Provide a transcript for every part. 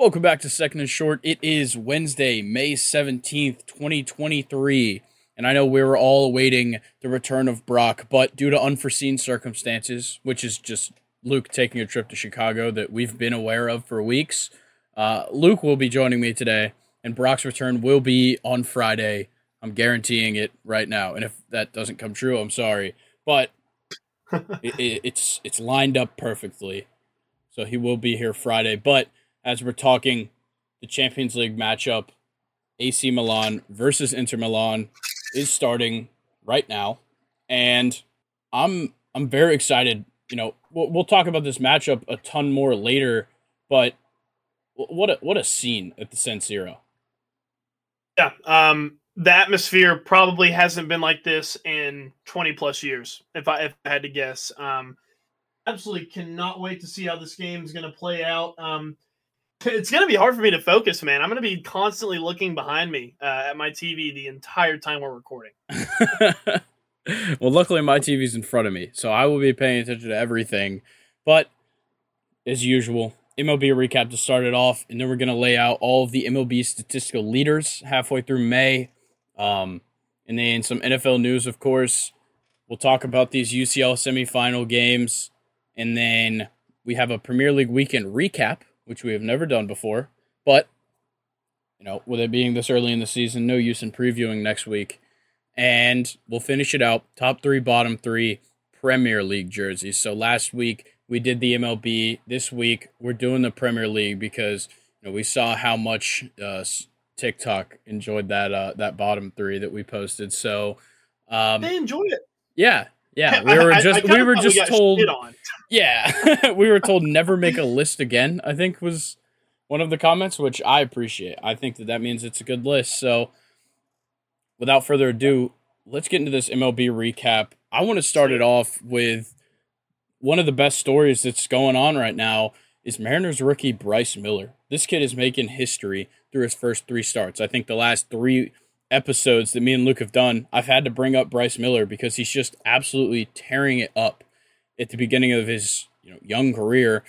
Welcome back to Second and Short. It is Wednesday, May 17th, 2023. And I know we were all awaiting the return of Brock, but due to unforeseen circumstances, which is just Luke taking a trip to Chicago that we've been aware of for weeks, uh, Luke will be joining me today, and Brock's return will be on Friday. I'm guaranteeing it right now. And if that doesn't come true, I'm sorry. But it, it, it's it's lined up perfectly. So he will be here Friday. But as we're talking the Champions League matchup, AC Milan versus Inter Milan is starting right now, and I'm I'm very excited. You know, we'll, we'll talk about this matchup a ton more later, but what a what a scene at the San Siro. Yeah, um, the atmosphere probably hasn't been like this in 20 plus years, if I if I had to guess. Um, absolutely cannot wait to see how this game is going to play out. Um, it's to be hard for me to focus, man. I'm to be constantly looking behind me uh, at my TV the entire time we're recording. well, luckily my TV's in front of me, so I will be paying attention to everything. But as usual, MLB recap to start it off, and then we're to lay out all of the MLB statistical leaders halfway through May. Um, and then some NFL news, of course. We'll talk about these UCL semifinal games, and then we have a Premier League weekend recap which we have never done before. But, you know, with it being this early in the season, no use in previewing next week. And we'll finish it out top three, bottom three Premier League jerseys. So last week we did the MLB. This week we're doing the Premier League because you know we saw how much uh, TikTok enjoyed that uh, that bottom three that we posted. So um, they enjoyed it. Yeah, yeah, we were just I, I we were just told. Yeah, we were told never make a list again. I think was one of the comments, which I appreciate. I think that that means it's a good list. So, without further ado, let's get into this MLB recap. I want to start it off with one of the best stories that's going on right now is Mariners rookie Bryce Miller. This kid is making history through his first three starts. I think the last three episodes that me and Luke have done, I've had to bring up Bryce Miller because he's just absolutely tearing it up at the beginning of his you know young career.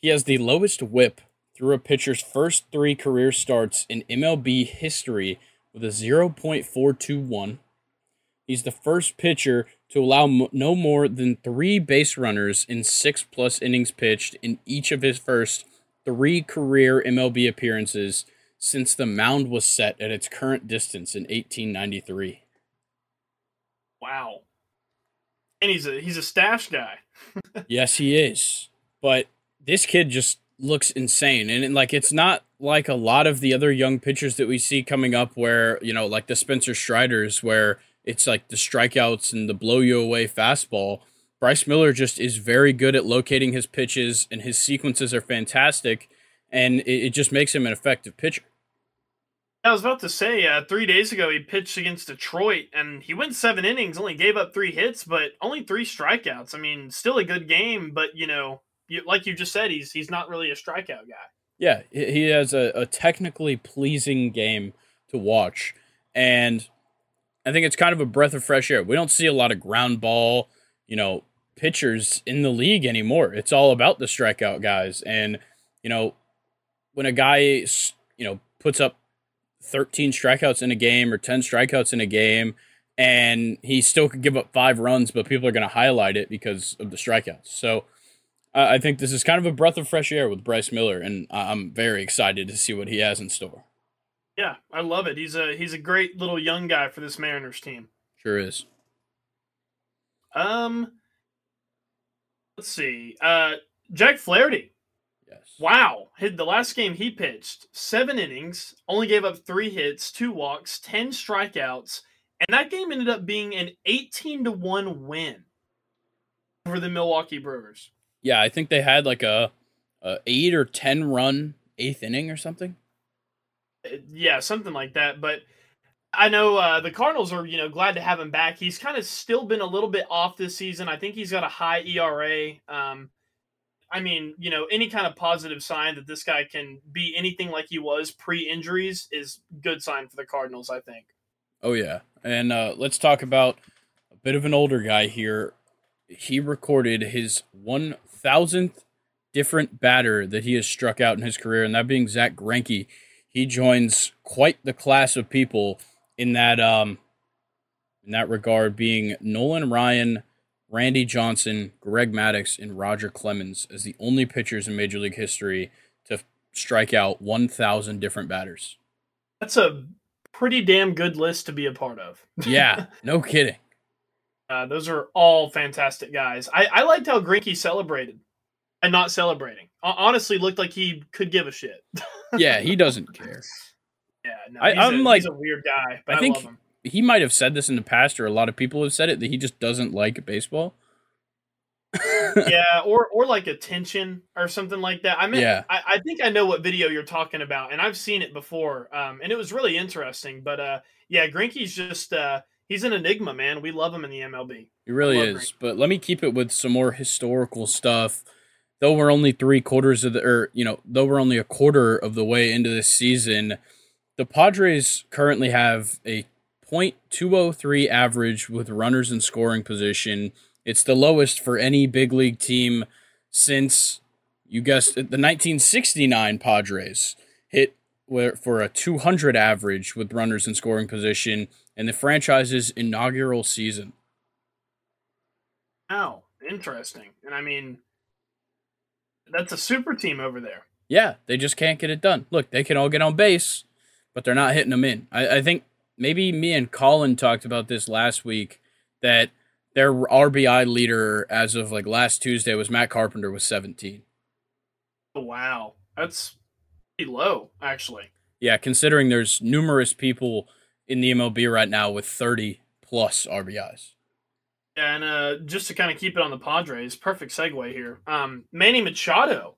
He has the lowest whip through a pitcher's first three career starts in MLB history with a 0.421. He's the first pitcher to allow no more than three base runners in six plus innings pitched in each of his first three career MLB appearances since the mound was set at its current distance in 1893. Wow. And he's a he's a stash guy. yes, he is. But this kid just looks insane and like it's not like a lot of the other young pitchers that we see coming up where, you know, like the Spencer Striders where it's like the strikeouts and the blow you away fastball. Bryce Miller just is very good at locating his pitches and his sequences are fantastic and it, it just makes him an effective pitcher. I was about to say, uh, three days ago he pitched against Detroit and he went seven innings, only gave up three hits, but only three strikeouts. I mean, still a good game, but you know, you, like you just said, he's he's not really a strikeout guy. Yeah, he has a, a technically pleasing game to watch, and I think it's kind of a breath of fresh air. We don't see a lot of ground ball, you know, pitchers in the league anymore. It's all about the strikeout guys, and you know, when a guy you know puts up 13 strikeouts in a game or 10 strikeouts in a game and he still could give up five runs, but people are going to highlight it because of the strikeouts. So uh, I think this is kind of a breath of fresh air with Bryce Miller, and I'm very excited to see what he has in store. Yeah, I love it. He's a he's a great little young guy for this Mariners team. Sure is. Um, let's see. Uh, Jack Flaherty Yes. Wow. Hit the last game he pitched, seven innings, only gave up three hits, two walks, 10 strikeouts, and that game ended up being an 18 to 1 win over the Milwaukee Brewers. Yeah, I think they had like a, a 8 or 10 run eighth inning or something. Uh, yeah, something like that. But I know uh, the Cardinals are, you know, glad to have him back. He's kind of still been a little bit off this season. I think he's got a high ERA. Um, I mean, you know, any kind of positive sign that this guy can be anything like he was pre-injuries is good sign for the Cardinals, I think. Oh yeah, and uh, let's talk about a bit of an older guy here. He recorded his one thousandth different batter that he has struck out in his career, and that being Zack Greinke. He joins quite the class of people in that um, in that regard, being Nolan Ryan, Randy Johnson, Greg Maddux, and Roger Clemens as the only pitchers in Major League history to strike out 1,000 different batters. That's a pretty damn good list to be a part of. yeah, no kidding. Uh, those are all fantastic guys. I, I liked how Greinke celebrated and not celebrating. Honestly, looked like he could give a shit. yeah, he doesn't care. Yeah, no, I, am like he's a weird guy, I, I think he might have said this in the past, or a lot of people have said it that he just doesn't like baseball. yeah, or or like attention or something like that. I mean, yeah. I, I think I know what video you're talking about, and I've seen it before, um, and it was really interesting. But uh, yeah, Greinke's just uh, he's an enigma, man. We love him in the MLB. He really is. Greinke. But let me keep it with some more historical stuff. Though we're only three quarters of the, or you know, though we're only a quarter of the way into this season, the Padres currently have a .203 average with runners in scoring position it's the lowest for any big league team since you guessed it, the 1969 Padres hit for a 200 average with runners in scoring position in the franchise's inaugural season. Oh, interesting. And I mean, that's a super team over there. Yeah, they just can't get it done. Look, they can all get on base, but they're not hitting them in. I, I think maybe me and Colin talked about this last week that their RBI leader as of like last Tuesday was Matt Carpenter with 17. Oh, wow. That's pretty low, actually. Yeah, considering there's numerous people in the MLB right now with 30 plus RBIs. Yeah, and uh, just to kind of keep it on the Padres, perfect segue here. Um, Manny Machado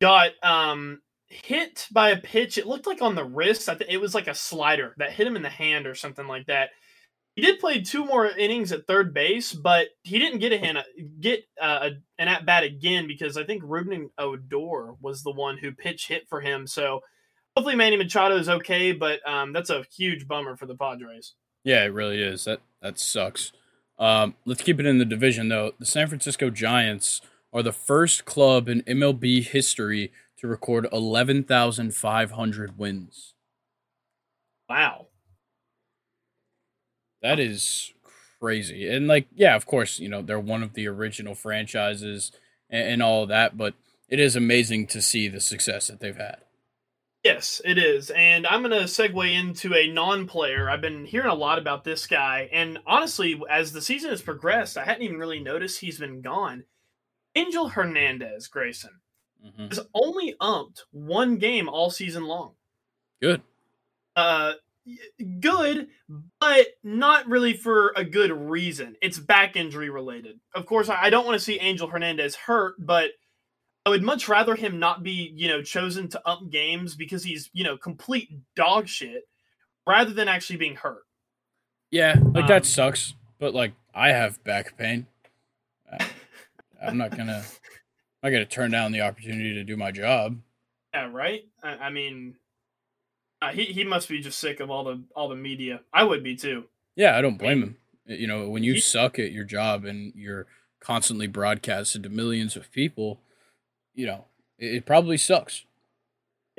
got um, hit by a pitch. It looked like on the wrist. I think it was like a slider that hit him in the hand or something like that. He did play two more innings at third base, but he didn't get a hand, get uh, an at bat again because I think Rougned Odor was the one who pitch hit for him. So hopefully Manny Machado is okay, but um, that's a huge bummer for the Padres. Yeah, it really is. That that sucks. Um, let's keep it in the division though. The San Francisco Giants are the first club in MLB history to record 11,500 wins. Wow. That is crazy. And like, yeah, of course, you know, they're one of the original franchises and, and all of that, but it is amazing to see the success that they've had. Yes, it is. And I'm going to segue into a non player. I've been hearing a lot about this guy. And honestly, as the season has progressed, I hadn't even really noticed he's been gone. Angel Hernandez, Grayson, mm-hmm. has only umped one game all season long. Good. Uh, good, but not really for a good reason. It's back injury related. Of course, I don't want to see Angel Hernandez hurt, but I would much rather him not be, you know, chosen to ump games because he's, you know, complete dog shit rather than actually being hurt. Yeah, like um, that sucks, but like I have back pain. I, I'm not gonna, I'm not gonna turn down the opportunity to do my job. Yeah, right. I, I mean, uh, he he must be just sick of all the all the media. I would be too. Yeah, I don't blame him. You know, when you he, suck at your job and you're constantly broadcasted to millions of people, you know, it, it probably sucks.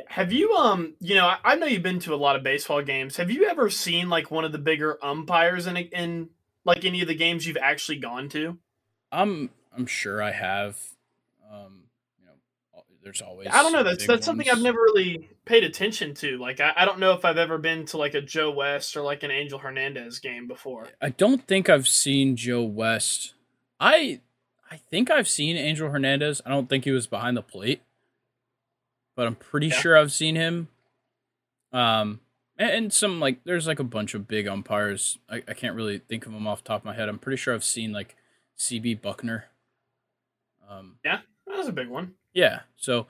Have you um, you know, I, I, know you've been to a lot of baseball games. Have you ever seen like one of the bigger umpires in in like any of the games you've actually gone to? I'm I'm sure I have. Um, you know, there's always I don't know. That's that's ones. something I've never really paid attention to. Like I, I don't know if I've ever been to like a Joe West or like an Angel Hernandez game before. I don't think I've seen Joe West. I I think I've seen Angel Hernandez. I don't think he was behind the plate, but I'm pretty yeah. sure I've seen him. Um, and, and, some like there's like a bunch of big umpires. I, I can't really think of them off the top of my head. I'm pretty sure I've seen like CB Bucknor. Um, yeah, that was a big one. Yeah. So,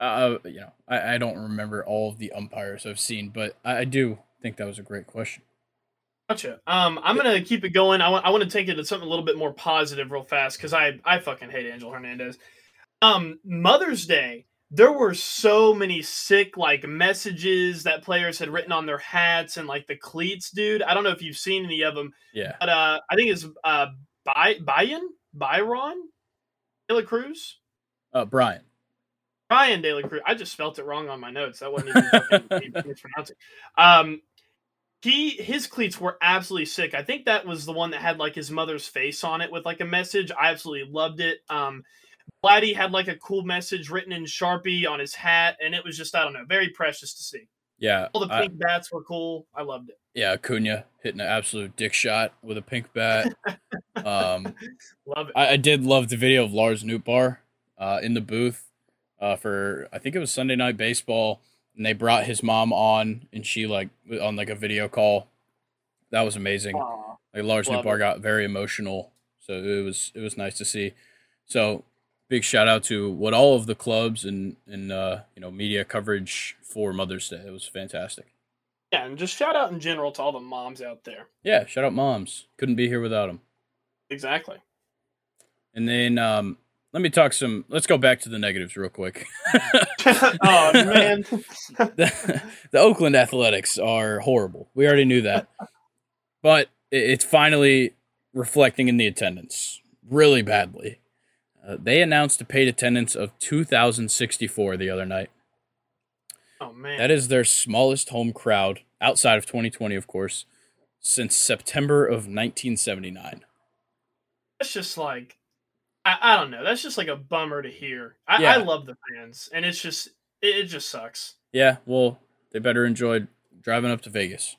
uh, you know, I, I don't remember all of the umpires I've seen, but I, I do think that was a great question. Gotcha. Um, I'm gonna keep it going. I want I want to take it to something a little bit more positive, real fast, because I I fucking hate Angel Hernandez. Um, Mother's Day, there were so many sick like messages that players had written on their hats and like the cleats, dude. I don't know if you've seen any of them. Yeah. But uh, I think it's uh, By Byron Byron De La Cruz Uh, Bryan. Bryan De La Cruz. I just spelt it wrong on my notes. That wasn't even mispronouncing. Um, he his cleats were absolutely sick. I think that was the one that had like his mother's face on it with like a message. I absolutely loved it. Um, Vladdy had like a cool message written in Sharpie on his hat, and it was just I don't know, very precious to see. Yeah, all the pink I, bats were cool. I loved it. Yeah, Acuna hitting an absolute dick shot with a pink bat. um, love it. I, I, did love the video of Lars Nootbaar uh, in the booth uh, for I think it was Sunday Night Baseball, and they brought his mom on, and she like on like a video call. That was amazing. Aww, like Lars Nootbaar got very emotional, so it was it was nice to see. So big shout out to what all of the clubs and and uh, you know media coverage for Mother's Day. It was fantastic. Yeah, and just shout out in general to all the moms out there. Yeah, shout out moms. Couldn't be here without them. Exactly. And then um, let me talk some. Let's go back to the negatives real quick. oh man, the, the, Oakland Athletics are horrible. We already knew that, but it's finally reflecting in the attendance really badly. Uh, they announced a paid attendance of 2,064 the other night. Oh man, that is their smallest home crowd outside of 2020, of course, since September of 1979. That's just like, I, I don't know. That's just like a bummer to hear. I, yeah. I love the fans, and it's just it, it just sucks. Yeah, well, they better enjoy driving up to Vegas.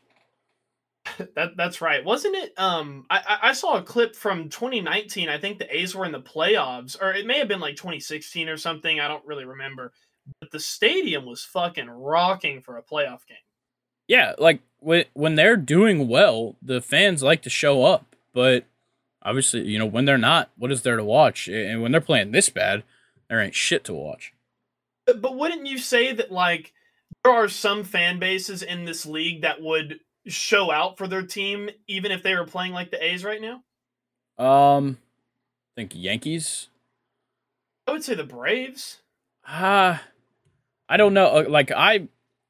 That that's right. Wasn't it? Um, I I saw a clip from 2019. I think the A's were in the playoffs, or it may have been like 2016 or something. I don't really remember. But the stadium was fucking rocking for a playoff game. Yeah, like when when they're doing well, the fans like to show up. But obviously, you know, when they're not, what is there to watch? And when they're playing this bad, there ain't shit to watch. But, but wouldn't you say that like there are some fan bases in this league that would show out for their team even if they were playing like the A's right now? Um, I think Yankees. I would say the Braves. Ah, uh, I don't know. Uh, like I,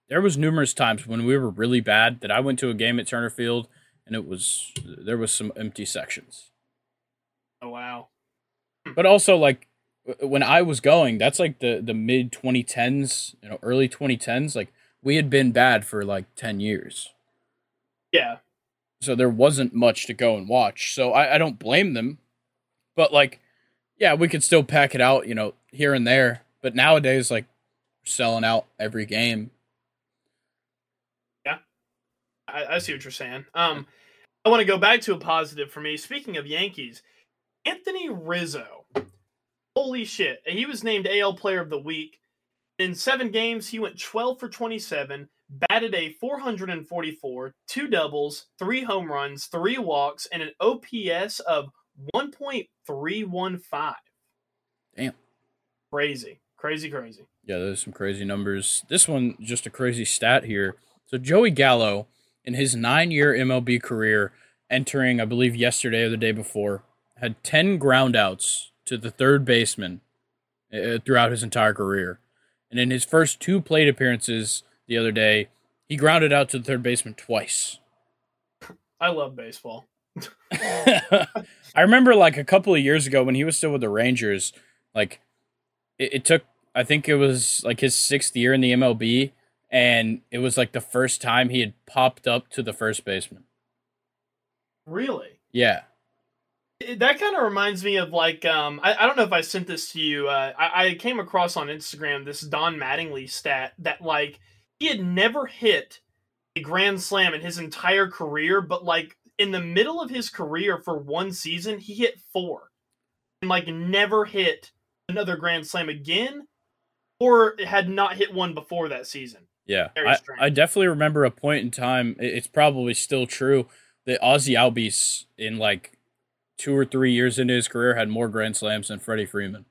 there was numerous times when we were really bad that I went to a game at Turner Field and it was there was some empty sections. Oh wow! But also like when I was going, that's like the the mid 2010s, you know, early 2010s. Like we had been bad for like 10 years. Yeah. So there wasn't much to go and watch. So I, I don't blame them. But like, yeah, we could still pack it out, you know, here and there. But nowadays, like, selling out every game. Yeah. I, I see what you're saying. Um I want to go back to a positive for me. Speaking of Yankees, Anthony Rizzo. Holy shit. He was named AL player of the week. In seven games, he went 12 for 27, batted a 444, two doubles, three home runs, three walks, and an OPS of 1.315. Damn. Crazy. Crazy, crazy. Yeah, there's some crazy numbers. This one, just a crazy stat here. So, Joey Gallo, in his nine year MLB career, entering, I believe, yesterday or the day before, had 10 groundouts to the third baseman uh, throughout his entire career. And in his first two plate appearances, the other day. He grounded out to the third baseman twice. I love baseball. I remember like a couple of years ago when he was still with the Rangers, like it, it, took I think it was like his sixth year in the MLB, and it was like the first time he had popped up to the first baseman. Really? Yeah. That kind of reminds me of like um I, I don't know if I sent this to you. Uh, I, I came across on Instagram this Don Mattingly stat that like he had never hit a grand slam in his entire career, but like in the middle of his career for one season, he hit four and like never hit another grand slam again or had not hit one before that season. Yeah, I, I, definitely remember a point in time. It's probably still true that Ozzie Albies in like two or three years into his career had more grand slams than Freddie Freeman.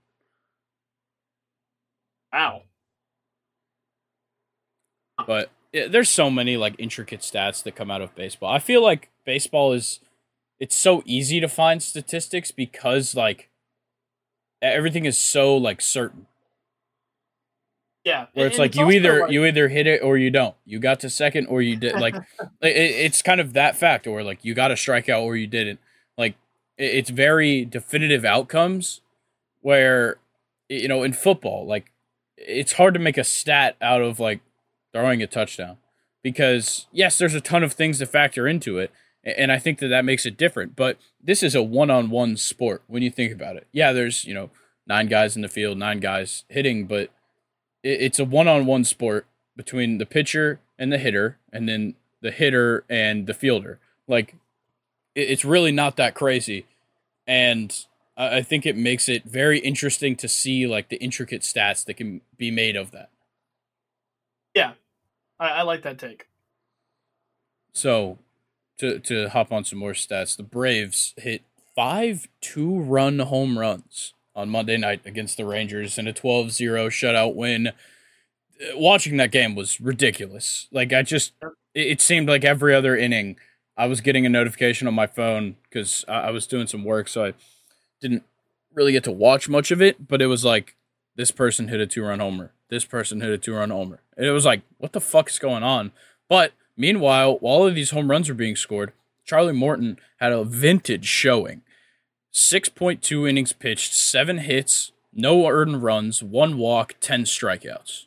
Wow. But yeah, there's so many like intricate stats that come out of baseball. I feel like baseball is it's so easy to find statistics because like everything is so like certain. Yeah, where it's and like it's you either like... you either hit it or you don't. You got to second or you did. Like it, it's kind of that fact, or like you got a strikeout or you didn't. Like it's very definitive outcomes where you know, in football, like it's hard to make a stat out of like throwing a touchdown because yes, there's a ton of things to factor into it, and I think that that makes it different. But this is a one-on-one sport when you think about it. Yeah, there's you know nine guys in the field, nine guys hitting, but it's a one-on-one sport between the pitcher and the hitter, and then the hitter and the fielder. Like it's really not that crazy, and I think it makes it very interesting to see like the intricate stats that can be made of that. Yeah, I, I like that take. So, to to hop on some more stats, the Braves hit five two run home runs on Monday night against the Rangers in a 12-0 shutout win. Uh, watching that game was ridiculous. Like I just it seemed like every other inning I was getting a notification on my phone because I was doing some work, so I didn't really get to watch much of it. But it was like this person hit a two run homer, this person hit a two run homer, and it was like, what the fuck is going on? But meanwhile, while all of these home runs were being scored, Charlie Morton had a vintage showing. 6.2 innings pitched, seven hits, no earned runs, one walk, 10 strikeouts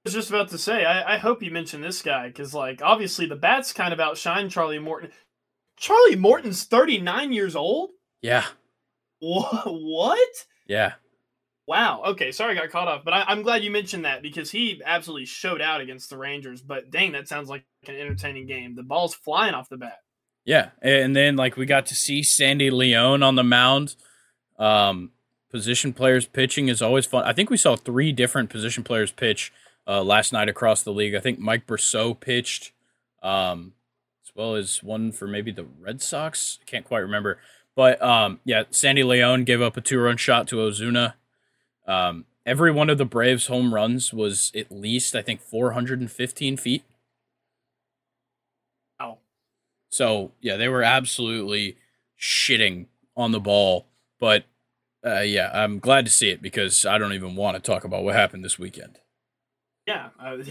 I was just about to say, I, I hope you mention this guy because, like, obviously the bats kind of outshine Charlie Morton. Charlie Morton's 39 years old? Yeah. What? Yeah. Wow. Okay. Sorry, I got caught off, but I, am glad you mentioned that because he absolutely showed out against the Rangers. But dang, that sounds like an entertaining game. The ball's flying off the bat. Yeah, and then like we got to see Sandy León on the mound. Um, position players pitching is always fun. I think we saw three different position players pitch uh, last night across the league. I think Mike Brosseau pitched, um, as well as one for maybe the Red Sox. I can't quite remember. But um, yeah, Sandy León gave up a two run shot to Ozuna. Um, every one of the Braves' home runs was at least, I think, 415 feet. Oh. So yeah, they were absolutely shitting on the ball. But uh, yeah, I'm glad to see it because I don't even want to talk about what happened this weekend. Yeah, I,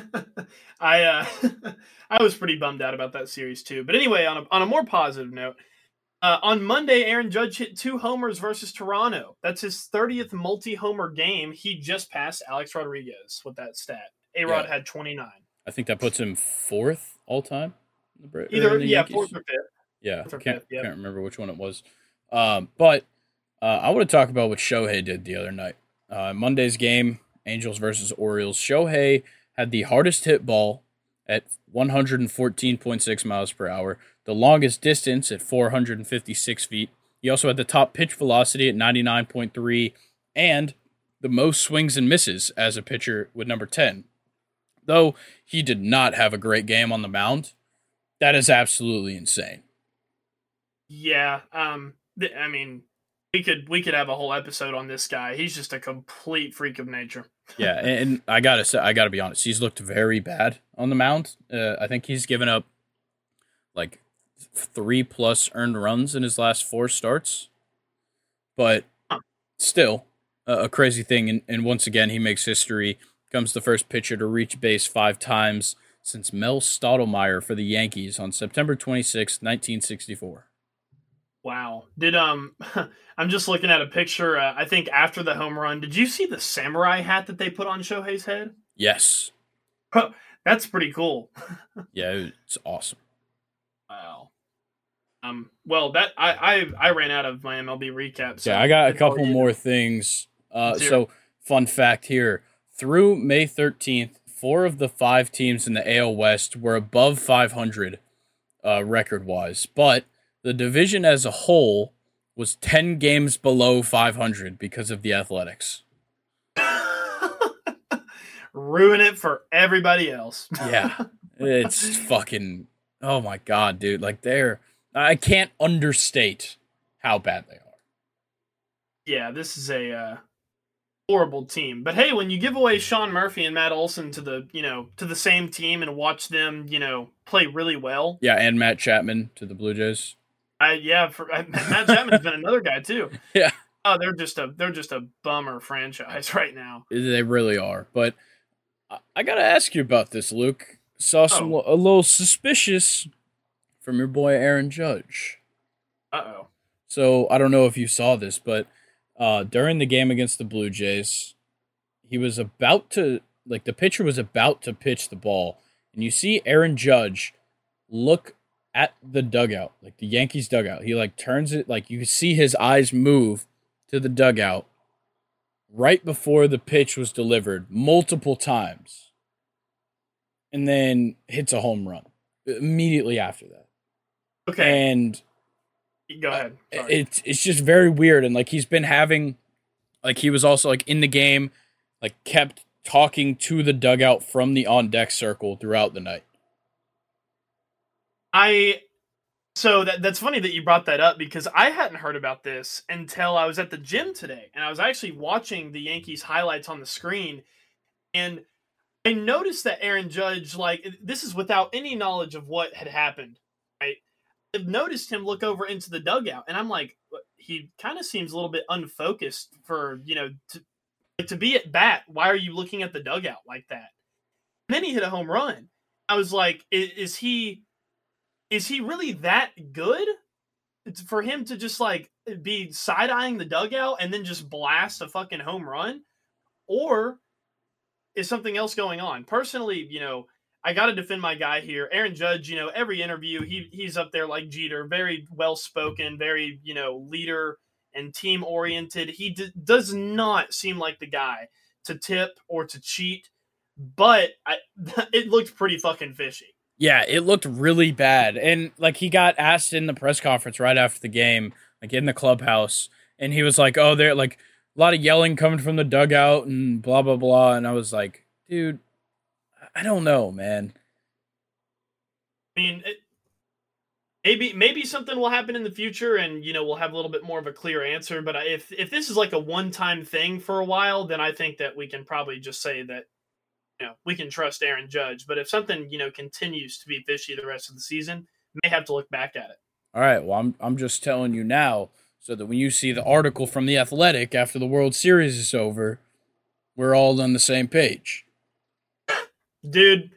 I, uh, I was pretty bummed out about that series too. But anyway, on a, on a more positive note, uh, on Monday, Aaron Judge hit two homers versus Toronto. That's his 30th multi-homer game. He just passed Alex Rodriguez with that stat. A Rod yeah. had 29. I think that puts him fourth all time. Either yeah, Yankees. fourth or fifth. Yeah, I can't, fifth, can't remember which one it was. Um, but uh, I want to talk about what Shohei did the other night. Uh, Monday's game, Angels versus Orioles. Shohei had the hardest hit ball at 114.6 miles per hour, the longest distance at 456 feet. He also had the top pitch velocity at 99.3 and the most swings and misses as a pitcher with number 10. Though he did not have a great game on the mound, that is absolutely insane. Yeah, um I mean, we could we could have a whole episode on this guy. He's just a complete freak of nature. yeah, and I gotta say, I gotta be honest. He's looked very bad on the mound. Uh, I think he's given up like three plus earned runs in his last four starts. But still, a crazy thing. And, and once again, he makes history. Comes the first pitcher to reach base five times since Mel Stottlemyre for the Yankees on September 26, 1964. Wow. Did um I'm just looking at a picture uh, I think after the home run. Did you see the samurai hat that they put on Shohei's head? Yes. That's pretty cool. yeah, it's awesome. Um well, that I I I ran out of my MLB recap. So yeah, I got a couple more things. Uh so fun fact here. Through May 13th, four of the five teams in the AL West were above 500 uh, record wise, but the division as a whole was 10 games below 500 because of the Athletics. Ruin it for everybody else. yeah. It's fucking oh my god, dude. Like they're I can't understate how bad they are. Yeah, this is a uh, horrible team. But hey, when you give away Sean Murphy and Matt Olson to the, you know, to the same team and watch them, you know, play really well. Yeah, and Matt Chapman to the Blue Jays. I yeah, for, I, Matt Chapman's been another guy too. Yeah. Oh, they're just a they're just a bummer franchise right now. They really are. But I got to ask you about this, Luke. Saw some oh. a little suspicious from your boy Aaron Judge. Uh oh. So I don't know if you saw this, but uh, during the game against the Blue Jays. He was about to like the pitcher was about to pitch the ball, and you see Aaron Judge look at the dugout, like the Yankees dugout. He like turns it like you see his eyes move to the dugout right before the pitch was delivered multiple times. And then hits a home run immediately after that. Okay. And go ahead. Sorry. It's it's just very weird and like he's been having like he was also like in the game like kept talking to the dugout from the on deck circle throughout the night. I so that that's funny that you brought that up because I hadn't heard about this until I was at the gym today and I was actually watching the Yankees highlights on the screen and I noticed that Aaron Judge like this is without any knowledge of what had happened, noticed him look over into the dugout and I'm like he kind of seems a little bit unfocused for, you know, to to be at bat, why are you looking at the dugout like that? And then he hit a home run. I was like, is, is he is he really that good for him to just like be side eyeing the dugout and then just blast a fucking home run? Or is something else going on? Personally, you know, I got to defend my guy here. Aaron Judge, you know, every interview, he he's up there like Jeter, very well spoken, very, you know, leader and team oriented. He d- does not seem like the guy to tip or to cheat, but I, it looked pretty fucking fishy. Yeah, it looked really bad. And like he got asked in the press conference right after the game, like in the clubhouse, and he was like, "Oh, there like a lot of yelling coming from the dugout and blah blah blah." And I was like, "Dude, I don't know, man." I mean, it, maybe maybe something will happen in the future, and you know we'll have a little bit more of a clear answer. But if if this is like a one time thing for a while, then I think that we can probably just say that you know, we can trust Aaron Judge. But if something, you know, continues to be fishy the rest of the season, may have to look back at it. All right. Well, I'm I'm just telling you now so that when you see the article from the Athletic after the World Series is over, we're all on the same page. Dude,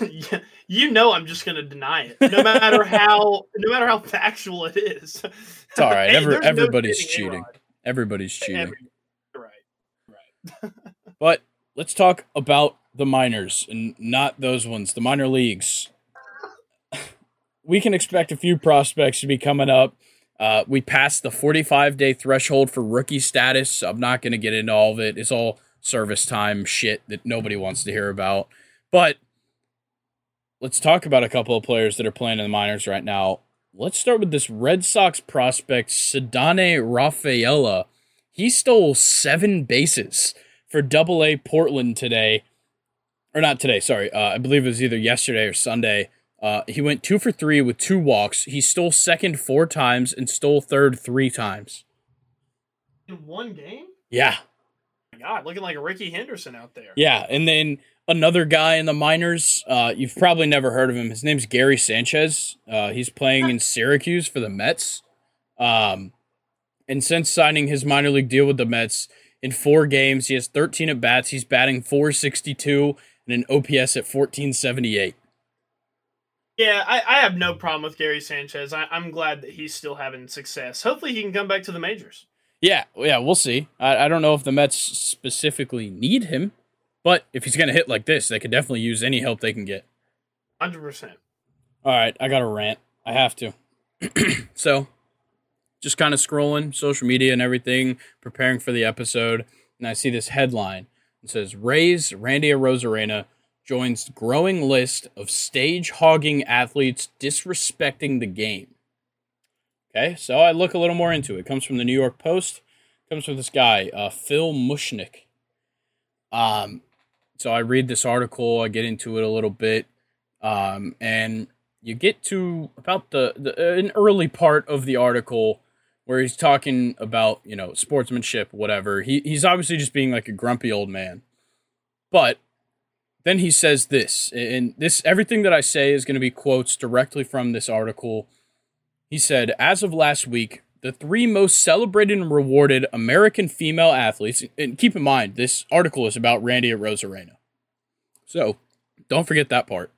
you know I'm just going to deny it, no matter how no matter how factual it is. It's all right. Every, everybody's no cheating. Everybody's cheating. Every, right. Right. but let's talk about the minors and not those ones, the minor leagues. we can expect a few prospects to be coming up. Uh, we passed the 45 day threshold for rookie status. I'm not going to get into all of it. It's all service time shit that nobody wants to hear about. But let's talk about a couple of players that are playing in the minors right now. Let's start with this Red Sox prospect, Ceddanne Rafaela. He stole seven bases for Double A Portland today, or not today. Sorry, uh, I believe it was either yesterday or Sunday. Uh, he went two for three with two walks. He stole second four times and stole third three times. In one game? Yeah. God, looking like a Rickey Henderson out there. Yeah, and then another guy in the minors. Uh, you've probably never heard of him. His name's Gary Sanchez. Uh, he's playing in Syracuse for the Mets. Um, and since signing his minor league deal with the Mets, in four games. He has 13 at bats. He's batting 462 and an OPS at 1478. Yeah, I, I have no problem with Gary Sanchez. I, am glad that he's still having success. Hopefully, he can come back to the majors. Yeah, yeah, we'll see. I, I don't know if the Mets specifically need him, but if he's going to hit like this, they could definitely use any help they can get. 100%. All right, I got a rant. I have to. so, just kind of scrolling social media and everything, preparing for the episode, and I see this headline. It says Rays Randy Arozarena joins growing list of stage hogging athletes disrespecting the game. Okay, so I look a little more into it. it comes from the New York Post. It comes from this guy, uh, Phil Mushnick. Um, so I read this article. I get into it a little bit, um, and you get to about the, the an early part of the article where he's talking about you know sportsmanship, whatever. He he's obviously just being like a grumpy old man, but then he says this, and this everything that I say is going to be quotes directly from this article. He said, as of last week, the three most celebrated and rewarded American female athletes, and keep in mind, this article is about Randy Arozarena. So don't forget that part.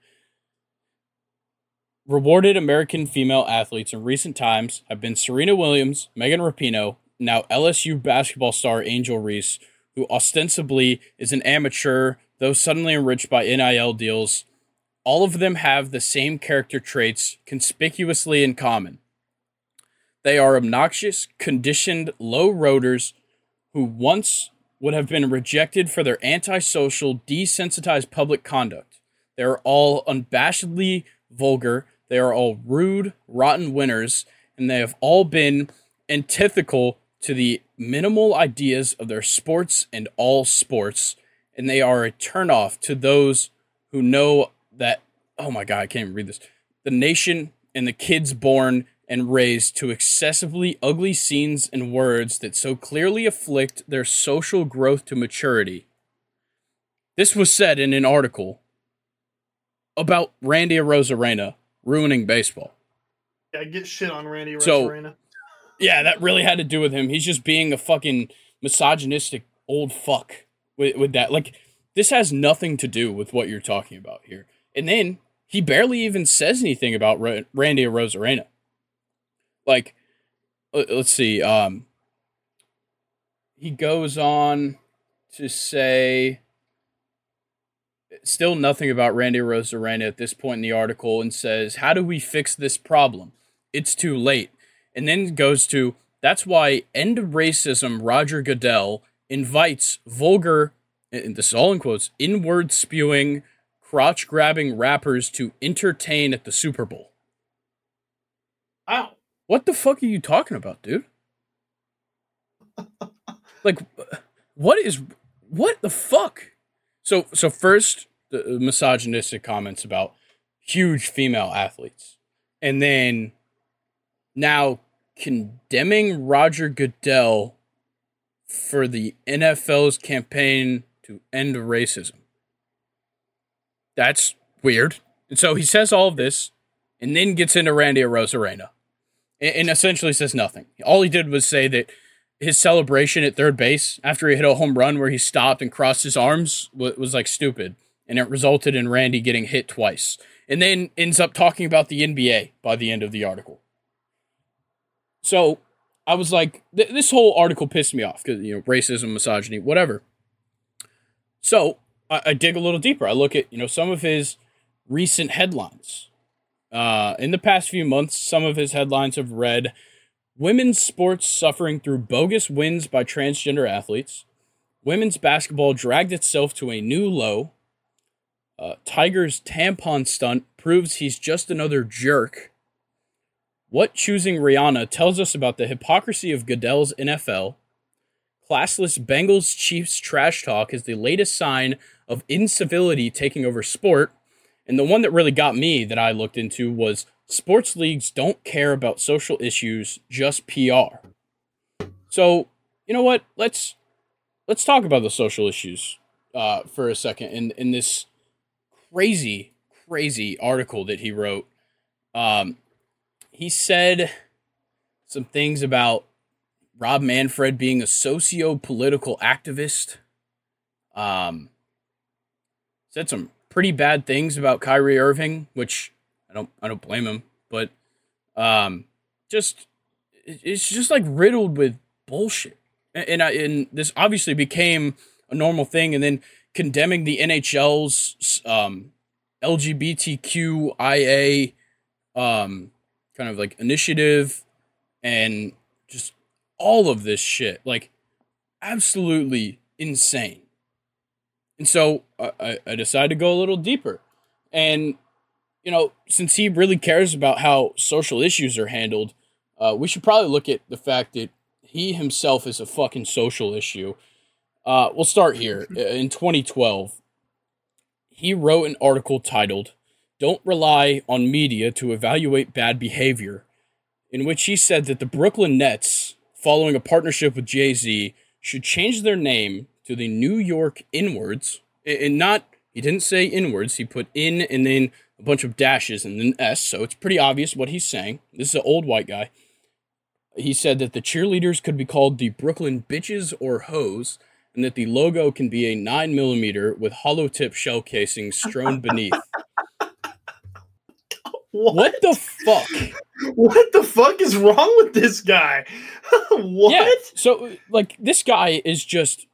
Rewarded American female athletes in recent times have been Serena Williams, Megan Rapinoe, now LSU basketball star Angel Reese, who ostensibly is an amateur, though suddenly enriched by NIL deals, all of them have the same character traits conspicuously in common. They are obnoxious, conditioned, low roaders who once would have been rejected for their antisocial, desensitized public conduct. They are all unabashedly vulgar. They are all rude, rotten winners, and they have all been antithetical to the minimal ideas of their sports and all sports, and they are a turnoff to those who know that. Oh my God, I can't even read this. The nation and the kids born and raised to excessively ugly scenes and words that so clearly afflict their social growth to maturity. This was said in an article about Randy Arozarena ruining baseball. Yeah, get shit on Randy Arozarena. So, yeah, that really had to do with him. He's just being a fucking misogynistic old fuck with, with that. Like, this has nothing to do with what you're talking about here. And then he barely even says anything about Randy Arozarena like let's see um he goes on to say still nothing about Randy Arozarena at this point in the article and says, How do we fix this problem? It's too late. And then goes to, That's why End Racism Roger Goodell invites vulgar, and this is all in quotes, inward spewing, crotch grabbing rappers to entertain at the Super Bowl. Wow. What the fuck are you talking about, dude? like, what is what the fuck? So, so first, the misogynistic comments about huge female athletes, and then now condemning Roger Goodell for the NFL's campaign to end racism. That's weird. And so he says all of this and then gets into Randy Arozarena and essentially says nothing. All he did was say that his celebration at third base after he hit a home run where he stopped and crossed his arms was like stupid, and it resulted in Randy getting hit twice. And then ends up talking about the NBA by the end of the article. So I was like, th- this whole article pissed me off because you know racism, misogyny, whatever. So I-, I dig a little deeper. I look at you know some of his recent headlines uh, in the past few months, some of his headlines have read Women's sports suffering through bogus wins by transgender athletes. Women's basketball dragged itself to a new low. Uh, Tiger's tampon stunt proves he's just another jerk. What choosing Rihanna tells us about the hypocrisy of Goodell's NFL. Classless Bengals Chiefs trash talk is the latest sign of incivility taking over sport. And the one that really got me that I looked into was sports leagues don't care about social issues, just PR. So, you know what? Let's let's talk about the social issues uh, for a second in in this crazy crazy article that he wrote. Um, he said some things about Rob Manfred being a socio-political activist. Um, said some pretty bad things about Kyrie Irving, which I don't I don't blame him, but um, just it's just like riddled with bullshit, and and, I, and this obviously became a normal thing, and then condemning the NHL's um, LGBTQIA um, kind of like initiative and just all of this shit, like absolutely insane. And so I, I decided to go a little deeper. And, you know, since he really cares about how social issues are handled, uh, we should probably look at the fact that he himself is a fucking social issue. Uh, we'll start here. In 2012, he wrote an article titled, Don't Rely on Media to Evaluate Bad Behavior, in which he said that the Brooklyn Nets, following a partnership with Jay Z, should change their name to the New York Inwards, and not he didn't say inwards. He put in and then a bunch of dashes and then S. So it's pretty obvious what he's saying. This is an old white guy. He said that the cheerleaders could be called the Brooklyn Bitches or Hoes, and that the logo can be a nine millimeter with hollow tip shell casing strewn beneath. what? what? the fuck? What the fuck is wrong with this guy? what? Yeah, so like this guy is just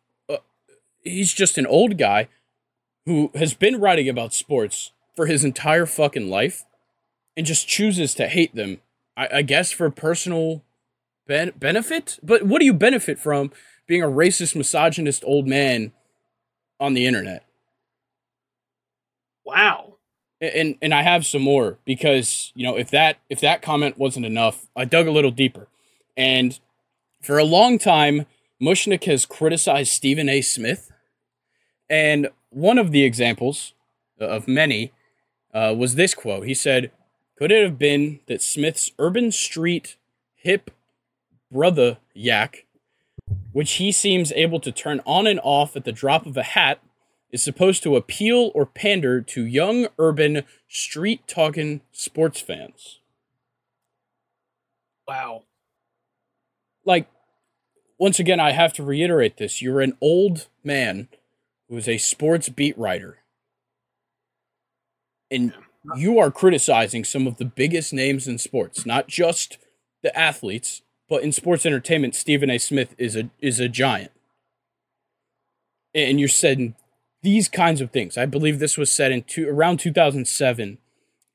he's just an old guy who has been writing about sports for his entire fucking life and just chooses to hate them. I, I guess for personal ben- benefit. But what do you benefit from being a racist, misogynist old man on the internet? Wow. And and I have some more because you know if that if that comment wasn't enough, I dug a little deeper, and for a long time, Mushnick has criticized Stephen A. Smith, and one of the examples of many uh, was this quote. He said, "Could it have been that Smith's urban street hip brother yak, which he seems able to turn on and off at the drop of a hat, is supposed to appeal or pander to young, urban, street talking sports fans. Wow. Like, once again, I have to reiterate this. You're an old man who is a sports beat writer. And you are criticizing some of the biggest names in sports, not just the athletes, but in sports entertainment, Stephen A. Smith is a is a giant. And you're saying these kinds of things. I believe this was said in two, around 2007.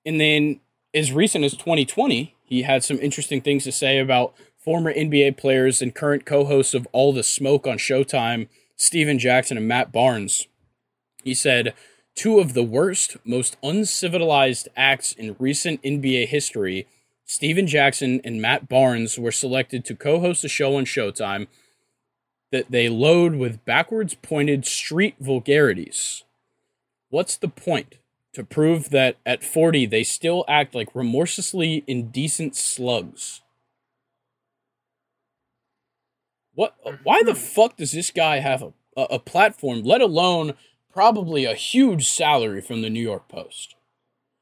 And then as recent as 2020, he had some interesting things to say about former NBA players and current co-hosts of All the Smoke on Showtime, Stephen Jackson and Matt Barnes. He said, two of the worst, most uncivilized acts in recent NBA history Stephen Jackson and Matt Barnes were selected to co host a show on Showtime that they load with backwards pointed street vulgarities. What's the point? To prove that at 40 they still act like remorselessly indecent slugs. What uh, mm-hmm. why the fuck does this guy have a, a, platform, let alone probably a huge salary from the New York Post?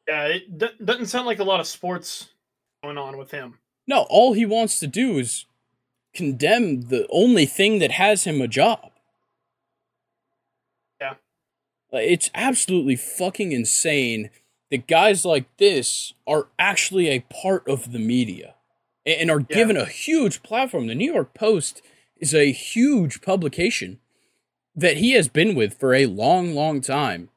Yeah, it d- doesn't sound like a lot of sports going on with him. No, all he wants to do is condemn the only thing that has him a job. Yeah. Uh, it's absolutely fucking insane that guys like this are actually a part of the media and are yeah. given a huge platform. The New York Post is a huge publication that he has been with for a long, long time.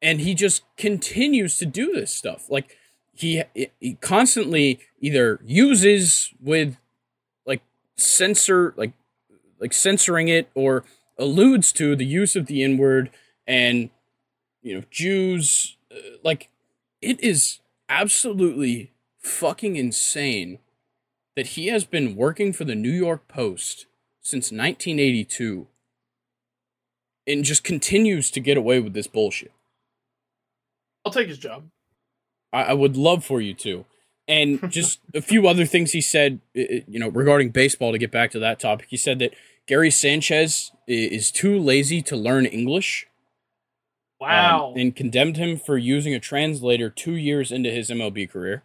And he just continues to do this stuff. Like, he, he constantly either uses with like censor like like censoring it or alludes to the use of the n word and you know Jews uh, like it is absolutely fucking insane that he has been working for the New York Post since 1982 and just continues to get away with this bullshit. I'll take his job. I, I would love for you to. And just a few other things he said, you know, regarding baseball. To get back to that topic, he said that Gary Sanchez is too lazy to learn English. Wow! Um, and condemned him for using a translator two years into his MLB career,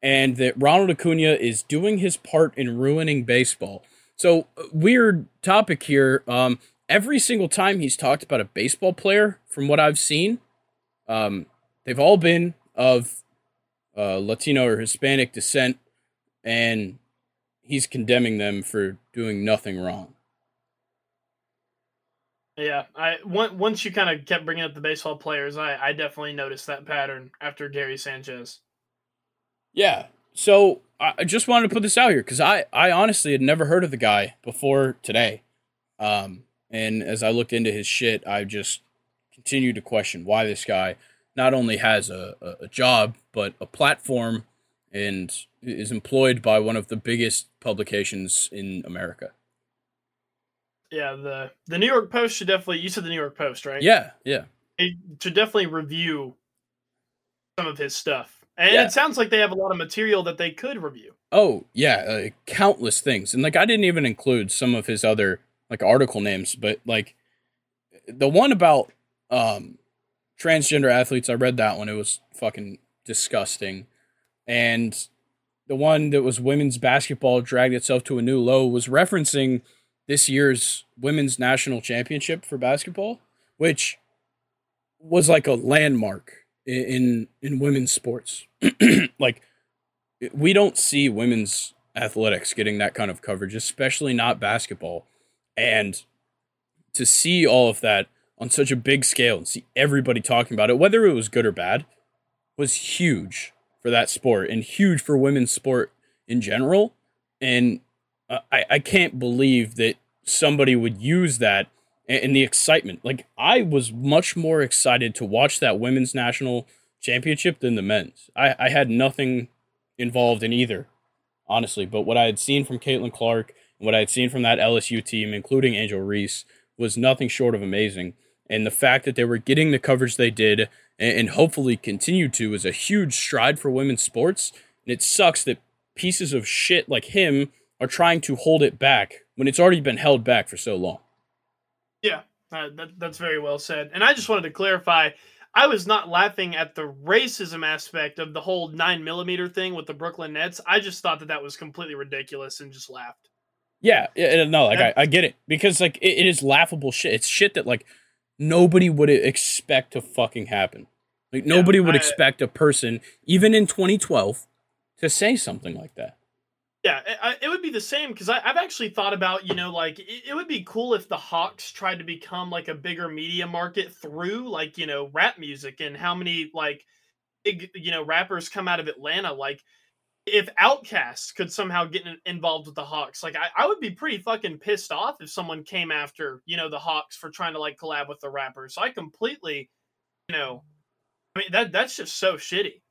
and that Ronald Acuna is doing his part in ruining baseball. So weird topic here. Um, every single time he's talked about a baseball player, from what I've seen, um, they've all been of uh, Latino or Hispanic descent, and he's condemning them for doing nothing wrong. Yeah, I once you kind of kept bringing up the baseball players, I I definitely noticed that pattern after Gary Sanchez. Yeah, so I just wanted to put this out here because I I honestly had never heard of the guy before today, um, and as I looked into his shit, I just continued to question why this guy not only has a, a job but a platform and is employed by one of the biggest publications in America. Yeah, the the New York Post should definitely. You said the New York Post, right? Yeah, yeah. It should definitely review some of his stuff, and yeah. it sounds like they have a lot of material that they could review. Oh yeah, uh, countless things, and like I didn't even include some of his other like article names, but like the one about um transgender athletes. I read that one. It was fucking disgusting. And the one that was women's basketball dragged itself to a new low was referencing this year's women's national championship for basketball, which was like a landmark in in women's sports. like we don't see women's athletics getting that kind of coverage, especially not basketball. And to see all of that on such a big scale and see everybody talking about it, whether it was good or bad, was huge for that sport and huge for women's sport in general. And uh, I, I can't believe that somebody would use that and the excitement. Like I was much more excited to watch that women's national championship than the men's. I, I had nothing involved in either, honestly. But what I had seen from Caitlin Clark and what I had seen from that LSU team, including Angel Reese, was nothing short of amazing. And the fact that they were getting the coverage they did and, and hopefully continue to is a huge stride for women's sports. And it sucks that pieces of shit like him are trying to hold it back when it's already been held back for so long. Yeah, uh, that, that's very well said. And I just wanted to clarify I was not laughing at the racism aspect of the whole nine millimeter thing with the Brooklyn Nets. I just thought that that was completely ridiculous and just laughed. Yeah, no, like I, I, get it because like it, it is laughable shit. It's shit that like nobody would expect to fucking happen. Like nobody yeah, would I, expect a person, even in 2012, to say something like that. Yeah, it, it would be the same because I've actually thought about, you know, like it, it, would be cool if the Hawks tried to become like a bigger media market through like, you know, rap music and how many like big, you know, rappers come out of Atlanta. Like, if Outkast could somehow get involved with the Hawks, like I, I would be pretty fucking pissed off if someone came after, you know, the Hawks for trying to like collab with the rappers. So I completely, you know, I mean, that that's just so shitty.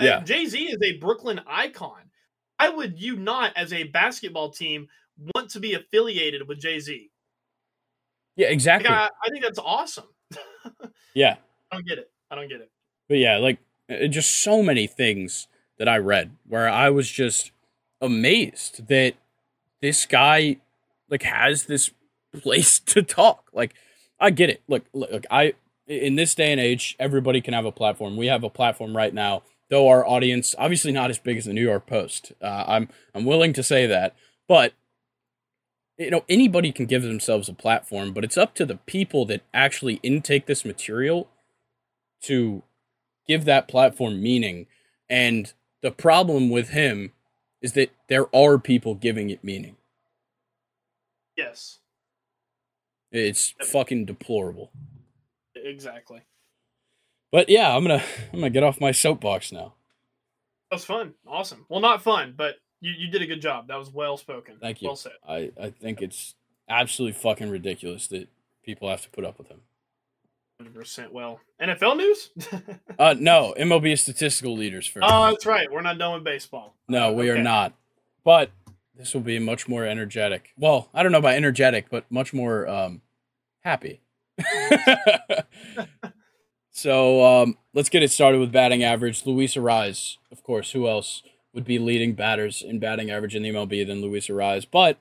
Yeah. Jay Z is a Brooklyn icon why would you not, as a basketball team, want to be affiliated with Jay Z? Yeah, exactly. Like, I, I, think that's awesome. yeah, I don't get it. I don't get it. But yeah, like uh, just so many things that I read where I was just amazed that this guy like has this place to talk. Like I get it. Look, look, I in this day and age, everybody can have a platform. We have a platform right now though our audience obviously not as big as the New York Post. Uh, I'm I'm willing to say that, but you know anybody can give themselves a platform, but it's up to the people that actually intake this material to give that platform meaning. And the problem with him is that there are people giving it meaning. Yes. It's fucking deplorable. Exactly. But yeah, I'm gonna I'm gonna get off my soapbox now. That was fun. Awesome. Well, not fun, but you, you did a good job. That was well spoken. Thank you. Well said. I, I think it's absolutely fucking ridiculous that people have to put up with him. 100% well. NFL news? uh no, MLB statistical leaders first. Oh, that's right. We're not done with baseball. No, we okay. are not. But this will be much more energetic. Well, I don't know about energetic, but much more um happy. So um, let's get it started with batting average. Luis Arraez, of course. Who else would be leading batters in batting average in the MLB than Luis Arraez? But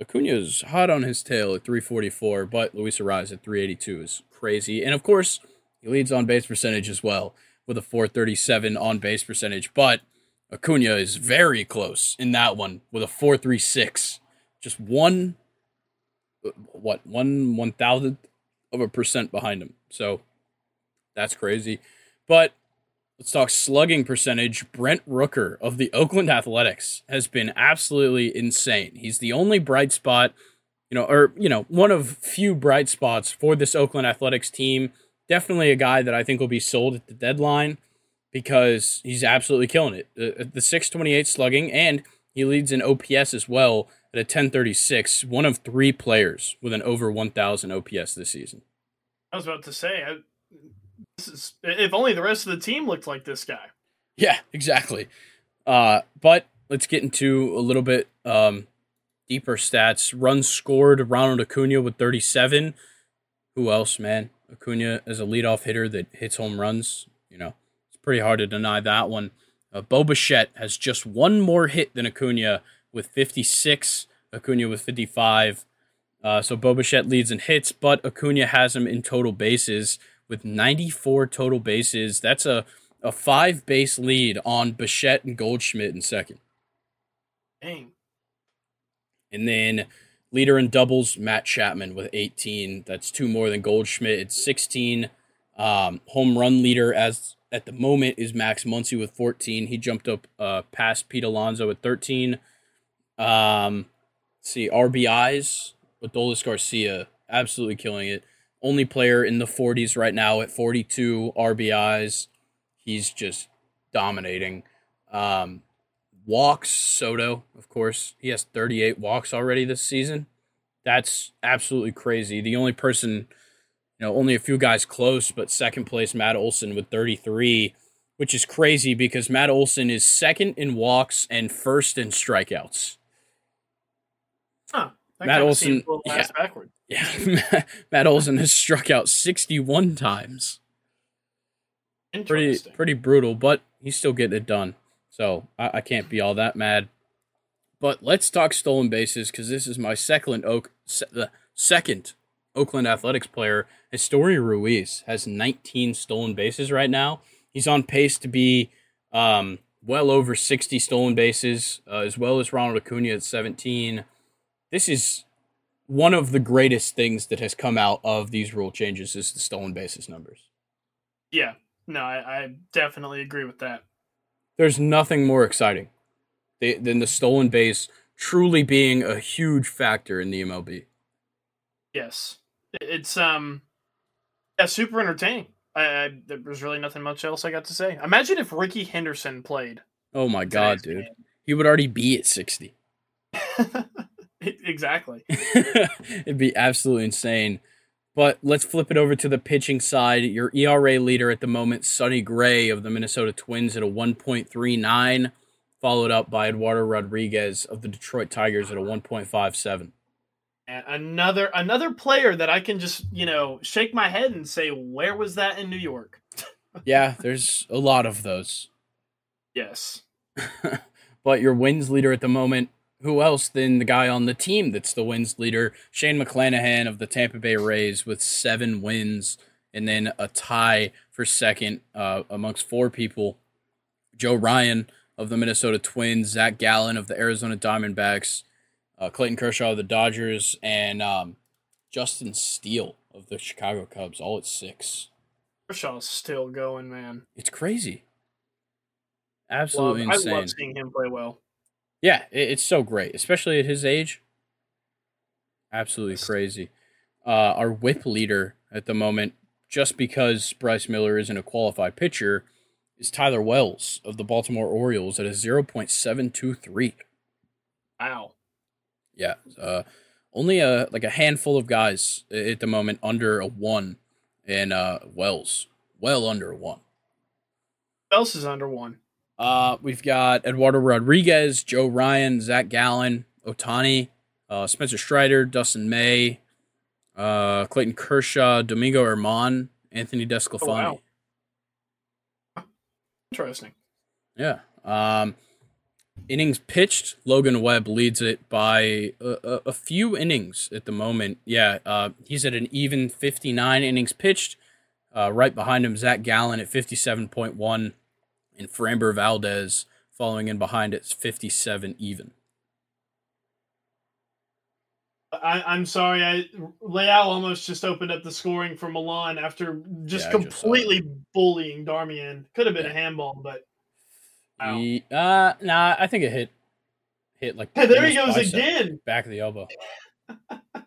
Acuna is hot on his tail at 344, but Luis Arraez at 382 is crazy. And of course, he leads on base percentage as well with a 437 on base percentage. But Acuna is very close in that one with a 436. Just one, what, one one thousandth of a percent behind him. So that's crazy. But let's talk slugging percentage. Brent Rooker of the Oakland Athletics has been absolutely insane. He's the only bright spot, you know, or, you know, one of few bright spots for this Oakland Athletics team. Definitely a guy that I think will be sold at the deadline because he's absolutely killing it. The, the 628 slugging, and he leads in OPS as well at a 1036, one of three players with an over 1,000 OPS this season. I was about to say, I, is if only the rest of the team looked like this guy. Yeah, exactly. Uh, but let's get into a little bit um, deeper stats. Runs scored, Ronald Acuna with 37. Who else, man? Acuna as a leadoff hitter that hits home runs. You know, it's pretty hard to deny that one. Uh, Bo Bichette has just one more hit than Acuna with 56. Acuna with 55. Uh, so Bo Bichette leads in hits, but Acuna has him in total bases with 94 total bases. That's a, a five base lead on Bichette and Goldschmidt in second. Dang. And then leader in doubles, Matt Chapman with 18. That's two more than Goldschmidt. It's 16. Um, home run leader as at the moment is Max Muncy with 14. He jumped up uh, past Pete Alonso at 13. Um, see RBIs, with Adolis Garcia absolutely killing it. Only player in the 40s right now at 42 RBIs. He's just dominating. Um, walks, Soto, of course. He has 38 walks already this season. That's absolutely crazy. The only person, you know, only a few guys close, but second place, Matt Olson with 33, which is crazy because Matt Olson is second in walks and first in strikeouts. Huh. Matt Olson, yeah, backward. yeah. Matt Olson has struck out 61 times. Pretty, pretty brutal, but he's still getting it done. So I, I can't be all that mad. But let's talk stolen bases because this is my second Oak, se- the second Oakland Athletics player. Esteury Ruiz has 19 stolen bases right now. He's on pace to be um, well over 60 stolen bases, uh, as well as Ronald Acuna at 17. This is one of the greatest things that has come out of these rule changes is the stolen bases numbers. Yeah, no, I, I definitely agree with that there's nothing more exciting than the stolen base truly being a huge factor in the MLB. Yes, it's um, yeah, super entertaining. I, I there's really nothing much else I got to say. Imagine if Rickey Henderson played. Oh my god, dude, game. he would already be at sixty. exactly. It'd be absolutely insane. But let's flip it over to the pitching side. Your ERA leader at the moment, Sonny Gray of the Minnesota Twins at a 1.39, followed up by Eduardo Rodriguez of the Detroit Tigers at a 1.57. And another another player that I can just, you know, shake my head and say, where was that in New York? yeah, there's a lot of those. Yes. but your wins leader at the moment, who else than the guy on the team that's the wins leader, Shane McClanahan of the Tampa Bay Rays with seven wins, and then a tie for second uh, amongst four people. Joe Ryan of the Minnesota Twins, Zach Gallen of the Arizona Diamondbacks, uh, Clayton Kershaw of the Dodgers, and um, Justin Steele of the Chicago Cubs, all at six. Kershaw's still going, man. It's crazy. Absolutely love, insane. I love seeing him play well. Yeah, it's so great, especially at his age. Absolutely crazy. Uh, our whip leader at the moment, just because Bryce Miller isn't a qualified pitcher, is Tyler Wells of the Baltimore Orioles at a 0.723. Wow. Yeah. Uh, only a like a handful of guys at the moment under a one, and uh, Wells well under a one. Wells is under one. Uh, we've got Eduardo Rodriguez, Joe Ryan, Zach Gallen, Ohtani, uh, Spencer Strider, Dustin May, uh, Clayton Kershaw, Domingo German, Anthony DeSclafani. Oh, wow. Interesting. Yeah. Um, innings pitched, Logan Webb leads it by a, a, a few innings at the moment. Yeah, uh, he's at an even 59 innings pitched. Uh, right behind him, Zach Gallen at 57.1 and Framber Valdez following in behind at 57 even. I, am sorry, I Leão almost just opened up the scoring for Milan after just yeah, completely just bullying Darmian. Could have been yeah. a handball, but he, uh, nah, I think it hit hit like. Hey, there he goes again, back of the elbow.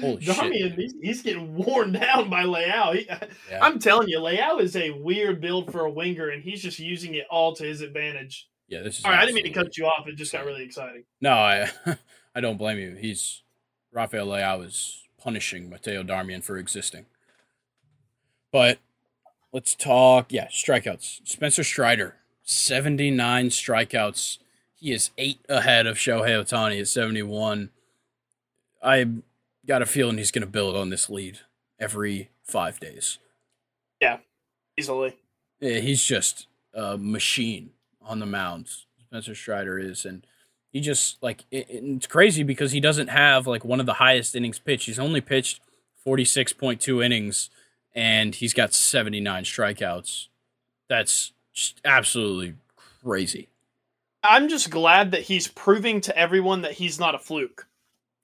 Holy. He's, he's, getting worn down by Leão. He, yeah. I'm telling you, Leão is a weird build for a winger, and he's just using it all to his advantage. Yeah, this is. All right, I didn't mean to cut you off. It just got really exciting. No, I, I don't blame you. He's Rafael Leão is punishing Matteo Darmian for existing. But let's talk. Yeah, strikeouts. Spencer Strider, 79 strikeouts. He is eight ahead of Shohei Ohtani at 71. I got a feeling he's going to build on this lead every five days. Yeah, easily. Yeah, he's just a machine on the mound. Spencer Strider is, and he just like it, it's crazy because he doesn't have like one of the highest innings pitched. He's only pitched forty six point two innings, and he's got seventy nine strikeouts. That's just absolutely crazy. I'm just glad that he's proving to everyone that he's not a fluke.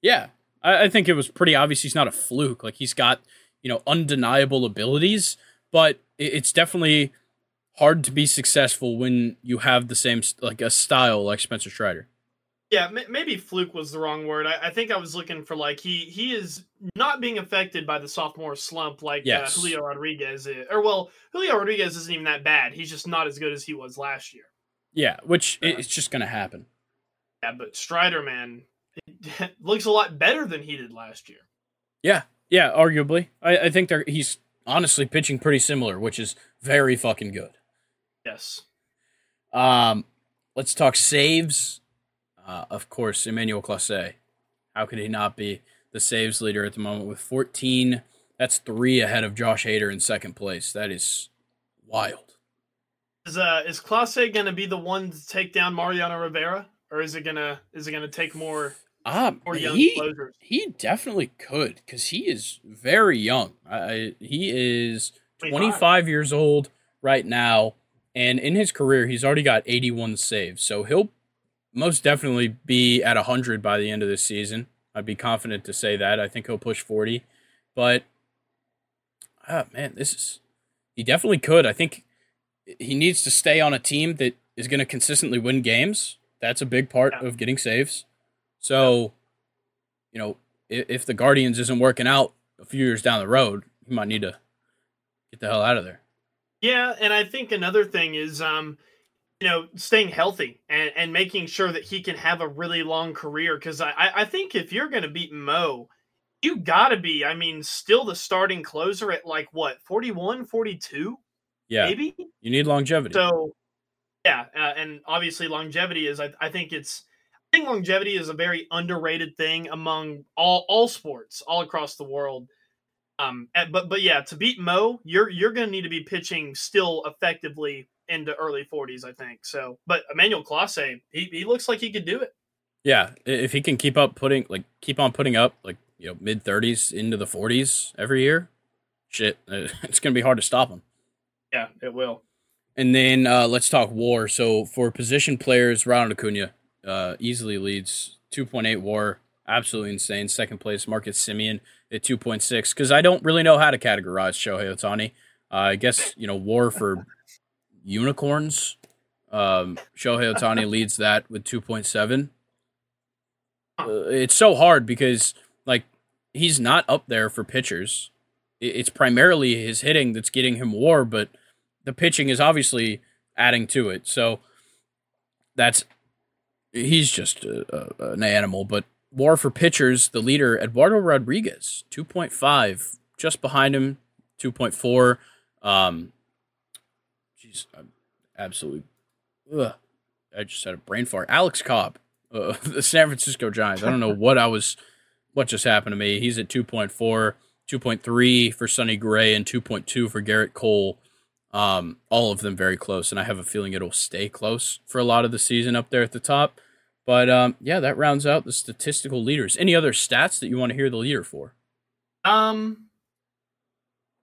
Yeah, I, I think it was pretty obvious he's not a fluke. Like he's got you know undeniable abilities, but it, it's definitely hard to be successful when you have the same like a style like Spencer Strider. Yeah, maybe fluke was the wrong word. I, I, think I was looking for like he he is not being affected by the sophomore slump like uh, yes. uh, Julio Rodriguez is. Or well, Julio Rodriguez isn't even that bad. He's just not as good as he was last year. Yeah, which uh, it's just gonna happen. Yeah, but Strider, man, looks a lot better than he did last year. Yeah, yeah, arguably. I, I think they're he's honestly pitching pretty similar, which is very fucking good. Yes. Um, let's talk saves. Uh, of course, Emmanuel Clase. How could he not be the saves leader at the moment with 14? That's three ahead of Josh Hader in second place. That is wild. Is uh is Clase gonna be the one to take down Mariano Rivera, or is it gonna is it gonna take more? Um, more young he closers? he definitely could because he is very young. I, he is 25. 25 years old right now, and in his career, he's already got 81 saves. So he'll most definitely be at 100 by the end of this season. I'd be confident to say that. I think he'll push 40. But, ah, man, this is. He definitely could. I think he needs to stay on a team that is going to consistently win games. That's a big part yeah. of getting saves. So, you know, if, if the Guardians isn't working out a few years down the road, he might need to get the hell out of there. Yeah, and I think another thing is um you know, staying healthy and, and making sure that he can have a really long career. Because I, I think if you're going to beat Mo, you got to be, I mean, still the starting closer at like what, 41, 42? Yeah. Maybe? You need longevity. So, yeah. Uh, and obviously, longevity is, I, I think it's, I think longevity is a very underrated thing among all, all sports all across the world. Um, but but yeah, to beat Mo, you're you're going to need to be pitching still effectively into early 40s, I think. So, but Emmanuel Clase, he, he looks like he could do it. Yeah, if he can keep up putting like keep on putting up like you know mid 30s into the 40s every year, shit, it's gonna be hard to stop him. Yeah, it will. And then uh, let's talk WAR. So for position players, Ronald Acuna uh, easily leads 2.8 WAR, absolutely insane. Second place, Marcus Semien at 2.6. Because I don't really know how to categorize Shohei Ohtani. Uh, I guess you know WAR for unicorns. Um, Shohei Ohtani leads that with 2.7. Uh, it's so hard because like he's not up there for pitchers. It's primarily his hitting that's getting him WAR, but the pitching is obviously adding to it. So that's he's just a, a, an animal. But WAR for pitchers, the leader Eduardo Rodriguez, 2.5, just behind him, 2.4. Um, Jeez, I'm absolutely. Ugh, I just had a brain fart. Alex Cobb, uh, the San Francisco Giants. I don't know what I was, what just happened to me. He's at 2.4, 2.3 for Sonny Gray, and 2.2 for Gerrit Cole. Um, all of them very close, and I have a feeling it'll stay close for a lot of the season up there at the top. But um, yeah, that rounds out the statistical leaders. Any other stats that you want to hear the leader for? Um,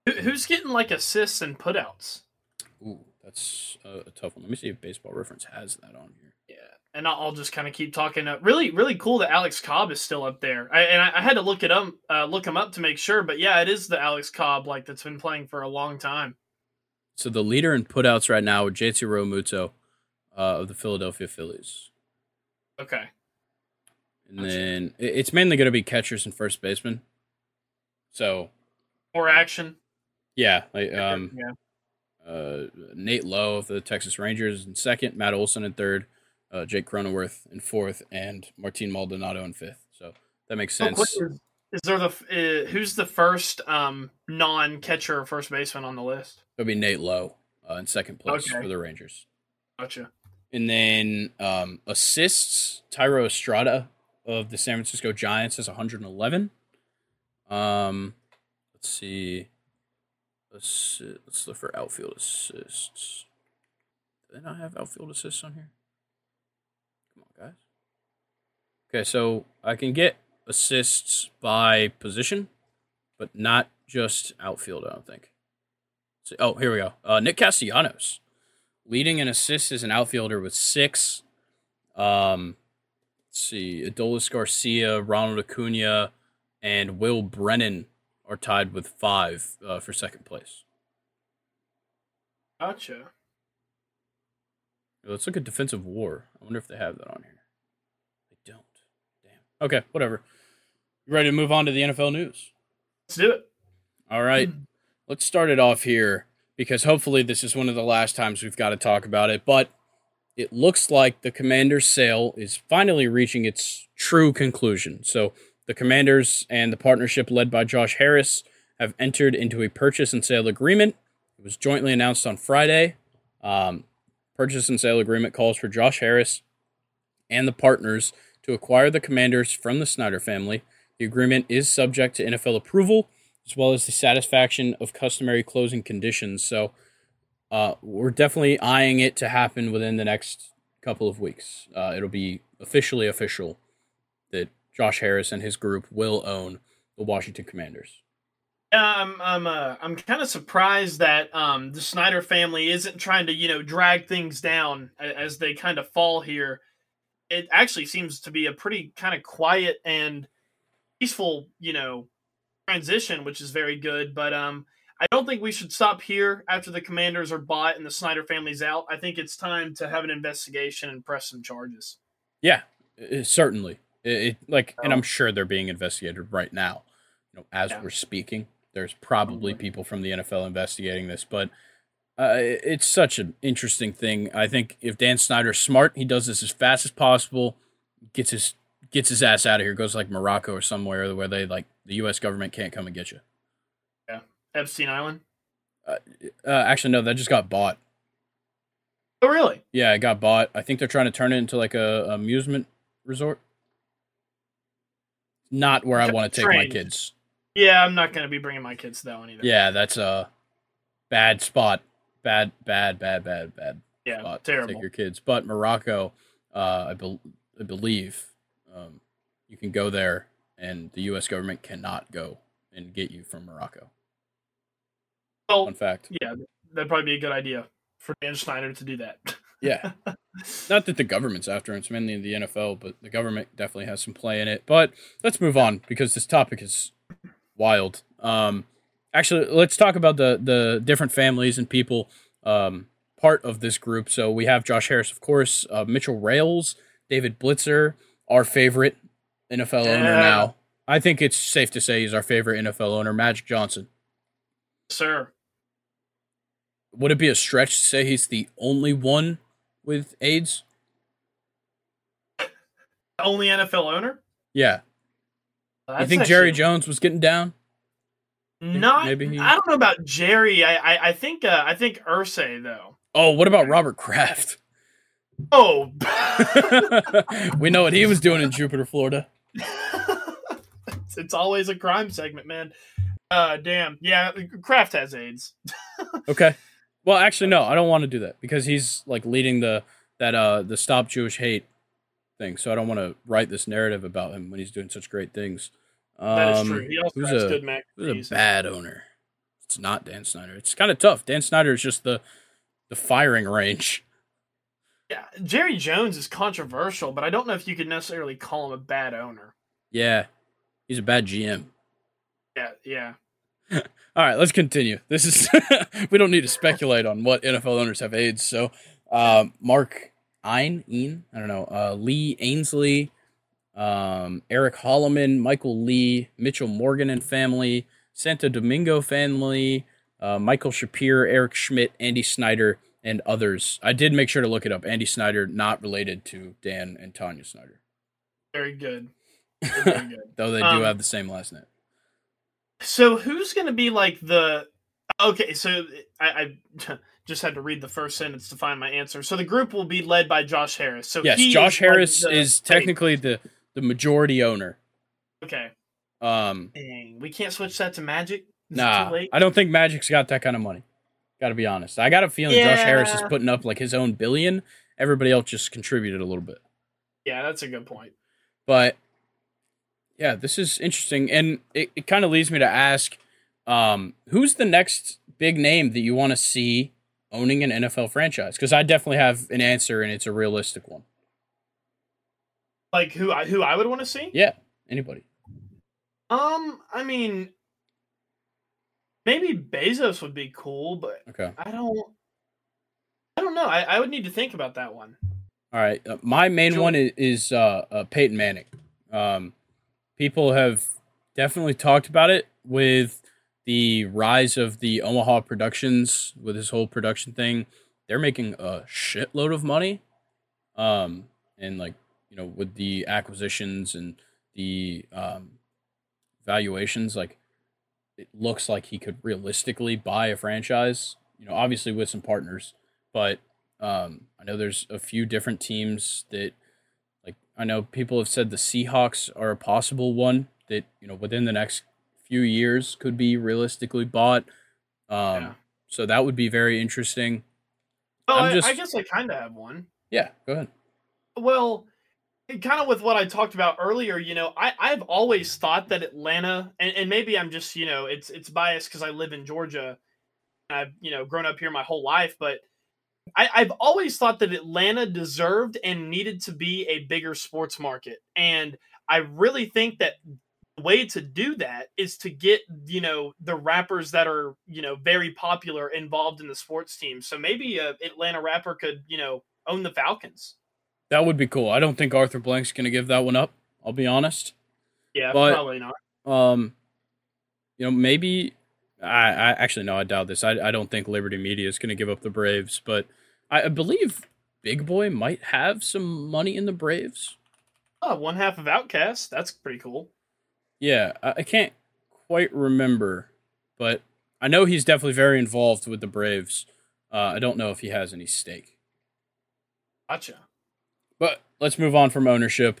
who's getting like assists and putouts? Ooh, that's a, a, tough one. Let me see if Baseball Reference has that on here. Yeah, and I'll just kind of keep talking. Uh, really, really cool that Alex Cobb is still up there. I, and I, I, had to look it up, uh, look him up to make sure. But yeah, it is the Alex Cobb like that's been playing for a long time. So the leader in putouts right now with JT Realmuto uh, of the Philadelphia Phillies. Okay. And gotcha. then it's mainly going to be catchers and first basemen. So more action. Yeah, like um, yeah uh, Nate Lowe of the Texas Rangers in second, Matt Olson in third, uh, Jake Cronenworth in fourth, and Martin Maldonado in fifth. So that makes sense. Oh, is, is, there the uh, who's the first um, non-catcher first baseman on the list? It'll be Nate Lowe uh, in second place okay. for the Rangers. Gotcha. And then um, assists, Thairo Estrada of the San Francisco Giants has 111. Um, let's see. Let's let's look for outfield assists. Do they not have outfield assists on here? Come on, guys. Okay, so I can get assists by position, but not just outfield. I don't think. So, oh, here we go. Uh, Nick Castellanos leading in assists as an outfielder with six. Um, let's see, Adolis Garcia, Ronald Acuna, and Will Brennan are tied with five uh, for second place. Gotcha. Let's look at defensive war. I wonder if they have that on here. They don't. Damn. Okay, whatever. You ready to move on to the NFL news? Let's do it. All right. Mm-hmm. Let's start it off here because hopefully this is one of the last times we've got to talk about it. But it looks like the Commanders' sale is finally reaching its true conclusion. So the Commanders and the partnership led by Josh Harris have entered into a purchase and sale agreement. It was jointly announced on Friday. Um, purchase and sale agreement calls for Josh Harris and the partners to acquire the Commanders from the Snyder family. The agreement is subject to NFL approval as well as the satisfaction of customary closing conditions. So uh, we're definitely eyeing it to happen within the next couple of weeks. Uh, it'll be officially official that Josh Harris and his group will own the Washington Commanders. Yeah, I'm I'm uh, I'm kind of surprised that um, the Snyder family isn't trying to you know drag things down as they kind of fall here. It actually seems to be a pretty kind of quiet and peaceful you know transition, which is very good. But um, I don't think we should stop here after the commanders are bought and the Snyder family's out. I think it's time to have an investigation and press some charges. Yeah, certainly. It, it, like, and I'm sure they're being investigated right now. You know, as yeah. we're speaking, there's probably mm-hmm. people from the NFL investigating this, but uh, it's such an interesting thing. I think if Dan Snyder's smart, he does this as fast as possible, gets his gets his ass out of here, goes like Morocco or somewhere where they like the U.S. government can't come and get you. Yeah, Epstein Island? Uh, uh, actually, no, that just got bought. Oh, really? Yeah, it got bought. I think they're trying to turn it into like a, amusement resort. Not where I want to take my kids. Yeah, I'm not going to be bringing my kids to that one either. Yeah, that's a bad spot. Bad, bad, bad, bad, bad. Yeah, spot terrible. take your kids, but Morocco, uh, I, be- I believe, um, you can go there, and the U.S. government cannot go and get you from Morocco. Well, Fun fact. Yeah, that'd probably be a good idea for Dan Schneider to do that. yeah. Not that the government's after him, it's mainly the NFL, but the government definitely has some play in it. But let's move on because this topic is wild. Um, actually, let's talk about the the different families and people um, part of this group. So we have Josh Harris, of course, uh, Mitchell Rales, David Blitzer, our favorite NFL yeah. owner now. I think it's safe to say he's our favorite NFL owner, Magic Johnson. Sir would it be a stretch to say he's the only one with AIDS? Only NFL owner? Yeah. Well, you think actually... Jerry Jones was getting down? Not. Maybe he... I don't know about Jerry. I I, I think uh, I think Irsay though. Oh, what about Robert Kraft? Oh, we know what he was doing in Jupiter, Florida. it's always a crime segment, man. Uh, damn. Yeah, Kraft has AIDS. okay. Well, actually, no, I don't want to do that because he's like leading the that uh the Stop Jewish Hate thing. So I don't want to write this narrative about him when he's doing such great things. Um, that is true. He also has a, good Mac. Who's a bad owner? It's not Dan Snyder. It's kind of tough. Dan Snyder is just the the firing range. Yeah, Jerry Jones is controversial, but I don't know if you could necessarily call him a bad owner. Yeah, he's a bad GM. Yeah, yeah. All right, let's continue. This is we don't need to speculate on what NFL owners have AIDS. So, uh, Mark Ein, Ein, I don't know, uh, Lee Ainslie, um, Eric Holloman, Michael Lee, Mitchell Morgan and family, Santo Domingo family, uh, Michael Shapiro, Eric Schmidt, Andy Snyder, and others. I did make sure to look it up. Andy Snyder, not related to Dan and Tanya Snyder. Very good. Very good. Though they um, do have the same last name. So who's going to be like the? Okay, so I, I, just had to read the first sentence to find my answer. So the group will be led by Josh Harris. So yes, Josh is Harris like the, is technically the the majority owner. Okay. Um, Dang, we can't switch that to Magic. Is nah, I don't think Magic's got that kind of money. Got to be honest. I got a feeling yeah. Josh Harris is putting up like his own billion. Everybody else just contributed a little bit. Yeah, that's a good point. But yeah, this is interesting, and it, it kind of leads me to ask, um, who's the next big name that you want to see owning an NFL franchise? Because I definitely have an answer, and it's a realistic one. Like who I who I would want to see? Yeah, anybody. Um, I mean, maybe Bezos would be cool, but okay. I don't. I don't know. I, I would need to think about that one. All right, uh, my main one is, is uh, uh, Peyton Manning. Um, people have definitely talked about it with the rise of the Omaha Productions with his whole production thing. They're making a shitload of money, um, and like you know, with the acquisitions and the um, valuations, like it looks like he could realistically buy a franchise. You know, obviously with some partners, but um, I know there's a few different teams that, like, I know people have said the Seahawks are a possible one that you know within the next few years could be realistically bought. Um, yeah. So that would be very interesting. Well, I, just, I guess I kind of have one. Yeah, go ahead. Well, kind of with what I talked about earlier, you know, I, I've always thought that Atlanta, and, and maybe I'm just, you know, it's it's biased because I live in Georgia. I've, you know, grown up here my whole life, but I, I've always thought that Atlanta deserved and needed to be a bigger sports market. And I really think that the way to do that is to get, you know, the rappers that are, you know, very popular involved in the sports team. So maybe a Atlanta rapper could, you know, own the Falcons. That would be cool. I don't think Arthur Blank's going to give that one up. I'll be honest. Yeah, but, probably not. Um, you know, maybe I, I actually no, I doubt this. I, I don't think Liberty Media is going to give up the Braves, but I, I believe Big Boy might have some money in the Braves. Oh, one half of Outkast. That's pretty cool. Yeah, I, I can't quite remember, but I know he's definitely very involved with the Braves. Uh, I don't know if he has any stake. Gotcha. But let's move on from ownership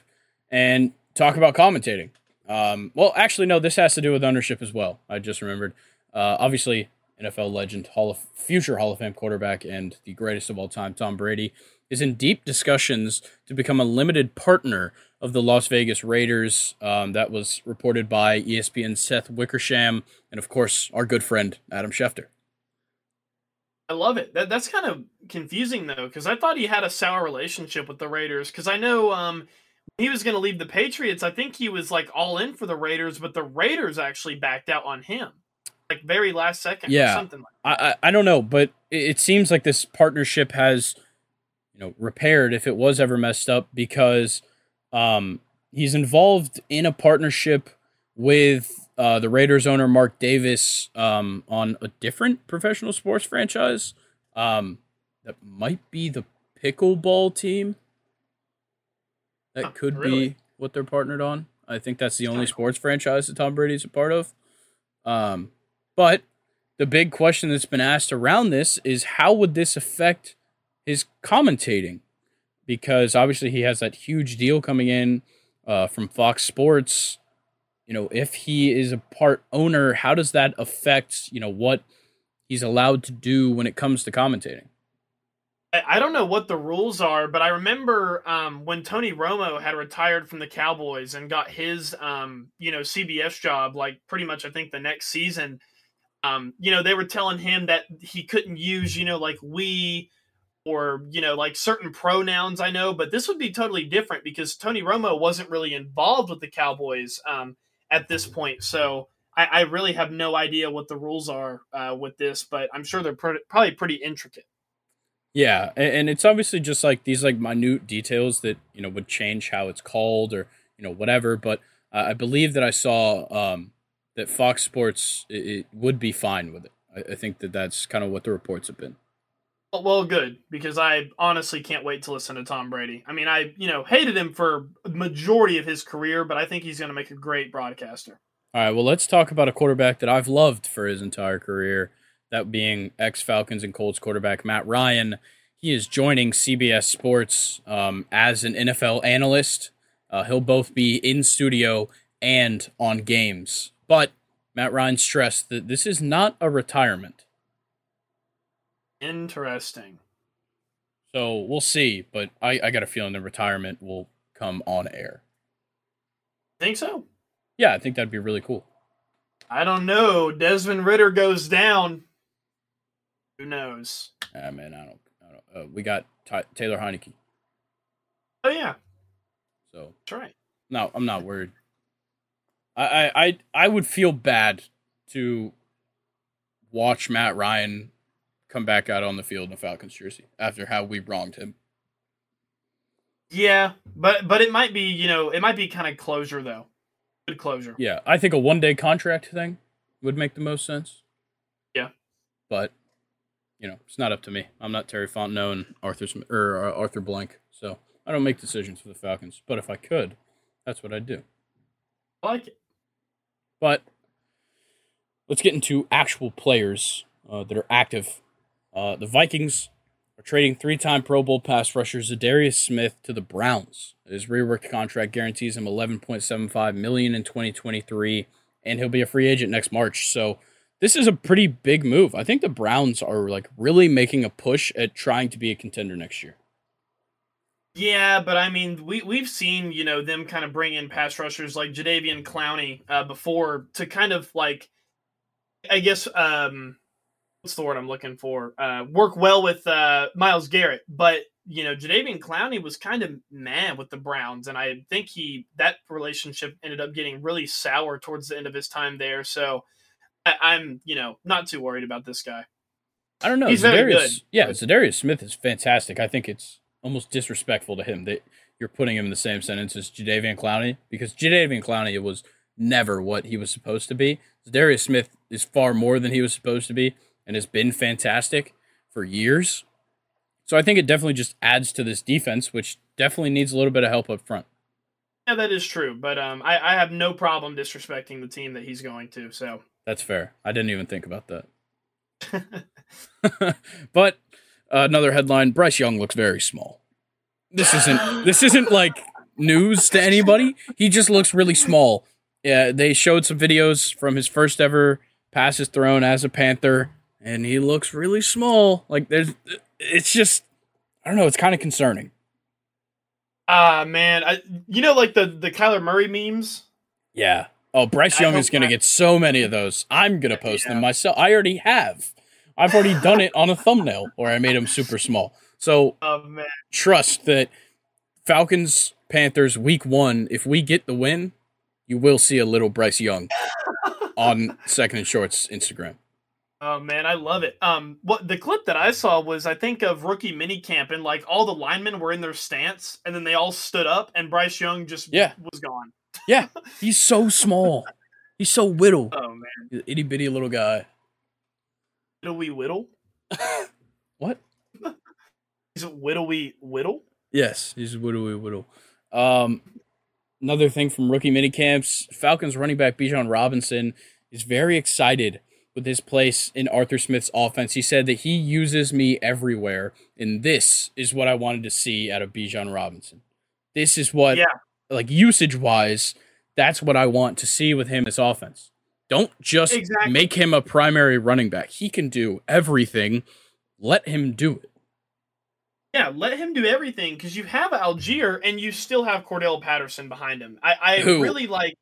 and talk about commentating. Um, well, actually, no, this has to do with ownership as well. I just remembered. Uh, obviously, NFL legend, Hall of future Hall of Fame quarterback, and the greatest of all time, Tom Brady, is in deep discussions to become a limited partner of the Las Vegas Raiders. Um, that was reported by ESPN's Seth Wickersham, and of course, our good friend Adam Schefter. I love it. That that's kind of confusing though, because I thought he had a sour relationship with the Raiders. Because I know um, he was going to leave the Patriots. I think he was like all in for the Raiders, but the Raiders actually backed out on him, like very last second. Yeah, something like. I I don't know, but it, it seems like this partnership has, you know, repaired if it was ever messed up because, um, he's involved in a partnership with uh, the Raiders owner Mark Davis um, on a different professional sports franchise. Um, that might be the pickleball team. That could really? be what they're partnered on. I think that's the only sports franchise that Tom Brady is a part of. Um, but the big question that's been asked around this is how would this affect his commentating? Because obviously he has that huge deal coming in uh, from Fox Sports you know, if he is a part owner, how does that affect, you know, what he's allowed to do when it comes to commentating? I don't know what the rules are, but I remember um, when Tony Romo had retired from the Cowboys and got his, um, you know, CBS job, like pretty much I think the next season. Um, you know, they were telling him that he couldn't use, you know, like we or you know, like certain pronouns. I know, but this would be totally different because Tony Romo wasn't really involved with the Cowboys. At this point. So I, I really have no idea what the rules are uh, with this, but I'm sure they're pr- probably pretty intricate. Yeah, and, and it's obviously just like these like minute details that you know would change how it's called or you know whatever. But uh, I believe that I saw um, that Fox Sports it, it would be fine with it. I, I think that that's kind of what the reports have been. Well, good because I honestly can't wait to listen to Tom Brady. I mean, I you know hated him for majority of his career, but I think he's going to make a great broadcaster. All right, well, let's talk about a quarterback that I've loved for his entire career. That being ex Falcons and Colts quarterback Matt Ryan. He is joining CBS Sports um, as an NFL analyst. Uh, he'll both be in studio and on games. But Matt Ryan stressed that this is not a retirement. Interesting. So we'll see, but I, I got a feeling the retirement will come on air. Think so? Yeah, I think that'd be really cool. I don't know. Desmond Ridder goes down. Who knows? Ah, man, I don't. I don't uh, we got Ty- Taylor Heinicke. Oh yeah. So that's right. No, I'm not worried. I, I I I would feel bad to watch Matt Ryan come back out on the field in a Falcons jersey after how we wronged him. Yeah, but but it might be you know it might be kind of closure though, good closure. Yeah, I think a one day contract thing would make the most sense. Yeah, but you know it's not up to me. I'm not Terry Fontenot and Arthur Smith, or uh, Arthur Blank, so I don't make decisions for the Falcons. But if I could, that's what I'd do. I like it. But let's get into actual players uh, that are active. Uh, the Vikings are trading three-time Pro Bowl pass rusher Za'Darius Smith to the Browns. His reworked contract guarantees him 11.75 million in 2023, and he'll be a free agent next March. So this is a pretty big move. I think the Browns are like really making a push at trying to be a contender next year. Yeah, but I mean, we we've seen you know them kind of bring in pass rushers like Jadeveon Clowney uh, before to kind of like, I guess, um, what's the word I'm looking for? Uh, work well with uh, Myles Garrett, but you know, Jadeveon Clowney was kind of mad with the Browns, and I think he that relationship ended up getting really sour towards the end of his time there. So I, am you know not too worried about this guy. I don't know. He's Za'Darius, very good. Yeah, Za'Darius Smith is fantastic. I think it's almost disrespectful to him that you're putting him in the same sentence as Jadeveon Clowney because Jadeveon Clowney was never what he was supposed to be. Darius Smith is far more than he was supposed to be and has been fantastic for years. So I think it definitely just adds to this defense, which definitely needs a little bit of help up front. Yeah, that is true. But um, I, I have no problem disrespecting the team that he's going to. So that's fair. I didn't even think about that. but uh, another headline: Bryce Young looks very small. This isn't this isn't like news to anybody. He just looks really small. Yeah, they showed some videos from his first ever passes thrown as a Panther, and he looks really small. Like there's, it's just, I don't know. It's kind of concerning. Ah uh, man, I, you know, like the the Kyler Murray memes. Yeah. Oh, Bryce Young is going to get so many of those. I'm going to post yeah. them myself. I already have. I've already done it on a thumbnail where I made him super small. So oh, trust that Falcons Panthers week one. If we get the win, you will see a little Bryce Young on Second and Shorts Instagram. Oh man, I love it. Um, what the clip that I saw was I think of rookie mini camp and like all the linemen were in their stance and then they all stood up and Bryce Young just yeah. was gone. yeah, he's so small. He's so whittle. Oh man, itty bitty little guy. Whittle whittle? what? He's a whittle whittle? Yes, he's a whittle whittle. Um, another thing from rookie mini camps: Falcons running back Bijan Robinson is very excited with his place in Arthur Smith's offense. He said that he uses me everywhere, and this is what I wanted to see out of Bijan Robinson. This is what, yeah. like usage wise, that's what I want to see with him this offense. Don't just exactly. make him a primary running back. He can do everything. Let him do it. Yeah, let him do everything because you have Allgeier and you still have Cordarrelle Patterson behind him. I, I really like.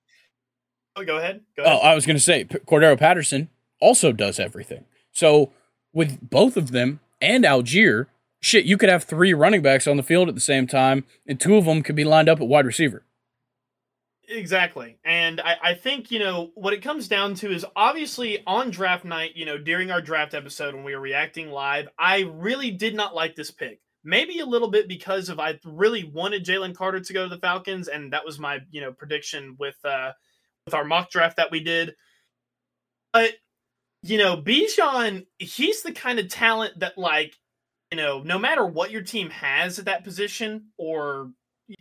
Oh, go ahead. Go oh, ahead. Oh, I was going to say Cordarrelle Patterson also does everything. So with both of them and Allgeier, shit, you could have three running backs on the field at the same time, and two of them could be lined up at wide receiver. Exactly. And I, I think, you know, what it comes down to is obviously on draft night, you know, during our draft episode when we were reacting live, I really did not like this pick. Maybe a little bit because of I really wanted Jalen Carter to go to the Falcons, and that was my, you know, prediction with uh with our mock draft that we did. But, you know, Bijan, he's the kind of talent that like, you know, no matter what your team has at that position or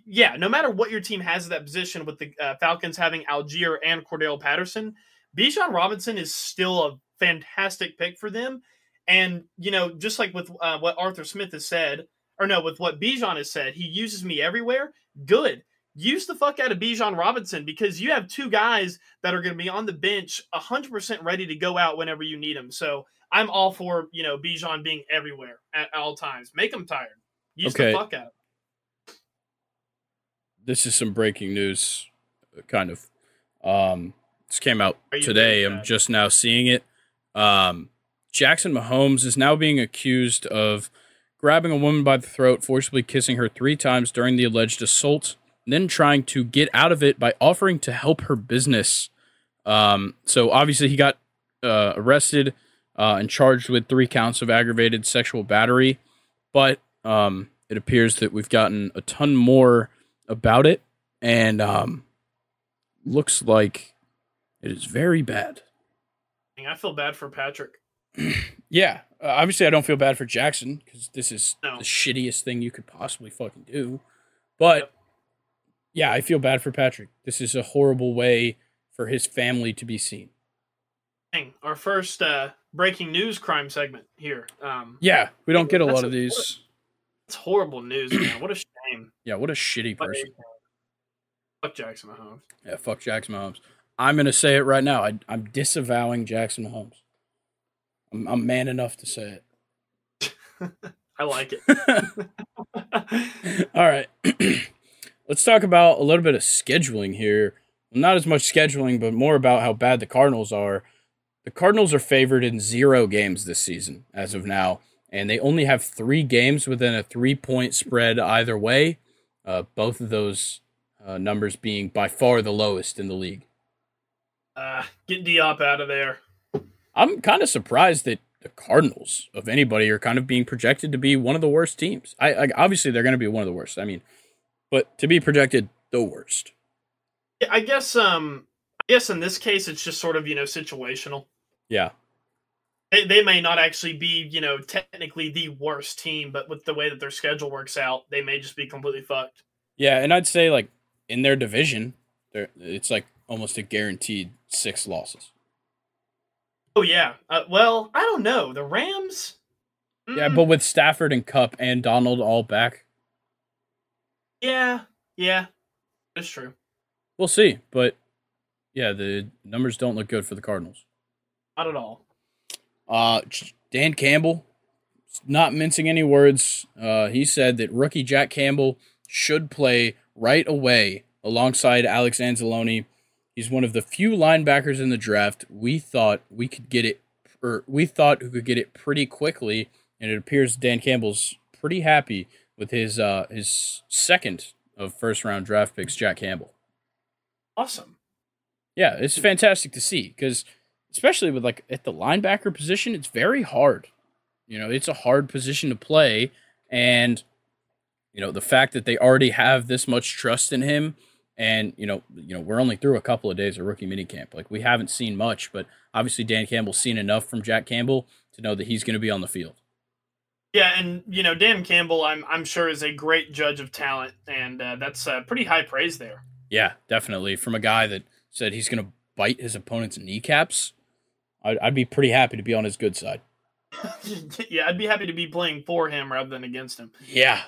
yeah, no matter what your team has at that position, with the uh, Falcons having Allgeier and Cordarrelle Patterson, Bijan Robinson is still a fantastic pick for them. And you know, just like with uh, what Arthur Smith has said, or no, with what Bijan has said, he uses me everywhere. Good, use the fuck out of Bijan Robinson because you have two guys that are going to be on the bench, hundred percent ready to go out whenever you need them. So I'm all for you know Bijan being everywhere at all times. Make him tired. Use okay. the fuck out this is some breaking news, kind of. Um, this came out today. I'm just now seeing it. Um, Jackson Mahomes is now being accused of grabbing a woman by the throat, forcibly kissing her three times during the alleged assault, then trying to get out of it by offering to help her business. Um, so obviously he got uh, arrested uh, and charged with three counts of aggravated sexual battery. But um, it appears that we've gotten a ton more about it, and um, looks like it is very bad. I feel bad for Patrick. yeah, uh, obviously I don't feel bad for Jackson because this is no. the shittiest thing you could possibly fucking do. But yep. Yeah, I feel bad for Patrick. This is a horrible way for his family to be seen. Dang, our first uh, breaking news crime segment here. Um, yeah, we don't get a lot of these. It's horrible news, man. What a shame. Yeah, what a shitty person. Fuck Jackson Mahomes. Yeah, fuck Jackson Mahomes. I'm gonna say it right now. I, am disavowing Jackson Mahomes. I'm, I'm man enough to say it. I like it. All right, let's talk about a little bit of scheduling here. Not as much scheduling, but more about how bad the Cardinals are. The Cardinals are favored in zero games this season as of now, and they only have three games within a three point spread either way. Uh, both of those uh, numbers being by far the lowest in the league. Uh, get Diop out of there. I'm kind of surprised that the Cardinals, of anybody, are kind of being projected to be one of the worst teams. I, I obviously they're going to be one of the worst. I mean, but to be projected the worst. Yeah, I guess. Um, I guess in this case, it's just sort of you know situational. Yeah. They, they may not actually be, you know, technically the worst team, but with the way that their schedule works out, they may just be completely fucked. Yeah, and I'd say like in their division, there it's like almost a guaranteed six losses. Oh yeah. Uh, well, I don't know. The Rams. Mm. Yeah, but with Stafford and Kupp and Donald all back. Yeah, yeah, that's true. We'll see, but yeah, the numbers don't look good for the Cardinals. Not at all. Uh, Dan Campbell, not mincing any words, uh, he said that rookie Jack Campbell should play right away alongside Alex Anzalone. He's one of the few linebackers in the draft we thought we could get it, or we thought who could get it pretty quickly, and it appears Dan Campbell's pretty happy with his uh, his second of first round draft picks, Jack Campbell. Awesome. Yeah, it's fantastic to see because especially with like at the linebacker position, it's very hard. You know, it's a hard position to play, and you know the fact that they already have this much trust in him, and you know, you know, we're only through a couple of days of rookie minicamp. Like we haven't seen much, but obviously Dan Campbell's seen enough from Jack Campbell to know that he's going to be on the field. Yeah, and you know Dan Campbell, I'm I'm sure is a great judge of talent, and uh, that's uh, pretty high praise there. Yeah, definitely from a guy that said he's going to bite his opponent's kneecaps. I'd, I'd be pretty happy to be on his good side. yeah, I'd be happy to be playing for him rather than against him. Yeah,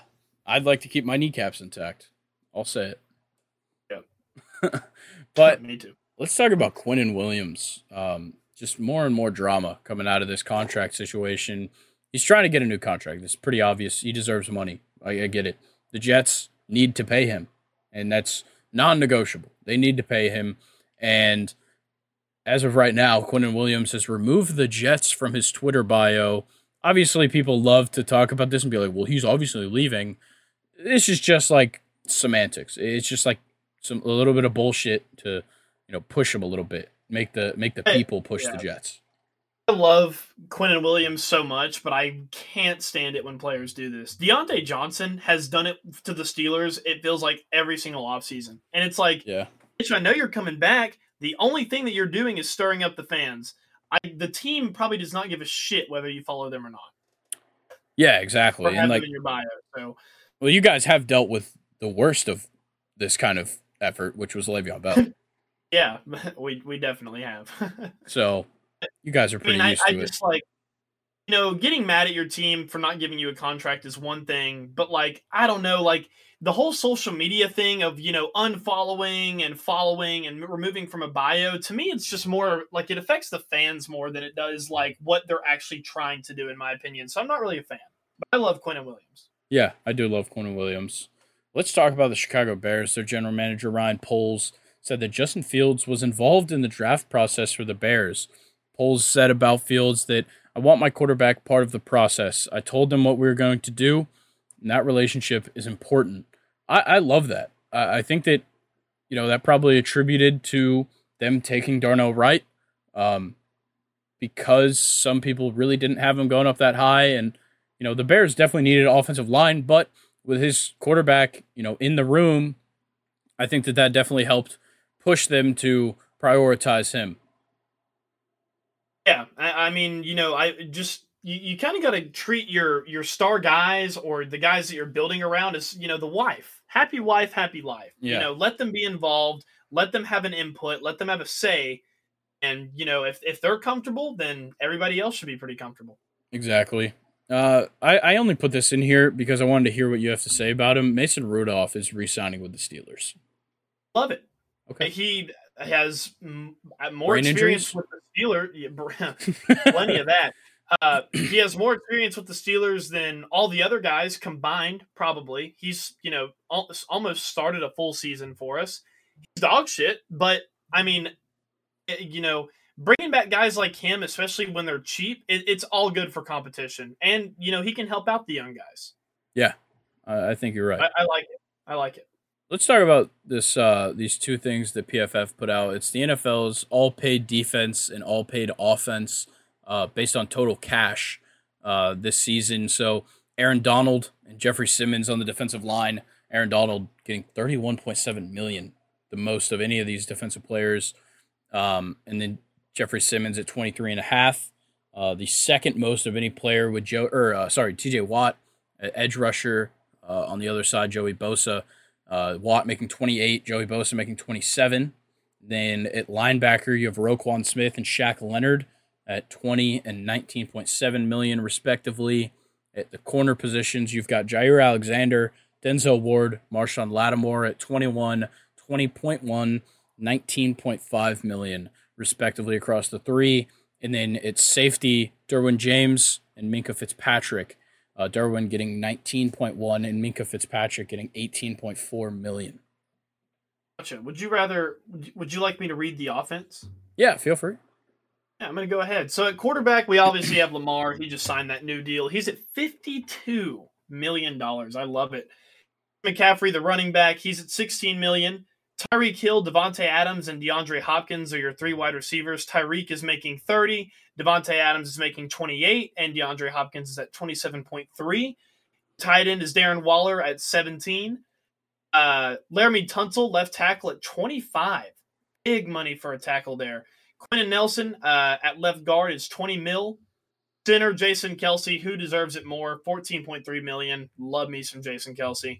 I'd like to keep my kneecaps intact. I'll say it. Yep. but me too. Let's talk about Quinnen Williams. Um, just more and more drama coming out of this contract situation. He's trying to get a new contract. It's pretty obvious. He deserves money. I, I get it. The Jets need to pay him, and that's non-negotiable. They need to pay him, and as of right now, Quinnen Williams has removed the Jets from his Twitter bio. Obviously, people love to talk about this and be like, well, he's obviously leaving. This is just like semantics. It's just like some a little bit of bullshit to, you know, push him a little bit. Make the make the people push yeah. the Jets. I love Quinnen Williams so much, but I can't stand it when players do this. Diontae Johnson has done it to the Steelers, it feels like every single offseason. And it's like, yeah. I know you're coming back, the only thing that you're doing is stirring up the fans. I, the team probably does not give a shit whether you follow them or not. Yeah, exactly. Or and like in your bio. So, well, you guys have dealt with the worst of this kind of effort, which was Le'Veon Bell. yeah, we we definitely have. so, you guys are pretty I mean, used I, to I it. Just like you know, getting mad at your team for not giving you a contract is one thing, but like I don't know, like the whole social media thing of you know unfollowing and following and removing from a bio to me it's just more like it affects the fans more than it does like what they're actually trying to do in my opinion so i'm not really a fan but i love quinnen williams. Yeah i do love quinnen williams. Let's talk about the chicago bears. Their general manager ryan poles said that justin fields was involved in the draft process for the bears poles said about fields that i want my quarterback part of the process i told them what we were going to do and that relationship is important I, I love that. I, I think that you know that probably attributed to them taking Darnell Wright. Um, because some people really didn't have him going up that high. And, you know, the Bears definitely needed an offensive line, but with his quarterback, you know, in the room, I think that that definitely helped push them to prioritize him. Yeah, I, I mean, you know, I just you, you kind of got to treat your your star guys or the guys that you're building around as you know the wife, happy wife, happy life. Yeah. You know, let them be involved, let them have an input, let them have a say, and you know, if if they're comfortable, then everybody else should be pretty comfortable. Exactly. Uh, I, I only put this in here because I wanted to hear what you have to say about him. Mason Rudolph is re-signing with the Steelers. Love it. Okay. He has uh, more Brain experience injuries? with the Steelers. plenty of that. Uh, he has more experience with the Steelers than all the other guys combined. Probably he's you know almost started a full season for us. He's dog shit, but I mean, eh, you know, bringing back guys like him, especially when they're cheap, it, it's all good for competition, and you know he can help out the young guys. Yeah, I think you're right. I, I like it. I like it. Let's talk about this. Uh, these two things that PFF put out. It's the NFL's all paid defense and all paid offense, uh, based on total cash uh, this season. So Aaron Donald and Jeffrey Simmons on the defensive line. Aaron Donald getting thirty one point seven million, the most of any of these defensive players, um, and then Jeffrey Simmons at twenty three and a half. Uh, the second most of any player with Joe, or uh, sorry, T.J. Watt, edge rusher. Uh, on the other side, Joey Bosa uh, Watt making 28, Joey Bosa making 27. Then at linebacker, you have Roquan Smith and Shaq Leonard at 20 and 19.7 million, respectively. At the corner positions, you've got Jaire Alexander, Denzel Ward, Marshon Lattimore at 21, 20.1, 19.5 million, respectively, across the three. And then it's safety, Derwin James and Minkah Fitzpatrick uh, Derwin getting 19.1 and Minkah Fitzpatrick getting 18.4 million. Gotcha. Would you rather? Would you like me to read the offense? Yeah, feel free. Yeah, I'm going to go ahead. So at quarterback, we obviously have Lamar. He just signed that new deal. He's at 52 million dollars. I love it. McCaffrey, the running back, he's at 16 million. Tyreek Hill, Davante Adams, and DeAndre Hopkins are your three wide receivers. Tyreek is making 30, Davante Adams is making 28, and DeAndre Hopkins is at 27.3. Tight end is Darren Waller at 17. Uh, Laremy Tunsil, left tackle at 25. Big money for a tackle there. Quenton Nelson uh, at left guard is 20 mil. Center Jason Kelce, who deserves it more, 14.3 million. Love me some Jason Kelce.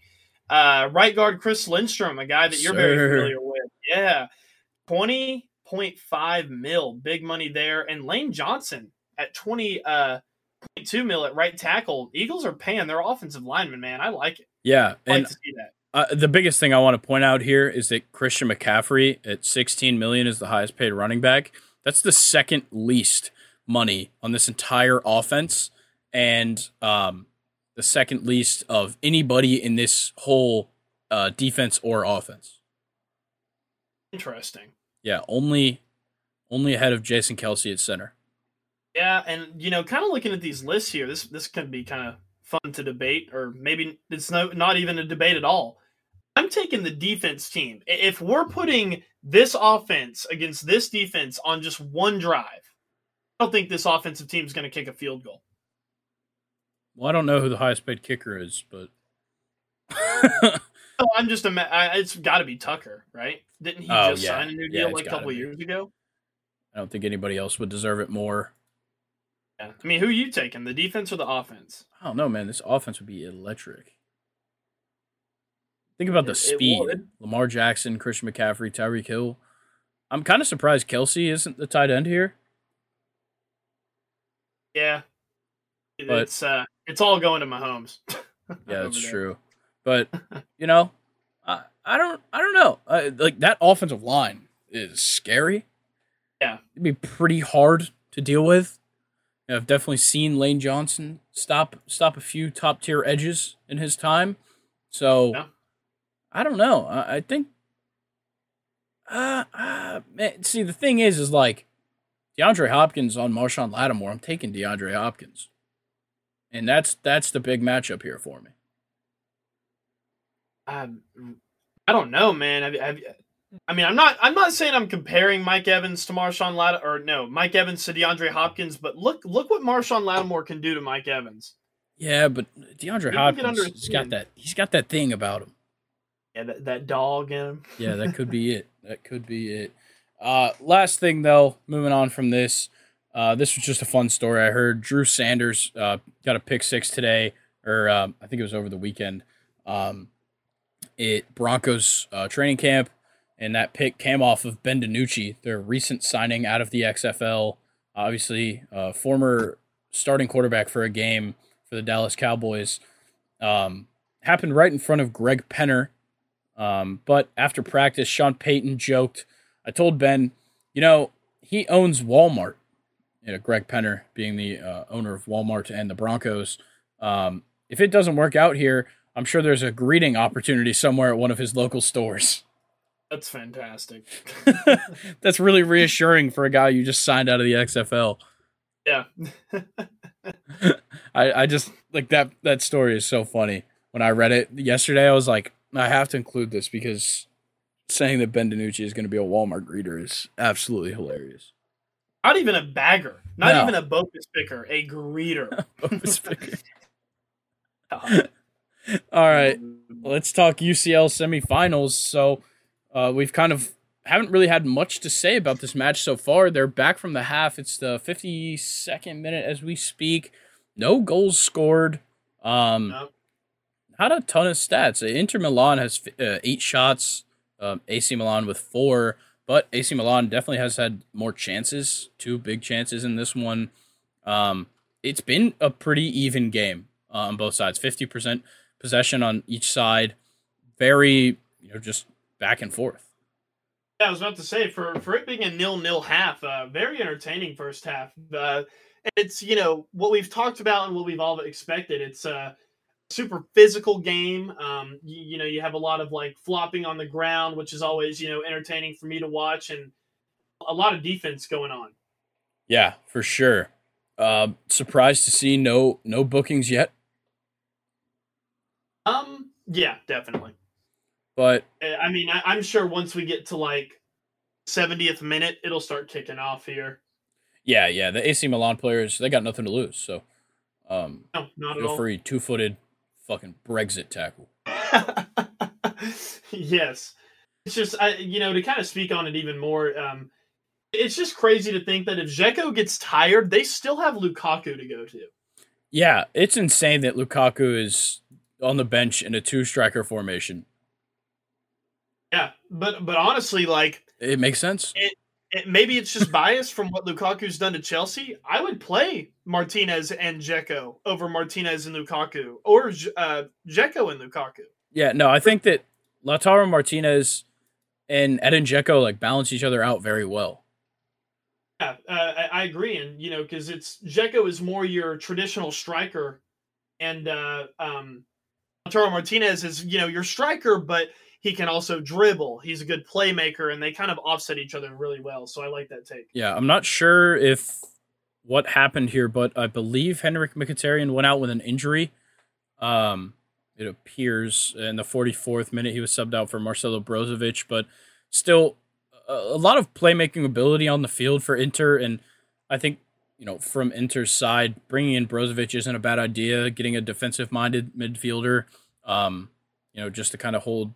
Uh, right guard Chris Lindstrom, a guy that you're very familiar with. Yeah. 20.5 mil. Big money there. And Lane Johnson at 20 uh 0.2 mil at right tackle. Eagles are paying their offensive lineman, man. I like it. Yeah. I and like uh, the biggest thing I want to point out here is that Christian McCaffrey at 16 million is the highest paid running back. That's the second least money on this entire offense. And um, the second least of anybody in this whole uh, defense or offense. Interesting. Yeah, only only ahead of Jason Kelce at center. Yeah, and you know, kind of looking at these lists here, this this could be kind of fun to debate, or maybe it's no not even a debate at all. I'm taking the defense team. If we're putting this offense against this defense on just one drive, I don't think this offensive team is going to kick a field goal. Well, I don't know who the highest paid kicker is, but oh, I'm just a. It's got to be Tucker, right? Didn't he oh, just yeah. sign a new deal yeah, like a couple years ago? I don't think anybody else would deserve it more. Yeah, I mean, who you taking, the defense or the offense? I don't know, man. This offense would be electric. Think about the it, speed: it Lamar Jackson, Christian McCaffrey, Tyreek Hill. I'm kind of surprised Kelce isn't the tight end here. Yeah, but, it's uh, it's all going to Mahomes. yeah, that's true. But you know, I, I don't I don't know. I, like that offensive line is scary. Yeah, it'd be pretty hard to deal with. I've definitely seen Lane Johnson stop stop a few top tier edges in his time. So yeah. I don't know. I, I think. Uh, uh, man, see, the thing is, is like DeAndre Hopkins on Marshon Lattimore. I'm taking DeAndre Hopkins and that's that's the big matchup here for me. Um, I don't know, man. Have, have, I mean, I'm not. I'm not saying I'm comparing Mike Evans to Marshon Lattimore, or no, Mike Evans to DeAndre Hopkins. But look, look what Marshon Lattimore can do to Mike Evans. Yeah, but DeAndre Hopkins, he's got that. He's got that thing about him. Yeah, that, that dog in him. yeah, that could be it. That could be it. Uh, last thing though, moving on from this, uh, this was just a fun story. I heard Drew Sanders uh, got a pick six today, or uh, I think it was over the weekend. Um, it Broncos uh, training camp, and that pick came off of Ben DiNucci, their recent signing out of the XFL. Obviously, uh, former starting quarterback for a game for the Dallas Cowboys. Um, happened right in front of Greg Penner. Um, but after practice, Sean Payton joked, I told Ben, you know, he owns Walmart. You know, Greg Penner being the uh, owner of Walmart and the Broncos. Um, if it doesn't work out here, I'm sure there's a greeting opportunity somewhere at one of his local stores. That's fantastic. That's really reassuring for a guy you just signed out of the XFL. Yeah. I, I just like that that story is so funny. When I read it yesterday, I was like, I have to include this because saying that Ben DiNucci is going to be a Walmart greeter is absolutely hilarious. Not even a bagger, not no. even a bogus picker, a greeter. bogus picker. All right, let's talk UCL semifinals. So uh, we've kind of haven't really had much to say about this match so far. They're back from the half. It's the 52nd minute as we speak. No goals scored. Um, no. Not a ton of stats. Inter Milan has uh, eight shots. Um, AC Milan with four, but AC Milan definitely has had more chances. Two big chances in this one. Um, it's been a pretty even game uh, on both sides. Fifty percent possession on each side. Very, you know, just back and forth. Yeah, I was about to say for for it being a nil nil half, uh, very entertaining first half. Uh, it's you know what we've talked about and what we've all expected. It's a super physical game. Um, you, you know, you have a lot of like flopping on the ground, which is always you know entertaining for me to watch, and a lot of defense going on. Yeah, for sure. Uh, surprised to see no no bookings yet. Um. Yeah, definitely. But eh, I mean, I, am sure once we get to like 70th minute, it'll start kicking off here. Yeah, yeah. The AC Milan players, they got nothing to lose. So, um, no, not feel free, two footed, fucking Brexit tackle. yes, it's just I, you know, to kind of speak on it even more. Um, it's just crazy to think that if Dzeko gets tired, they still have Lukaku to go to. Yeah, it's insane that Lukaku is on the bench in a two striker formation. Yeah, but but honestly, like it makes sense. It, maybe it's just bias from what Lukaku's done to Chelsea. I would play Martinez and Dzeko over Martinez and Lukaku, or uh, Dzeko and Lukaku. Yeah, no, I think that Lautaro Martinez and Edin Dzeko like balance each other out very well. Yeah, uh, I, I, agree, and you know, because it's Dzeko is more your traditional striker, and uh, um, Lautaro Martinez is you know your striker, but he can also dribble. He's a good playmaker, and they kind of offset each other really well. So I like that take. Yeah, I'm not sure if what happened here, but I believe Henrik Mkhitaryan went out with an injury. Um, it appears in the 44th minute he was subbed out for Marcelo Brozovic, but still a, lot of playmaking ability on the field for Inter, and I think you know from Inter's side, bringing in Brozovic isn't a bad idea. Getting a defensive-minded midfielder, um, you know, just to kind of hold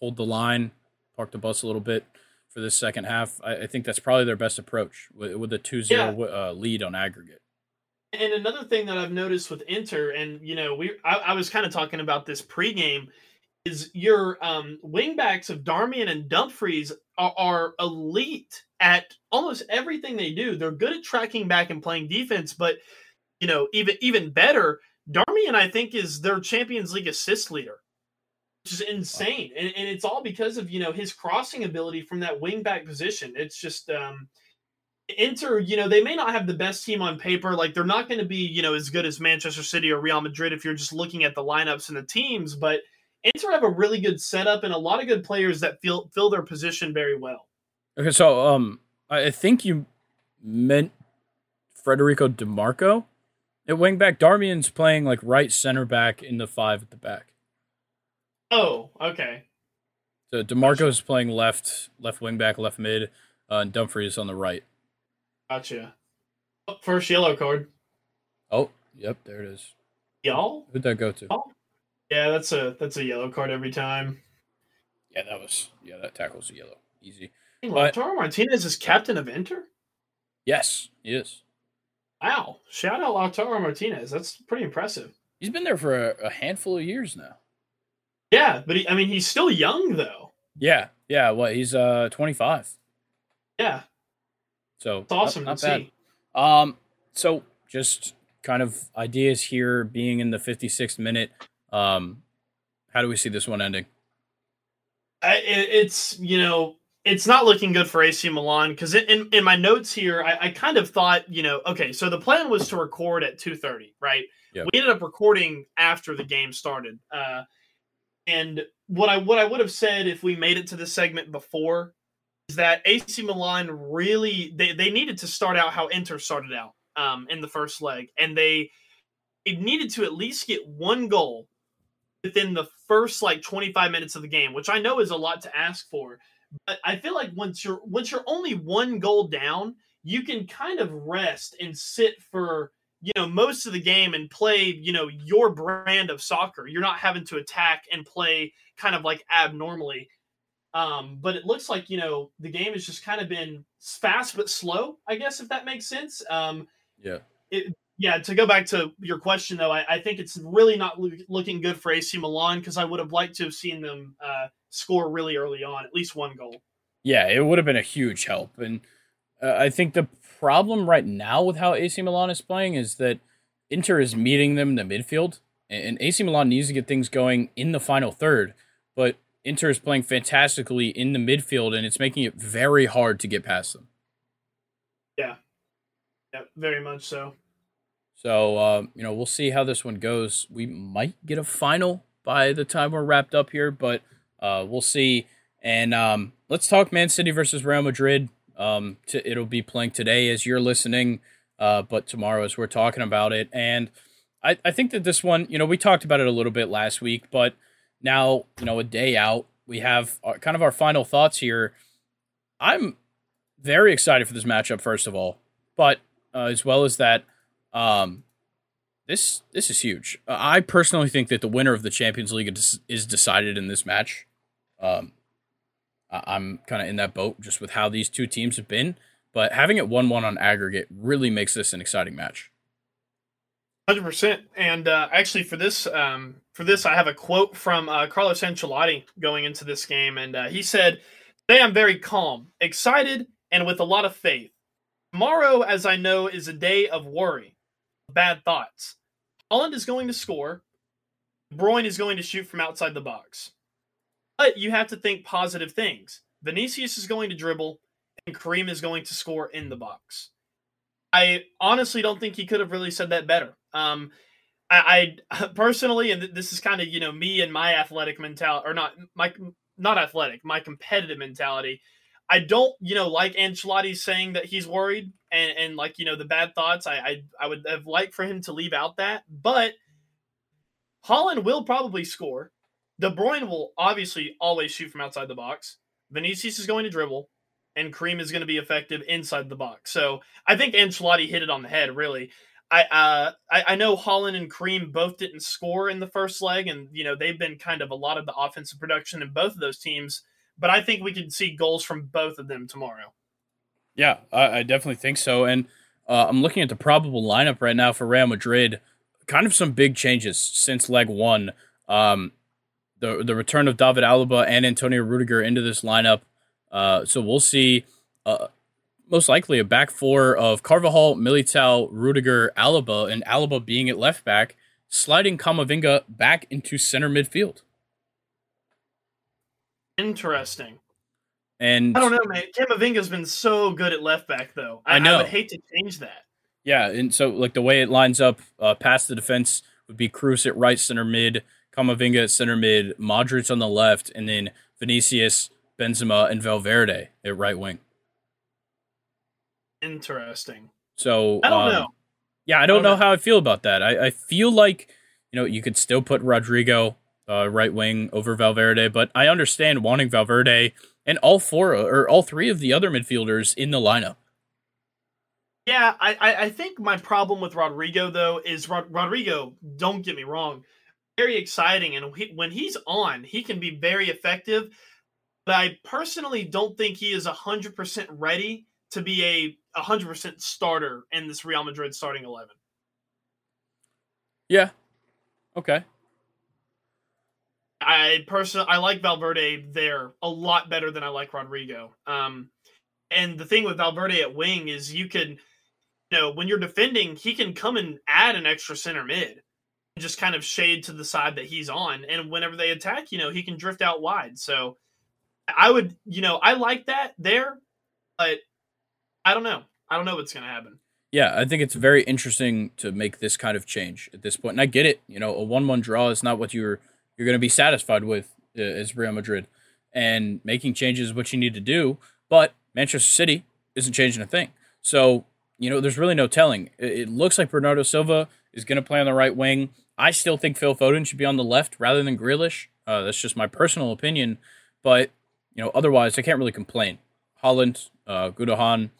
hold the line, park the bus a little bit for this second half. I, I think that's probably their best approach with, with a 2 0 yeah. uh, lead on aggregate. And another thing that I've noticed with Inter, and you know, we I, I was kind of talking about this pregame, is your um, wingbacks of Darmian and Dumfries are, are elite at almost everything they do. They're good at tracking back and playing defense, but you know, even even better, Darmian I think is their Champions League assist leader is insane. And, and it's all because of, you know, his crossing ability from that wing back position. It's just um Inter, you know, they may not have the best team on paper. Like they're not going to be, you know, as good as Manchester City or Real Madrid if you're just looking at the lineups and the teams, but Inter have a really good setup and a lot of good players that fill fill their position very well. Okay, so um I think you meant Federico Dimarco at wingback. Darmian's playing like right center back in the five at the back. Oh, okay. So Dimarco's playing left, left wing back, left mid, uh, and Dumfries on the right. Gotcha. Oh, first yellow card. Oh, yep, there it is. Y'all? Who'd that go to? Oh. Yeah, that's a that's a yellow card every time. Yeah, that was yeah, that tackles a yellow. Easy. Lautaro Martinez is captain of Inter? Yes, he is. Wow. Shout out Lautaro Martinez. That's pretty impressive. He's been there for a, a handful of years now. Yeah, but he, I mean, he's still young though. Yeah, yeah. What he's uh 25. Yeah. So it's awesome not, not bad. See. Um. So just kind of ideas here, being in the 56th minute. Um, how do we see this one ending? I, it's you know it's not looking good for AC Milan because in, in my notes here, I, I, kind of thought, you know, okay, so the plan was to record at 2.30, right? Yep. We ended up recording after the game started. Uh, and what I what I would have said if we made it to this segment before is that AC Milan really they, they needed to start out how Inter started out um, in the first leg, and they it needed to at least get one goal within the first like 25 minutes of the game, which I know is a lot to ask for. But I feel like once you're once you're only one goal down, you can kind of rest and sit for you know most of the game and play you know your brand of soccer. You're not having to attack and play kind of like abnormally. Um but it looks like you know the game has just kind of been fast but slow i guess if that makes sense. Um yeah. it, yeah to go back to your question though i, I think it's really not lo- looking good for ac milan because i would have liked to have seen them uh score really early on at least one goal. Yeah it would have been a huge help. And uh, i think the problem right now with how AC Milan is playing is that Inter is meeting them in the midfield, and AC Milan needs to get things going in the final third. But Inter is playing fantastically in the midfield, and it's making it very hard to get past them. Yeah, yeah, very much so. So uh, you know, we'll see how this one goes. We might get a final by the time we're wrapped up here, but uh, we'll see. And um, let's talk Man City versus Real Madrid. Um, to, it'll be playing today as you're listening, uh, but tomorrow as we're talking about it. And I, I think that this one, you know, we talked about it a little bit last week, but now, you know, a day out, we have our, kind of our final thoughts here. I'm very excited for this matchup, first of all, but uh, as well as that, um, this this is huge. I personally think that the winner of the Champions League is decided in this match. Um, I'm kind of in that boat just with how these two teams have been. But having it 1 1 on aggregate really makes this an exciting match. 100%. And uh, actually, for this, um, for this, I have a quote from uh, Carlos Ancelotti going into this game. And uh, he said, Today I'm very calm, excited, and with a lot of faith. Tomorrow, as I know, is a day of worry, bad thoughts. Haaland is going to score. Bruyne is going to shoot from outside the box. But you have to think positive things. Vinicius is going to dribble, and Karim is going to score in the box. I honestly don't think he could have really said that better. Um, I, I personally, and this is kind of you know me and my athletic mentality, or not my not athletic, my competitive mentality. I don't, you know, like Ancelotti saying that he's worried and, and like, you know, the bad thoughts. I, I I would have liked for him to leave out that, but Haaland will probably score. De Bruyne will obviously always shoot from outside the box. Vinicius is going to dribble, and Karim is going to be effective inside the box. So I think Ancelotti hit it on the head. Really, I uh, I, I know Haaland and Karim both didn't score in the first leg, and you know they've been kind of a lot of the offensive production in both of those teams. But I think we can see goals from both of them tomorrow. Yeah, I, I definitely think so. And uh, I'm looking at the probable lineup right now for Real Madrid. Kind of some big changes since leg one. Um, the the return of David Alaba and Antonio Rudiger into this lineup. Uh, so we'll see. Uh, most likely a back four of Carvajal, Militao, Rudiger, Alaba, and Alaba being at left back, sliding Camavinga back into center midfield. Interesting. And I don't know, man. Camavinga's been so good at left back, though. I, I know. I would hate to change that. Yeah, and so like the way it lines up, uh, past the defense would be Kroos at right center mid, Camavinga at center mid, Modric on the left, and then Vinicius, Benzema, and Valverde at right wing. Interesting. So I don't um, know. Yeah, I don't, I don't know, know, how I feel about that. I, I feel like you know you could still put Rodrygo uh, right wing over Valverde, but I understand wanting Valverde and all four or all three of the other midfielders in the lineup. Yeah, I, I think my problem with Rodrygo though is Rod, Rodrygo. Don't get me wrong, very exciting, and he, when he's on, he can be very effective. But I personally don't think he is hundred percent ready to be a hundred percent starter in this Real Madrid starting eleven. Yeah. Okay. I personally I like Valverde there a lot better than I like Rodrygo. Um, and the thing with Valverde at wing is you can, you know, when you're defending, he can come and add an extra center mid, just kind of shade to the side that he's on, and whenever they attack, you know, he can drift out wide. So I would, you know, I like that there, but I don't know. I don't know what's going to happen. Yeah, I think it's very interesting to make this kind of change at this point. and I get it. You know, a one-one draw is not what you're you're going to be satisfied with uh, as Real Madrid, and making changes is what you need to do. But Manchester City isn't changing a thing, so you know there's really no telling. It, looks like Bernardo Silva is going to play on the right wing. I still think Phil Foden should be on the left rather than Grealish. Uh, that's just my personal opinion, but you know otherwise I can't really complain. Haaland, uh, Gundogan,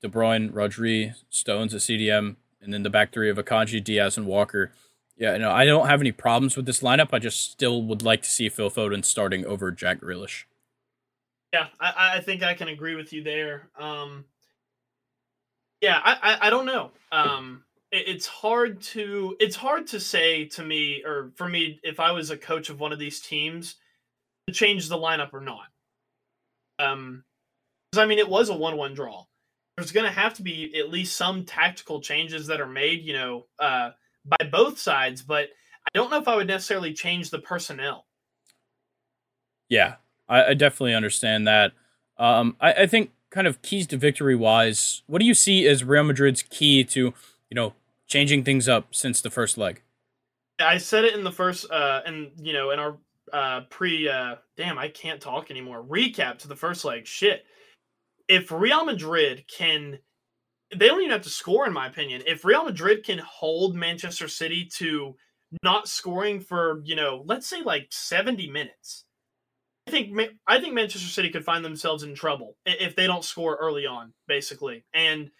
De Bruyne, Rodri, Stones at CDM, and then the back three of Akanji, Dias, and Walker. Yeah, no, I don't have any problems with this lineup. I just still would like to see Phil Foden starting over Jack Grealish. Yeah, I, I think I can agree with you there. Um, yeah, I, I, I don't know. Um, it's hard to it's hard to say to me or for me if I was a coach of one of these teams to change the lineup or not. Um, because I mean it was a one-one draw there's going to have to be at least some tactical changes that are made, you know, uh, by both sides. But I don't know if I would necessarily change the personnel. Yeah, I, I definitely understand that. Um, I, I think kind of keys to victory wise, what do you see as Real Madrid's key to, you know, changing things up since the first leg? I said it in the first, uh, and you know, in our uh, pre, uh, damn, I can't talk anymore. Recap to the first leg. Shit if Real Madrid can they don't even have to score in my opinion. If Real Madrid can hold Manchester City to not scoring for, you know, let's say like 70 minutes. I think I think Manchester City could find themselves in trouble if they don't score early on, basically. And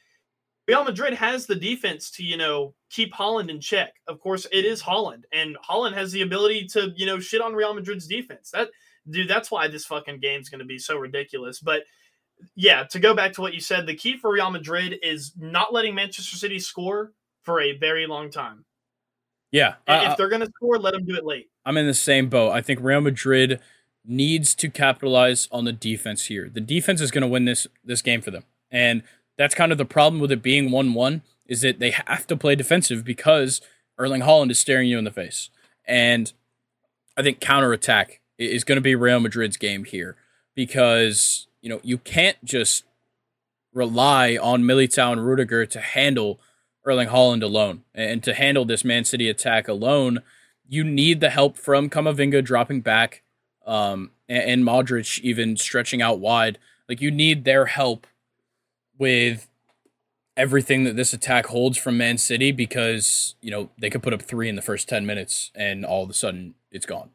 Real Madrid has the defense to, you know, keep Haaland in check. Of course, it is Haaland, and Haaland has the ability to, you know, shit on Real Madrid's defense. That dude, that's why this fucking game's going to be so ridiculous. But yeah, to go back to what you said, the key for Real Madrid is not letting Manchester City score for a very long time. Yeah. If they're going to score, let them do it late. I'm in the same boat. I think Real Madrid needs to capitalize on the defense here. The defense is going to win this this game for them. And that's kind of the problem with it being 1-1 is that they have to play defensive because Erling Haaland is staring you in the face. And I think counterattack is going to be Real Madrid's game here because you know, you can't just rely on Militao and Rudiger to handle Erling Haaland alone and to handle this Man City attack alone. You need the help from Camavinga dropping back, um, and, and Modric even stretching out wide. Like you need their help with everything that this attack holds from Man City because you know they could put up three in the first ten minutes and all of a sudden it's gone.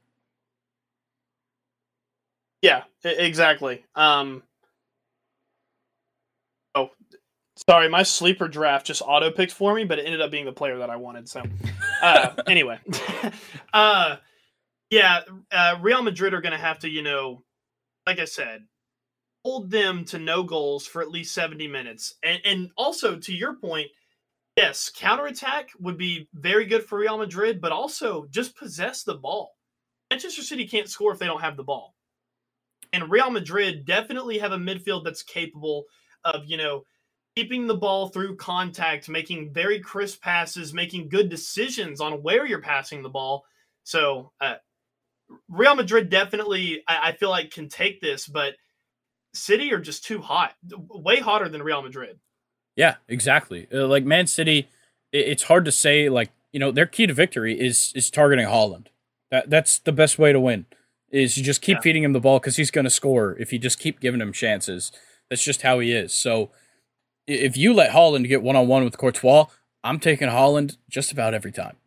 Yeah, exactly. Um, oh, sorry, my sleeper draft just auto picked for me, but it ended up being the player that I wanted. So, uh, anyway, uh, yeah, uh, Real Madrid are going to have to, you know, like I said, hold them to no goals for at least 70 minutes. And, and also, to your point, yes, counterattack would be very good for Real Madrid, but also just possess the ball. Manchester City can't score if they don't have the ball and Real Madrid definitely have a midfield that's capable of, you know, keeping the ball through contact, making very crisp passes, making good decisions on where you're passing the ball. So, uh, Real Madrid definitely, I, I feel like, can take this, but City are just too hot, way hotter than Real Madrid. Yeah, exactly. Uh, like Man City, it, it's hard to say. Like you know, their key to victory is is targeting Haaland. That that's the best way to win is you just keep yeah. feeding him the ball because he's going to score if you just keep giving him chances. That's just how he is. So if you let Haaland get one on one with Courtois, I'm taking Haaland just about every time.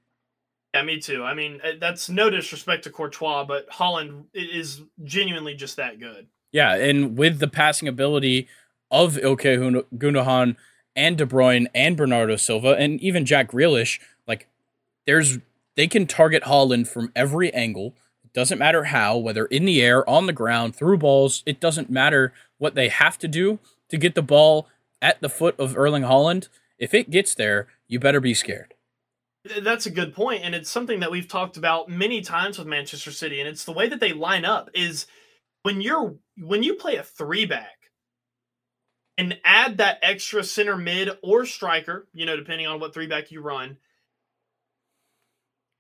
Yeah, me too. I mean, uh, that's no disrespect to Courtois, but Haaland is genuinely just that good. Yeah, and with the passing ability of Ilkay Gundogan and De Bruyne and Bernardo Silva and even Jack Grealish, like there's they can target Haaland from every angle. It doesn't matter how, whether in the air, on the ground, through balls. It doesn't matter what they have to do to get the ball at the foot of Erling Haaland. If it gets there, you better be scared. That's a good point, and it's something that we've talked about many times with Manchester City, and it's the way that they line up. Is when you're when you play a three back and add that extra center mid or striker, you know, depending on what three back you run.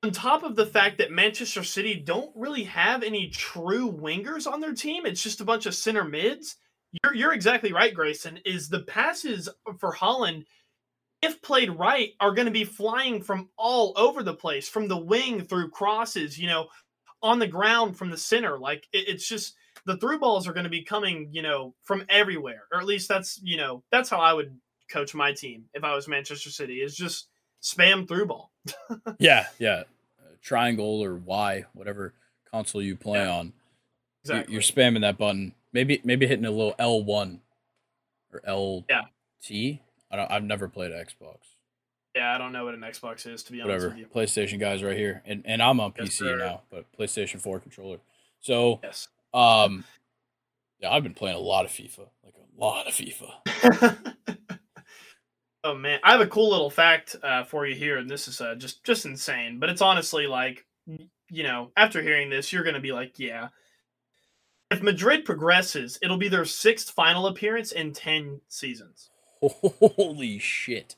On top of the fact that Manchester City don't really have any true wingers on their team, it's just a bunch of center mids. You're you're exactly right, Grayson. Is the passes for Haaland, if played right, are going to be flying from all over the place, from the wing through crosses, you know, on the ground from the center. Like it, it's just the through balls are going to be coming, you know, from everywhere. Or at least that's, you know, that's how I would coach my team if I was Manchester City. Is just spam through ball. yeah, yeah, triangle or Y, whatever console you play yeah, on. Exactly. You're spamming that button. Maybe maybe hitting a little L one or L yeah. T I don't, I've never played Xbox. Yeah, I don't know what an Xbox is to be Whatever. honest with you. PlayStation guys right here, and and I'm on yes, PC sir. now, but PlayStation Four controller. So yes, um, yeah, I've been playing a lot of FIFA, like a lot of FIFA. oh man, I have a cool little fact uh, for you here, and this is uh, just just insane, but it's honestly like, you know, after hearing this, you're gonna be like, yeah. If Madrid progresses, it'll be their sixth final appearance in ten seasons. Holy shit!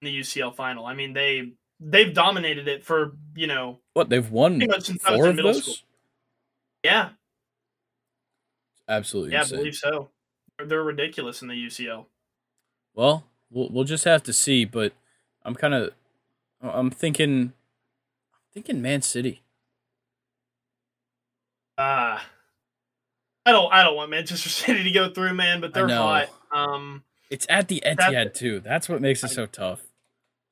In the UCL final, I mean they they've dominated it for you know what they've won four of those. School. Yeah, absolutely. Yeah, insane. I believe so. They're ridiculous in the UCL. Well, we'll we'll just have to see, but I'm kind of I'm thinking I'm thinking Man City. Ah. Uh, I don't I don't want Manchester City to go through, man, but they're hot. Um it's at the Etihad too. That's what makes it so tough.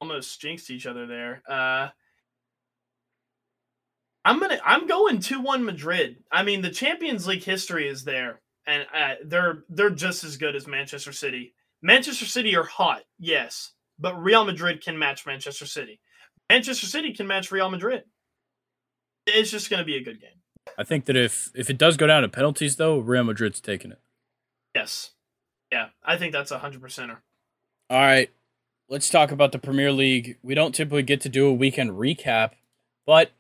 Almost jinxed each other there. Uh, I'm gonna I'm going two one Madrid. I mean the Champions League history is there, and uh, they're they're just as good as Manchester City. Manchester City are hot, yes, but Real Madrid can match Manchester City. Manchester City can match Real Madrid. It's just going to be a good game. I think that if if it does go down to penalties, though, Real Madrid's taking it. Yes, yeah, I think that's a hundred percenter. All right, let's talk about the Premier League. We don't typically get to do a weekend recap, but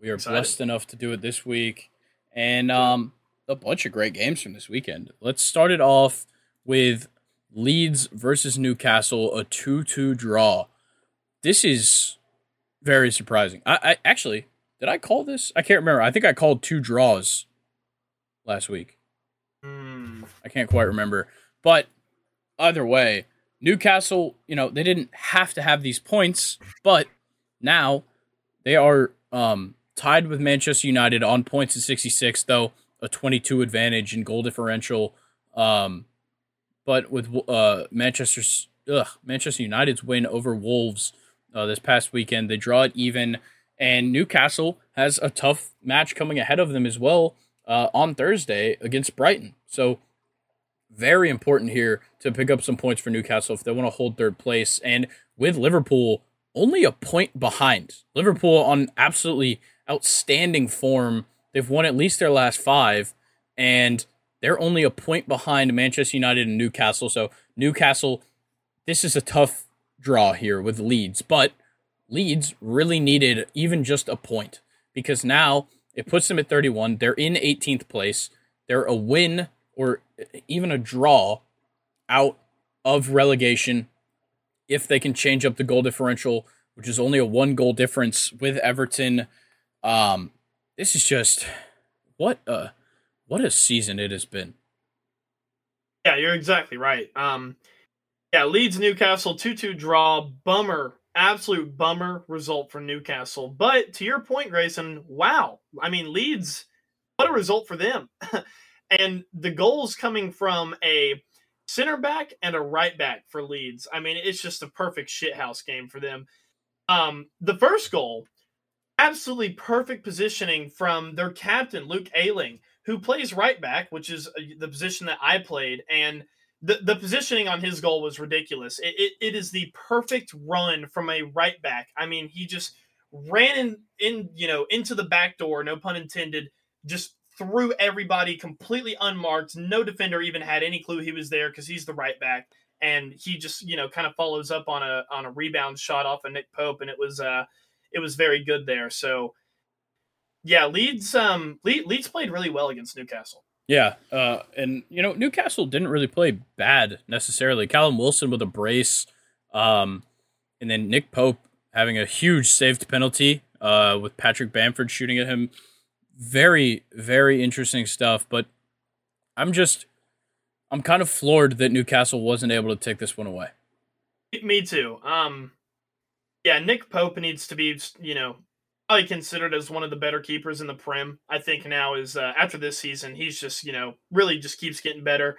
we are Excited. blessed enough to do it this week, and um, a bunch of great games from this weekend. Let's start it off with Leeds versus Newcastle, a two-two draw. This is very surprising. I, I actually did I call this? I can't remember. I think I called two draws last week. Mm. I can't quite remember. But either way, Newcastle, you know, they didn't have to have these points, but now they are um, tied with Manchester United on points at 66, though a 22 advantage in goal differential. Um, but with uh, Manchester's ugh, Manchester United's win over Wolves uh, this past weekend, they draw it even, and Newcastle has a tough match coming ahead of them as well uh, on Thursday against Brighton. So very important here to pick up some points for Newcastle if they want to hold third place. And with Liverpool only a point behind, Liverpool on absolutely outstanding form. They've won at least their last five, and they're only a point behind Manchester United and Newcastle. So, Newcastle, this is a tough draw here with Leeds, but Leeds really needed even just a point because now it puts them at 31. They're in 18th place. They're a win or even a draw out of relegation if they can change up the goal differential, which is only a one goal difference with Everton. Um, this is just what a what a season it has been. Yeah, you're exactly right. Um, yeah, Leeds Newcastle 2 2 draw. Bummer. Absolute bummer result for Newcastle. But to your point, Grayson, wow. I mean, Leeds, what a result for them. and the goals coming from a center back and a right back for Leeds. I mean, it's just a perfect shithouse game for them. Um, the first goal absolutely perfect positioning from their captain Luke Ayling, who plays right back, which is uh, the position that I played, and the, the positioning on his goal was ridiculous. It, it, it is the perfect run from a right back. I mean, he just ran in, in you know into the back door, no pun intended, just threw everybody completely unmarked. No defender even had any clue he was there because he's the right back, and he just you know kind of follows up on a on a rebound shot off of Nick Pope, and it was uh it was very good there. So yeah, Leeds um Le- Leeds played really well against Newcastle. Yeah, uh, and you know Newcastle didn't really play bad necessarily. Callum Wilson with a brace, um, and then Nick Pope having a huge saved penalty uh, with Patrick Bamford shooting at him. Very, very interesting stuff. But I'm just, I'm kind of floored that Newcastle wasn't able to take this one away. Me too. Um, yeah, Nick Pope needs to be, you know, probably considered as one of the better keepers in the Prem. I think now is uh, after this season, he's just, you know, really just keeps getting better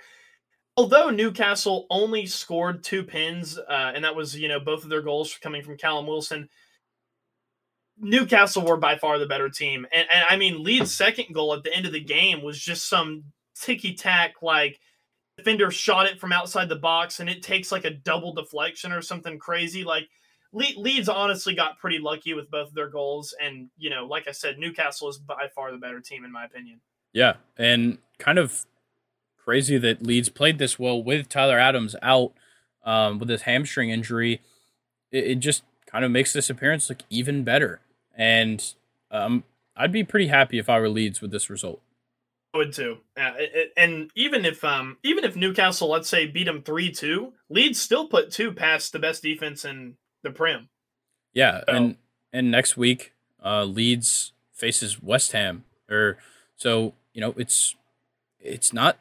although Newcastle only scored two pins, uh, and that was you know both of their goals coming from Callum Wilson. Newcastle were by far the better team, and, and I mean Leeds' second goal at the end of the game was just some ticky tack like defender shot it from outside the box, and it takes like a double deflection or something crazy. Like Le- Leeds honestly got pretty lucky with both of their goals, and you know, like I said, Newcastle is by far the better team in my opinion. Yeah, and kind of crazy that Leeds played this well with Tyler Adams out um, with his hamstring injury. It, it, just kind of makes this appearance look even better. And um, I'd be pretty happy if I were Leeds with this result. I would too. Uh, it, and even if um, even if Newcastle, let's say, beat them three two, Leeds still put two past the best defense in the Prem. Yeah, so. and and next week, uh, Leeds faces West Ham, or so you know it's it's not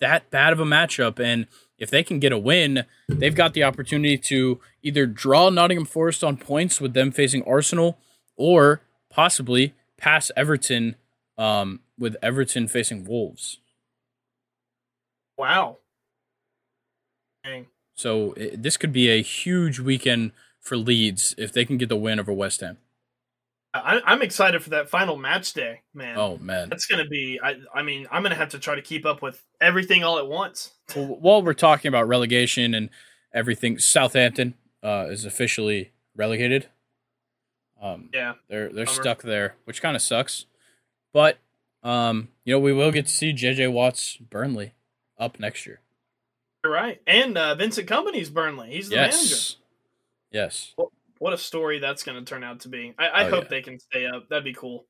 that bad of a matchup. And if they can get a win, they've got the opportunity to either draw Nottingham Forest on points with them facing Arsenal or possibly pass Everton um, with Everton facing Wolves. Wow. Dang. So it, this could be a huge weekend for Leeds if they can get the win over West Ham. I, am excited for that final match day, man. Oh man, that's gonna be. I, I mean, I'm gonna have to try to keep up with everything all at once. well, while we're talking about relegation and everything, Southampton uh, is officially relegated. Um, yeah, they're they're Bummer. stuck there, which kind of sucks. But um, you know, we will get to see JJ Watt's Burnley up next year. You're right, and uh, Vincent Kompany's Burnley. He's the yes. manager. Yes. What a story that's going to turn out to be. I, I oh, hope yeah. they can stay up. That'd be cool.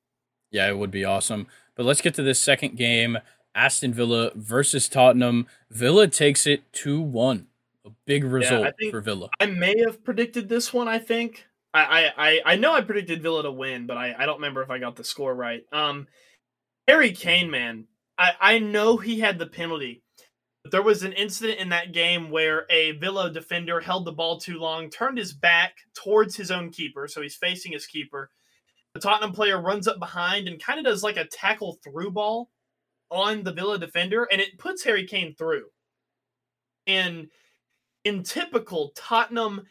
Yeah, it would be awesome. But let's get to this second game Aston Villa versus Tottenham. Villa takes it 2 1. A big result yeah, for Villa. I may have predicted this one, I think. I, I, I know I predicted Villa to win, but I, I don't remember if I got the score right. Um, Harry Kane, man, I, I know he had the penalty, there was an incident in that game where a Villa defender held the ball too long, turned his back towards his own keeper, so he's facing his keeper. The Tottenham player runs up behind and kind of does like a tackle through ball on the Villa defender, and it puts Harry Kane through. And in typical Tottenham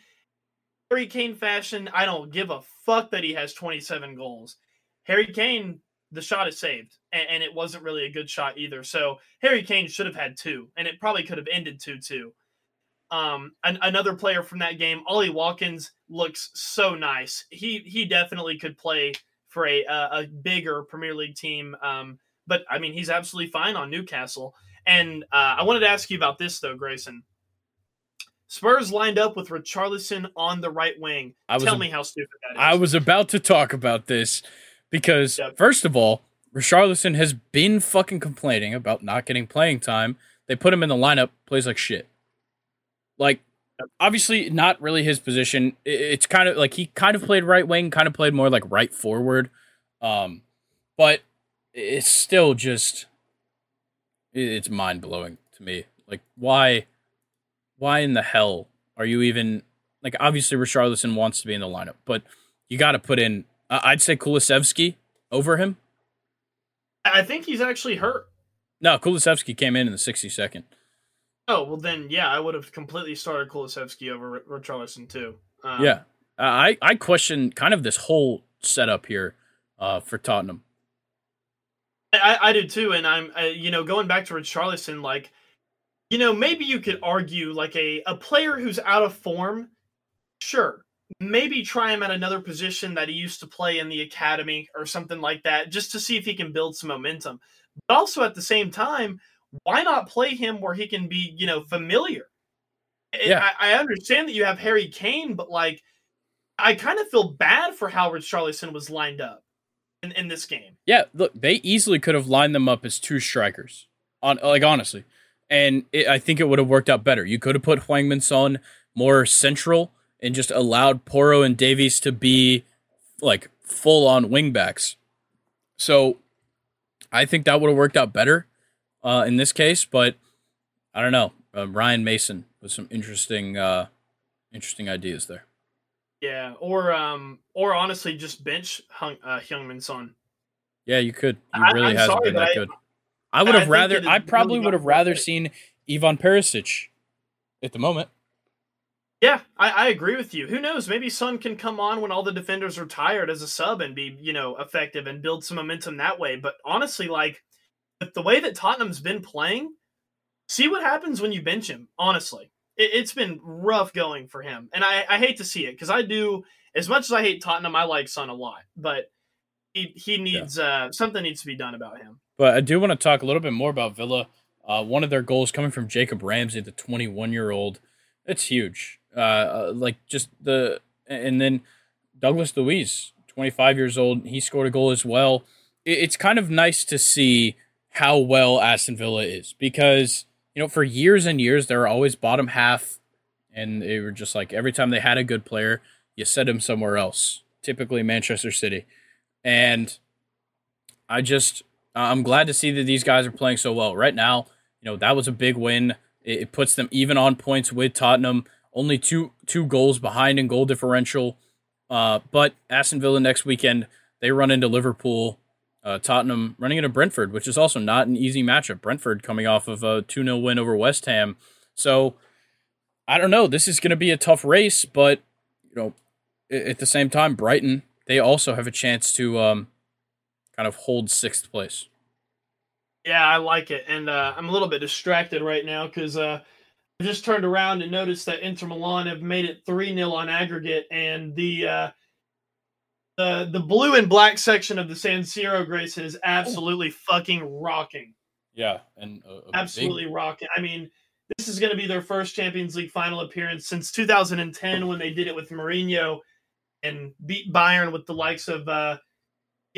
Harry Kane fashion, I don't give a fuck that he has 27 goals. Harry Kane the shot is saved, and, and, it wasn't really a good shot either. So Harry Kane should have had two, and it probably could have ended two two. Um, an, another player from that game, Ollie Watkins, looks so nice. He he definitely could play for a a, a bigger Premier League team. Um, but I mean, he's absolutely fine on Newcastle. And uh, I wanted to ask you about this though, Grayson. Spurs lined up with Richarlison on the right wing. Tell me how stupid that is. I was about to talk about this because yep. first of all, Richarlison has been fucking complaining about not getting playing time. They put him in the lineup, plays like shit. Like, obviously, not really his position. It's kind of like he kind of played right wing, kind of played more like right forward. Um, but it's still just it's mind blowing to me. Like, why, why in the hell are you even like? Obviously, Richarlison wants to be in the lineup, but you got to put in I'd say Kulusevski over him. I think he's actually hurt. No, Kulusevski came in in the 62nd. Oh well, then yeah, I would have completely started Kulusevski over Richarlison too. Um, yeah, uh, I I question kind of this whole setup here uh, for Tottenham. I, I do too, and I'm uh, you know going back to Richarlison, like you know maybe you could argue like a a player who's out of form, sure, maybe try him at another position that he used to play in the academy or something like that, just to see if he can build some momentum. But also at the same time, why not play him where he can be you know familiar? Yeah. I, I understand that you have Harry Kane, but like I kind of feel bad for how Richarlison was lined up in, in this game. Yeah, look, they easily could have lined them up as two strikers. On like honestly, and it, I think it would have worked out better. You could have put Heung-min Son more central and just allowed Porro and Davies to be like full on wingbacks. So I think that would have worked out better uh, in this case, but I don't know. Uh, Ryan Mason with some interesting, uh, interesting ideas there. Yeah, or um, or honestly, just bench Hung, uh, Heung-min Son. Yeah, you could. He really I, hasn't sorry, been that I, good. I would have rather. I probably really would have rather seen Ivan Perisic at the moment. Yeah, I, I, agree with you. Who knows? Maybe Son can come on when all the defenders are tired as a sub and be, you know, effective and build some momentum that way. But honestly, like the way that Tottenham's been playing, see what happens when you bench him. Honestly, it, has been rough going for him, and I, I hate to see it because I do. As much as I hate Tottenham, I like Son a lot, but he he needs yeah. uh, something needs to be done about him. But I do want to talk a little bit more about Villa. Uh, one of their goals coming from Jacob Ramsey, the 21 year old. It's huge. Uh, uh, like just the and then Douglas Luiz, 25 years old, he scored a goal as well. It's kind of nice to see how well Aston Villa is because you know, for years and years, they were always bottom half, and they were just like every time they had a good player, you set him somewhere else, typically Manchester City. And I just, I'm glad to see that these guys are playing so well. Right now, you know, that was a big win. It puts them even on points with Tottenham, only two two goals behind in goal differential. Uh, but Aston Villa next weekend, they run into Liverpool uh, Tottenham running into Brentford, which is also not an easy matchup. Brentford coming off of a 2 0 win over West Ham. So I don't know. This is going to be a tough race, but, you know, at the same time, Brighton, they also have a chance to um, kind of hold sixth place. Yeah, I like it. And uh, I'm a little bit distracted right now because uh, just turned around and noticed that Inter Milan have made it 3 0 on aggregate. And the. Uh, the the blue and black section of the San Siro Grace is absolutely fucking rocking. Yeah, and absolutely big... rocking. I mean, this is going to be their first Champions League final appearance since 2010 when they did it with Mourinho and beat Bayern with the likes of uh,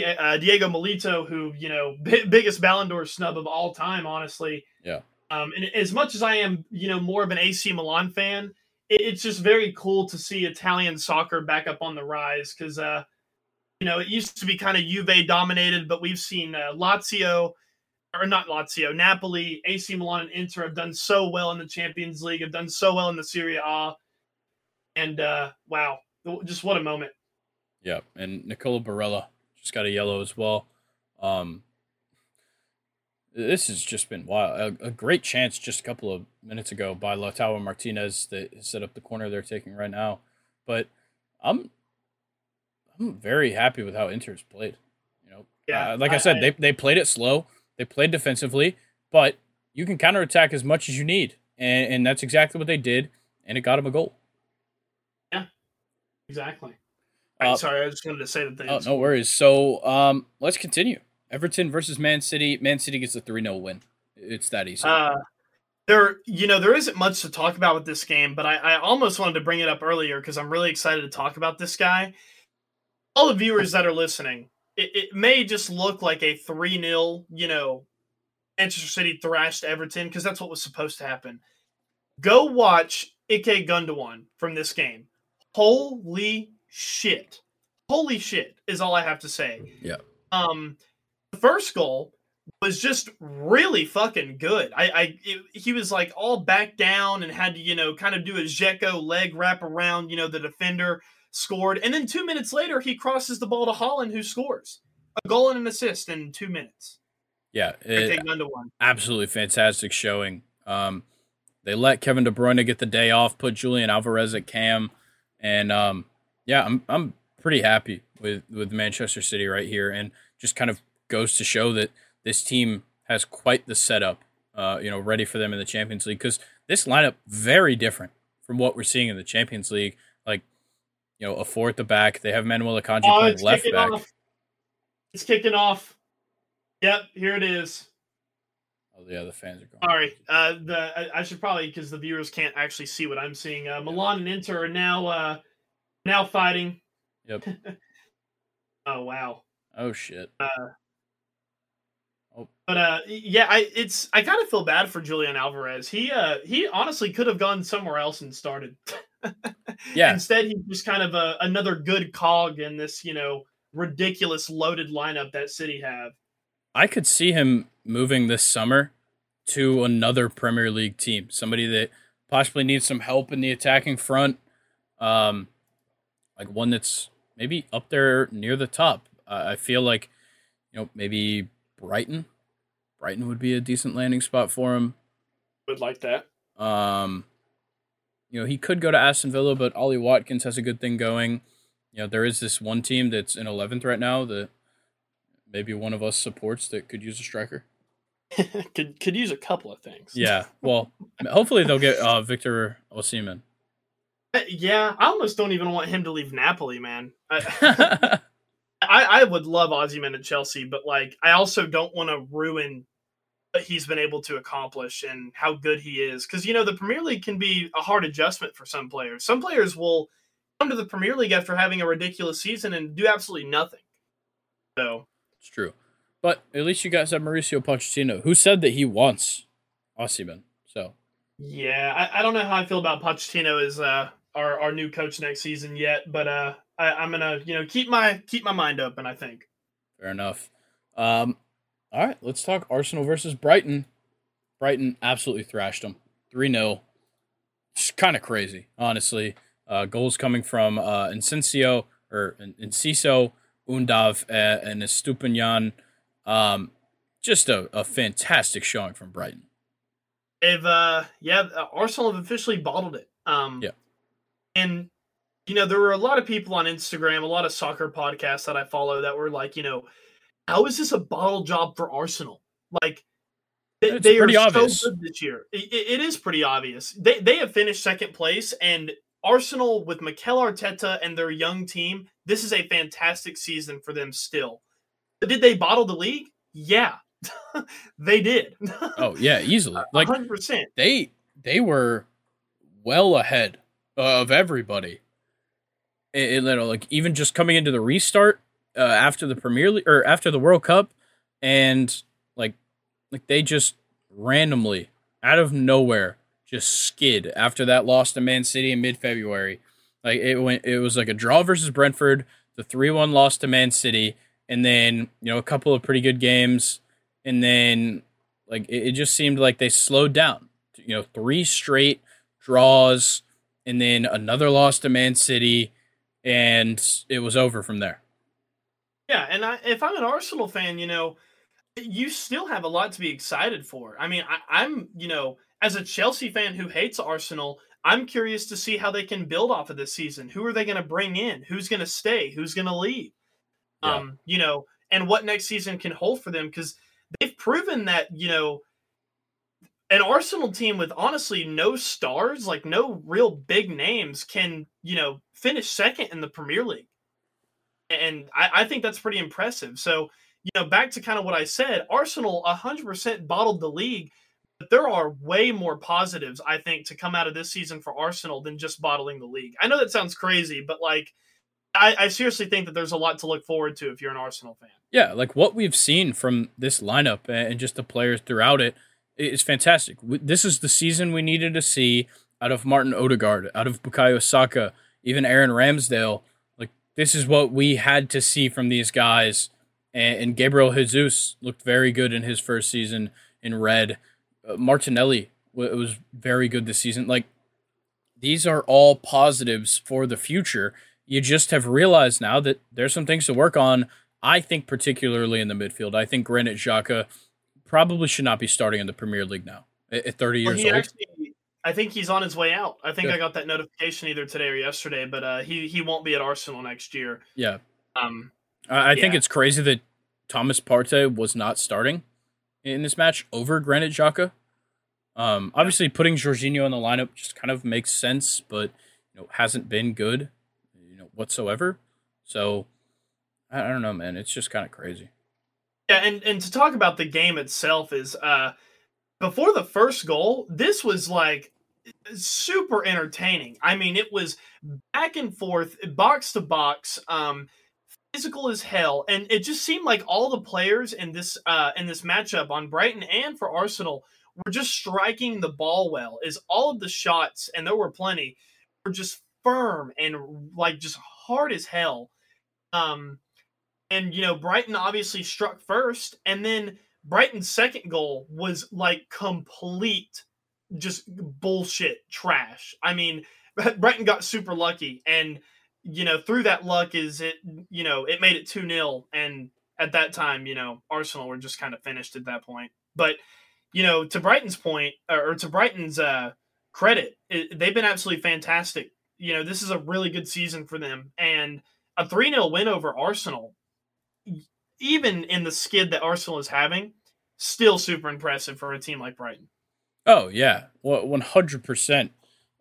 uh, Diego Milito, who you know b- biggest Ballon d'Or snub of all time, honestly. Yeah. Um, and as much as I am, you know, more of an AC Milan fan, it, it's just very cool to see Italian soccer back up on the rise because uh, you know, it used to be kind of Juve dominated, but we've seen uh, Lazio, or not Lazio, Napoli, AC Milan, and Inter have done so well in the Champions League, have done so well in the Serie A. And uh, wow, just what a moment. Yeah, and Nicola Barella just got a yellow as well. Um, this has just been wild. A, a, great chance just a couple of minutes ago by Lautaro Martinez that set up the corner they're taking right now. But I'm I'm very happy with how Inter's played. You know, yeah, uh, like I, I said, I, they they played it slow. They played defensively, but you can counterattack as much as you need, and, and that's exactly what they did, and it got them a goal. Yeah, exactly. Uh, sorry, I just wanted to say that. They oh, no worries. So, um, let's continue. Everton versus Man City. Man City gets a 3 0 win. It's that easy. Uh, there, you know, there isn't much to talk about with this game, but I, I almost wanted to bring it up earlier because I'm really excited to talk about this guy all the viewers that are listening, it, it may just look like a 3 0, you know, Manchester City thrashed Everton because that's what was supposed to happen. Go watch Ike Gundogan from this game. Holy shit. Holy shit is all I have to say. Yeah. Um, the first goal was just really fucking good. I, I it, he was like all back down and had to, you know, kind of do a Dzeko leg wrap around, you know, the defender scored, and then two minutes later he crosses the ball to Haaland who scores a goal and an assist in two minutes. Yeah, it, absolutely fantastic showing. Um, they let Kevin De Bruyne get the day off, put Julian Alvarez at cam, and um, yeah, I'm I'm pretty happy with with Manchester City right here, and just kind of goes to show that this team has quite the setup, uh, you know, ready for them in the Champions League because this lineup very different from what we're seeing in the Champions League. Like, you know, a four at the back. They have Manuel Akanji oh, playing left back. Off. It's kicking off. Yep, here it is. Oh yeah, the fans are going. Sorry, uh, the I, should probably because the viewers can't actually see what I'm seeing. Uh, Milan and Inter are now uh, now fighting. Yep. oh wow. Oh shit. Uh, oh. But uh, yeah, I it's I kind of feel bad for Julian Alvarez. He uh he honestly could have gone somewhere else and started. yeah. Instead, he's just kind of a, another good cog in this you know ridiculous loaded lineup that City have. I could see him moving this summer to another Premier League team, somebody that possibly needs some help in the attacking front, um, like one that's maybe up there near the top. Uh, I feel like, you know, maybe Brighton. Brighton would be a decent landing spot for him. Would like that. Um, you know, he could go to Aston Villa, but Ollie Watkins has a good thing going. You know, there is this one team that's in 11th right now that maybe one of us supports that could use a striker. could could use a couple of things. Yeah. Well, hopefully they'll get uh, Victor Osimhen. Uh, yeah, I almost don't even want him to leave Napoli, man. I, I, I would love Osimhen at Chelsea, but like I also don't want to ruin what he's been able to accomplish and how good he is. Because you know the Premier League can be a hard adjustment for some players. Some players will come to the Premier League after having a ridiculous season and do absolutely nothing. So it's true. But at least you guys have Mauricio Pochettino, who said that he wants Osimhen. So yeah, I, I don't know how I feel about Pochettino as uh, our our new coach next season yet, but uh, I, am gonna you know keep my keep my mind open. I think. Fair enough. Um, all right, let's talk Arsenal versus Brighton. Brighton absolutely thrashed them, three 0 It's kind of crazy, honestly. Uh, goals coming from uh, Incencio or Enciso, Undav, and Estupiñán. Um, just a, a fantastic showing from Brighton. They've, uh, yeah, uh, Arsenal have officially bottled it. Um, yeah. And, you know, there were a lot of people on Instagram, a lot of soccer podcasts that I follow that were like, you know, how is this a bottle job for Arsenal? Like, they, they are obvious. so good this year. It, it is pretty obvious. They they have finished second place, and Arsenal with Mikel Arteta and their young team, this is a fantastic season for them still. Did they bottle the league? Yeah, they did. oh yeah, easily. Like 100%. They they were well ahead of everybody. You know, like even just coming into the restart uh, after the Premier League or after the World Cup, and like like they just randomly out of nowhere just skid after that loss to Man City in mid February. Like it went, it was like a draw versus Brentford, the three one loss to Man City, and then you know a couple of pretty good games, and then like it, it just seemed like they slowed down. You know, three straight draws, and then another loss to Man City, and it was over from there. Yeah, and I, if I'm an Arsenal fan, you know, you still have a lot to be excited for. I mean, I, I'm, you know, as a Chelsea fan who hates Arsenal, I'm curious to see how they can build off of this season. Who are they going to bring in? Who's going to stay? Who's going to leave? Yeah. Um, you know, and what next season can hold for them because they've proven that you know an Arsenal team with honestly no stars, like no real big names, can you know finish second in the Premier League, and I, I think that's pretty impressive. So you know, back to kind of what I said, Arsenal 100% bottled the league. But there are way more positives, I think, to come out of this season for Arsenal than just bottling the league. I know that sounds crazy, but like I, I, seriously think that there's a lot to look forward to if you're an Arsenal fan. Yeah, like what we've seen from this lineup and just the players throughout it is fantastic. This is the season we needed to see out of Martin Odegaard, out of Bukayo Saka, even Aaron Ramsdale. Like this is what we had to see from these guys. And, Gabriel Jesus looked very good in his first season in red. Uh, Martinelli was very good this season. Like these are all positives for the future you just have realized now that there's some things to work on. I think particularly in the midfield. I think Granit Xhaka probably should not be starting in the Premier League now at 30 years well, old. Actually, I think he's on his way out. I think Good. I got that notification either today or yesterday, but uh, he he won't be at Arsenal next year. Yeah. Um, I, I yeah. think it's crazy that Thomas Partey was not starting in this match over Granit Xhaka. Um, obviously, putting Jorginho in the lineup just kind of makes sense, but you know hasn't been good, you know whatsoever. So I, I don't know, man. It's just kind of crazy. Yeah, and and to talk about the game itself is uh before the first goal, this was like super entertaining. I mean, it was back and forth, box to box. Um, physical as hell, and it just seemed like all the players in this uh, in this matchup on Brighton and for Arsenal were just striking the ball well. Is all of the shots, and there were plenty, were just firm and like just hard as hell. Um, and you know Brighton obviously struck first, and then Brighton's second goal was like complete just bullshit trash. I mean, Brighton got super lucky and you know, through that luck is it, you know, it made it 2 0. And at that time, you know, Arsenal were just kind of finished at that point. But, you know, to Brighton's point, or to Brighton's uh, credit, it, they've been absolutely fantastic. You know, this is a really good season for them. And a 3 0 win over Arsenal, even in the skid that Arsenal is having, still super impressive for a team like Brighton. Oh, yeah. Well, 100%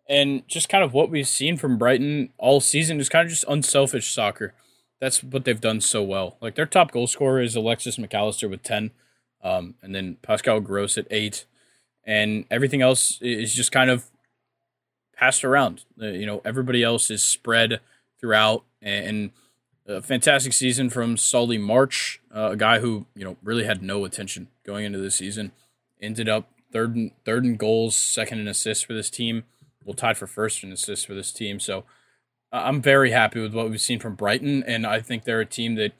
and just kind of what we've seen from Brighton all season is kind of just unselfish soccer. That's what they've done so well. Like their top goal scorer is Alexis Mac Allister with ten, um, and then Pascal Gross at eight, and everything else is just kind of passed around. Uh, you know, everybody else is spread throughout, and a fantastic season from Solly March, uh, a guy who you know really had no attention going into the season, ended up third in, third in goals, second in assists for this team well tied for first in assists for this team. So I'm very happy with what we've seen from Brighton, and I think they're a team that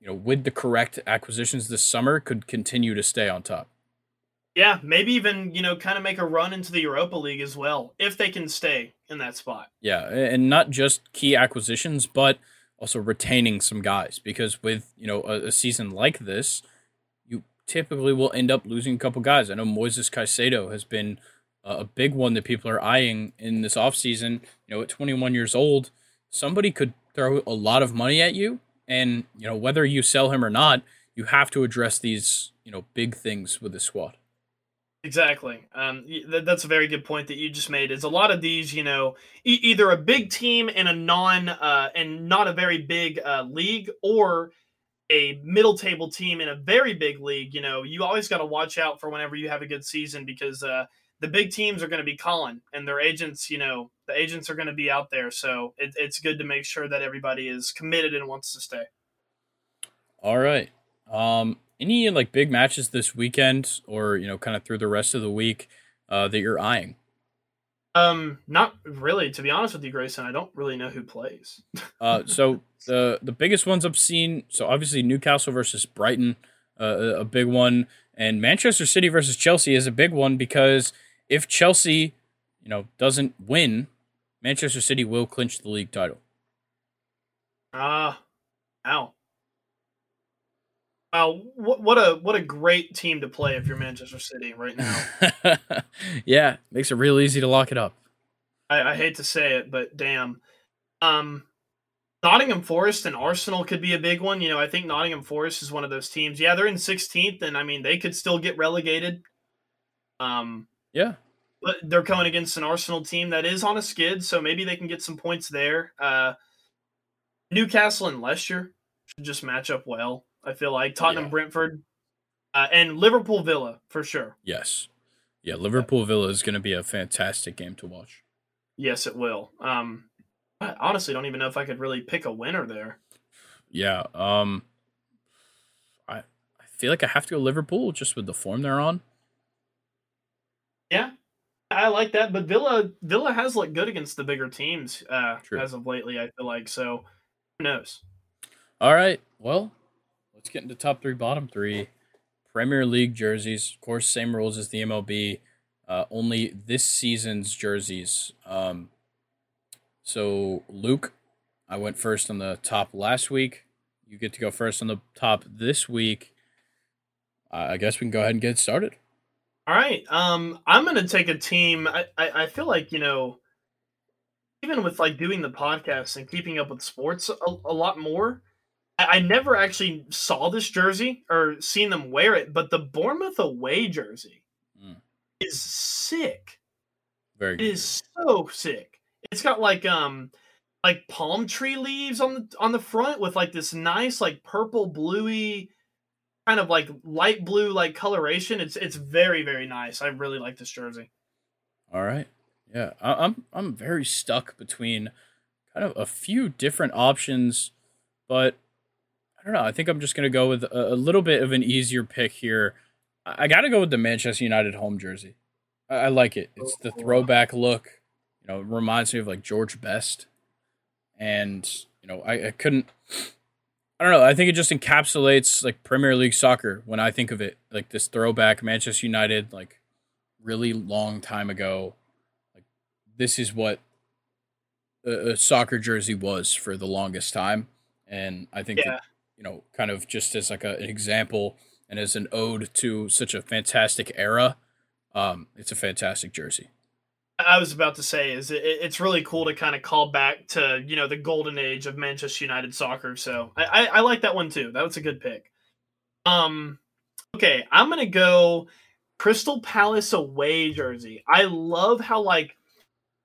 you know with the correct acquisitions this summer could continue to stay on top. Yeah, maybe even you know kind of make a run into the Europa League as well if they can stay in that spot. Yeah, and not just key acquisitions, but also retaining some guys because with you know a, a season like this, you typically will end up losing a couple guys. I know Moises Caicedo has been a big one that people are eyeing in this offseason. You know, at 21 years old, somebody could throw a lot of money at you. And, you know, whether you sell him or not, you have to address these, you know, big things with the squad. Exactly. Um, that's a very good point that you just made. Is a lot of these, you know, e- either a big team in a non uh, and not a very big uh, league, or a middle table team in a very big league. You know, you always got to watch out for whenever you have a good season because uh, the big teams are going to be calling and their agents, you know, the agents are going to be out there. So it, it's good to make sure that everybody is committed and wants to stay. All right. Um, any like big matches this weekend or, you know, kind of through the rest of the week uh, that you're eyeing? Um, not really. To be honest with you, Grayson, I don't really know who plays. uh, so the the biggest ones I've seen. So obviously Newcastle versus Brighton, uh, a big one, and Manchester City versus Chelsea is a big one because if Chelsea, you know, doesn't win, Manchester City will clinch the league title. Ah, uh, ow. Wow, what, what a what a great team to play if you're Manchester City right now. yeah, makes it real easy to lock it up. I, I hate to say it, but damn. Um, Nottingham Forest and Arsenal could be a big one. You know, I think Nottingham Forest is one of those teams. Yeah, they're in 16th, and I mean they could still get relegated. Um, yeah. But they're coming against an Arsenal team that is on a skid, so maybe they can get some points there. Uh, Newcastle and Leicester should just match up well. I feel like Tottenham, yeah. Brentford, uh, and Liverpool Villa for sure. Yes, yeah, Liverpool Villa is going to be a fantastic game to watch. Yes, it will. Um, I honestly don't even know if I could really pick a winner there. Yeah, um, I I feel like I have to go Liverpool just with the form they're on. Yeah, I like that, but Villa Villa has looked good against the bigger teams uh, as of lately. I feel like so. Who knows? All right. Well, let's get into top three, bottom three. Premier League jerseys, of course, same rules as the MLB. Uh, only this season's jerseys. Um, so Luke, I went first on the top last week. You get to go first on the top this week. Uh, I guess we can go ahead and get started. All right. Um, I'm gonna take a team. I, I, I feel like you know, even with like doing the podcast and keeping up with sports a, a lot more. I, never actually saw this jersey or seen them wear it, but the Bournemouth away jersey mm. is sick. Very. It is so sick. It's got like um like palm tree leaves on the on the front with like this nice like purple bluey kind of like light blue like coloration. It's it's very very nice. I really like this jersey. All right, yeah, I, I'm I'm very stuck between kind of a few different options, but I don't know. I think I'm just gonna go with a, a little bit of an easier pick here. I, I got to go with the Manchester United home jersey. I, I like it. It's the throwback look. You know, it reminds me of like George Best, and you know, I, I couldn't I don't know. I think it just encapsulates like Premier League soccer when I think of it, like this throwback Manchester United, like really long time ago. Like this is what a, a soccer jersey was for the longest time, and I think yeah. You know, kind of just as like a, an example and as an ode to such a fantastic era, um, it's a fantastic jersey. I was about to say is it, it's really cool to kind of call back to you know the golden age of Manchester United soccer. So I, I, I like that one too. That was a good pick. Um, okay, I'm gonna go Crystal Palace away jersey. I love how like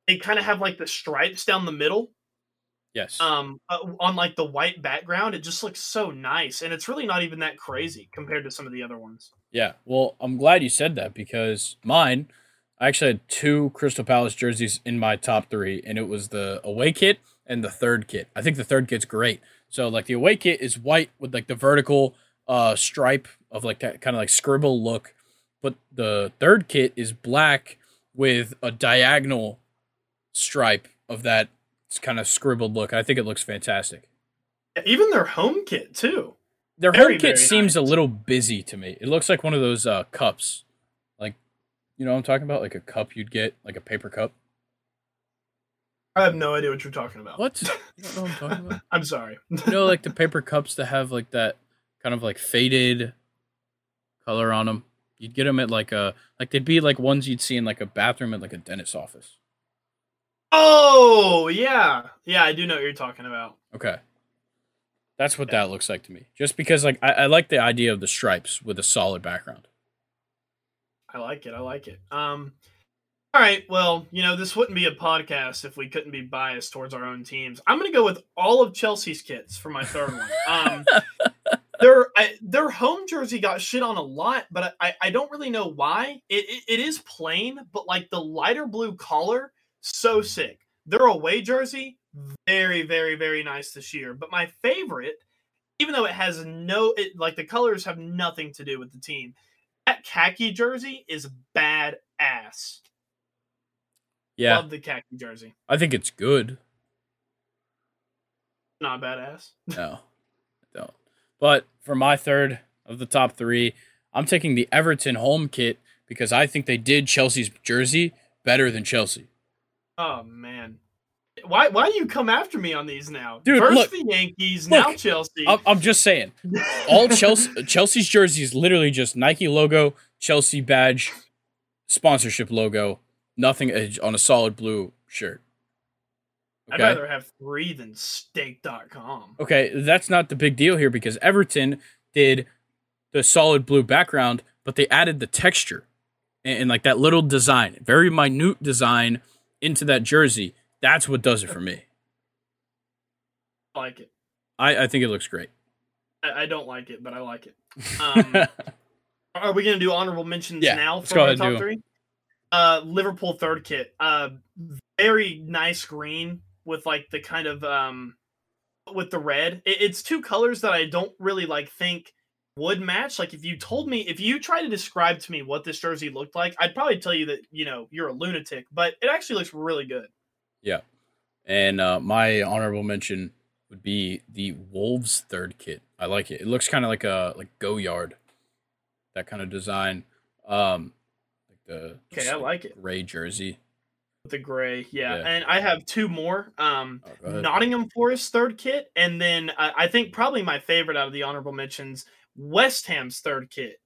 they kind of have like the stripes down the middle. Yes. Um, uh, on like the white background, it just looks so nice, and it's really not even that crazy compared to some of the other ones. Yeah. Well, I'm glad you said that because mine I actually had two Crystal Palace jerseys in my top three, and it was the away kit and the third kit. I think the third kit's great. So like the away kit is white with like the vertical uh stripe of like that kind of like scribble look, but the third kit is black with a diagonal stripe of that kind of scribbled look. I think it looks fantastic. Even their home kit too. Their very, home kit seems nice. a little busy to me. It looks like one of those uh, cups like you know what I'm talking about? Like a cup you'd get, like a paper cup. I have no idea what you're talking about. What? You don't know what I'm talking about? I'm sorry. you know, like the paper cups that have like that kind of like faded color on them. You'd get them at like a like they'd be like ones you'd see in like a bathroom at like a dentist's office. Oh yeah, yeah, I do know what you're talking about. Okay, that's what yeah. that looks like to me. Just because like I, I like the idea of the stripes with a solid background. I like it. I like it. Um, all right. Well, you know, this wouldn't be a podcast if we couldn't be biased towards our own teams. I'm going to go with all of Chelsea's kits for my third one. Um, their I, their home jersey got shit on a lot, but I, I don't really know why. It, it, it is plain, but like the lighter blue collar, so sick. Their away jersey, very very very nice this year. But my favorite, even though it has no, it, like the colors have nothing to do with the team, that khaki jersey is badass. Yeah. Love the khaki jersey. I think it's good. Not badass. no. I don't. But for my third of the top three, I'm taking the Everton home kit because I think they did Chelsea's jersey better than Chelsea. Oh man. Why why do you come after me on these now? Dude, First look, the Yankees, look, now Chelsea. I'm, I'm just saying. All Chelsea Chelsea's jersey is literally just Nike logo, Chelsea badge, sponsorship logo, nothing eh, on a solid blue shirt. Okay? I'd rather have three than stake.com. Okay, that's not the big deal here because Everton did the solid blue background, but they added the texture and, and like that little design, very minute design into that jersey that's what does it for me. I like it. I, I think it looks great. I, I don't like it, but I like it. Um, are we going to do honorable mentions yeah, now for our top three? Uh, Liverpool third kit. Uh, very nice green with like the kind of um, with the red. It, it's two colors that I don't really like think would match. Like if you told me, if you try to describe to me what this jersey looked like, I'd probably tell you that you know you're a lunatic. But it actually looks really good. Yeah. And uh, my honorable mention would be the Wolves third kit. I like it. It looks kind of like a like Goyard, that kind of design. Um, like the okay, I like it. Gray jersey. the gray, yeah. yeah. And I have two more. Um, oh, Nottingham Forest third kit, and then uh, I think probably my favorite out of the honorable mentions, West Ham's third kit.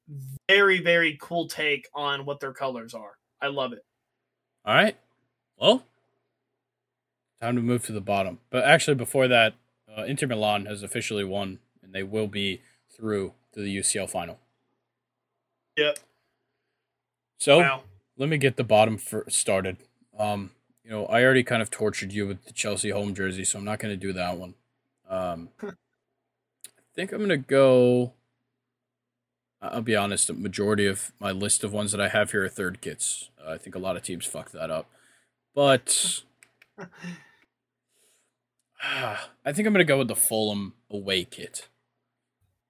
Very very cool take on what their colors are. I love it. All right. Well, time to move to the bottom. But actually, before that, uh, Inter Milan has officially won, and they will be through to the UCL final. Yep. So wow. let me get the bottom for started. Um, you know, I already kind of tortured you with the Chelsea home jersey, so I'm not going to do that one. Um, I think I'm going to go. I'll be honest, a majority of my list of ones that I have here are third kits. Uh, I think a lot of teams fuck that up. But I think I'm going to go with the Fulham away kit.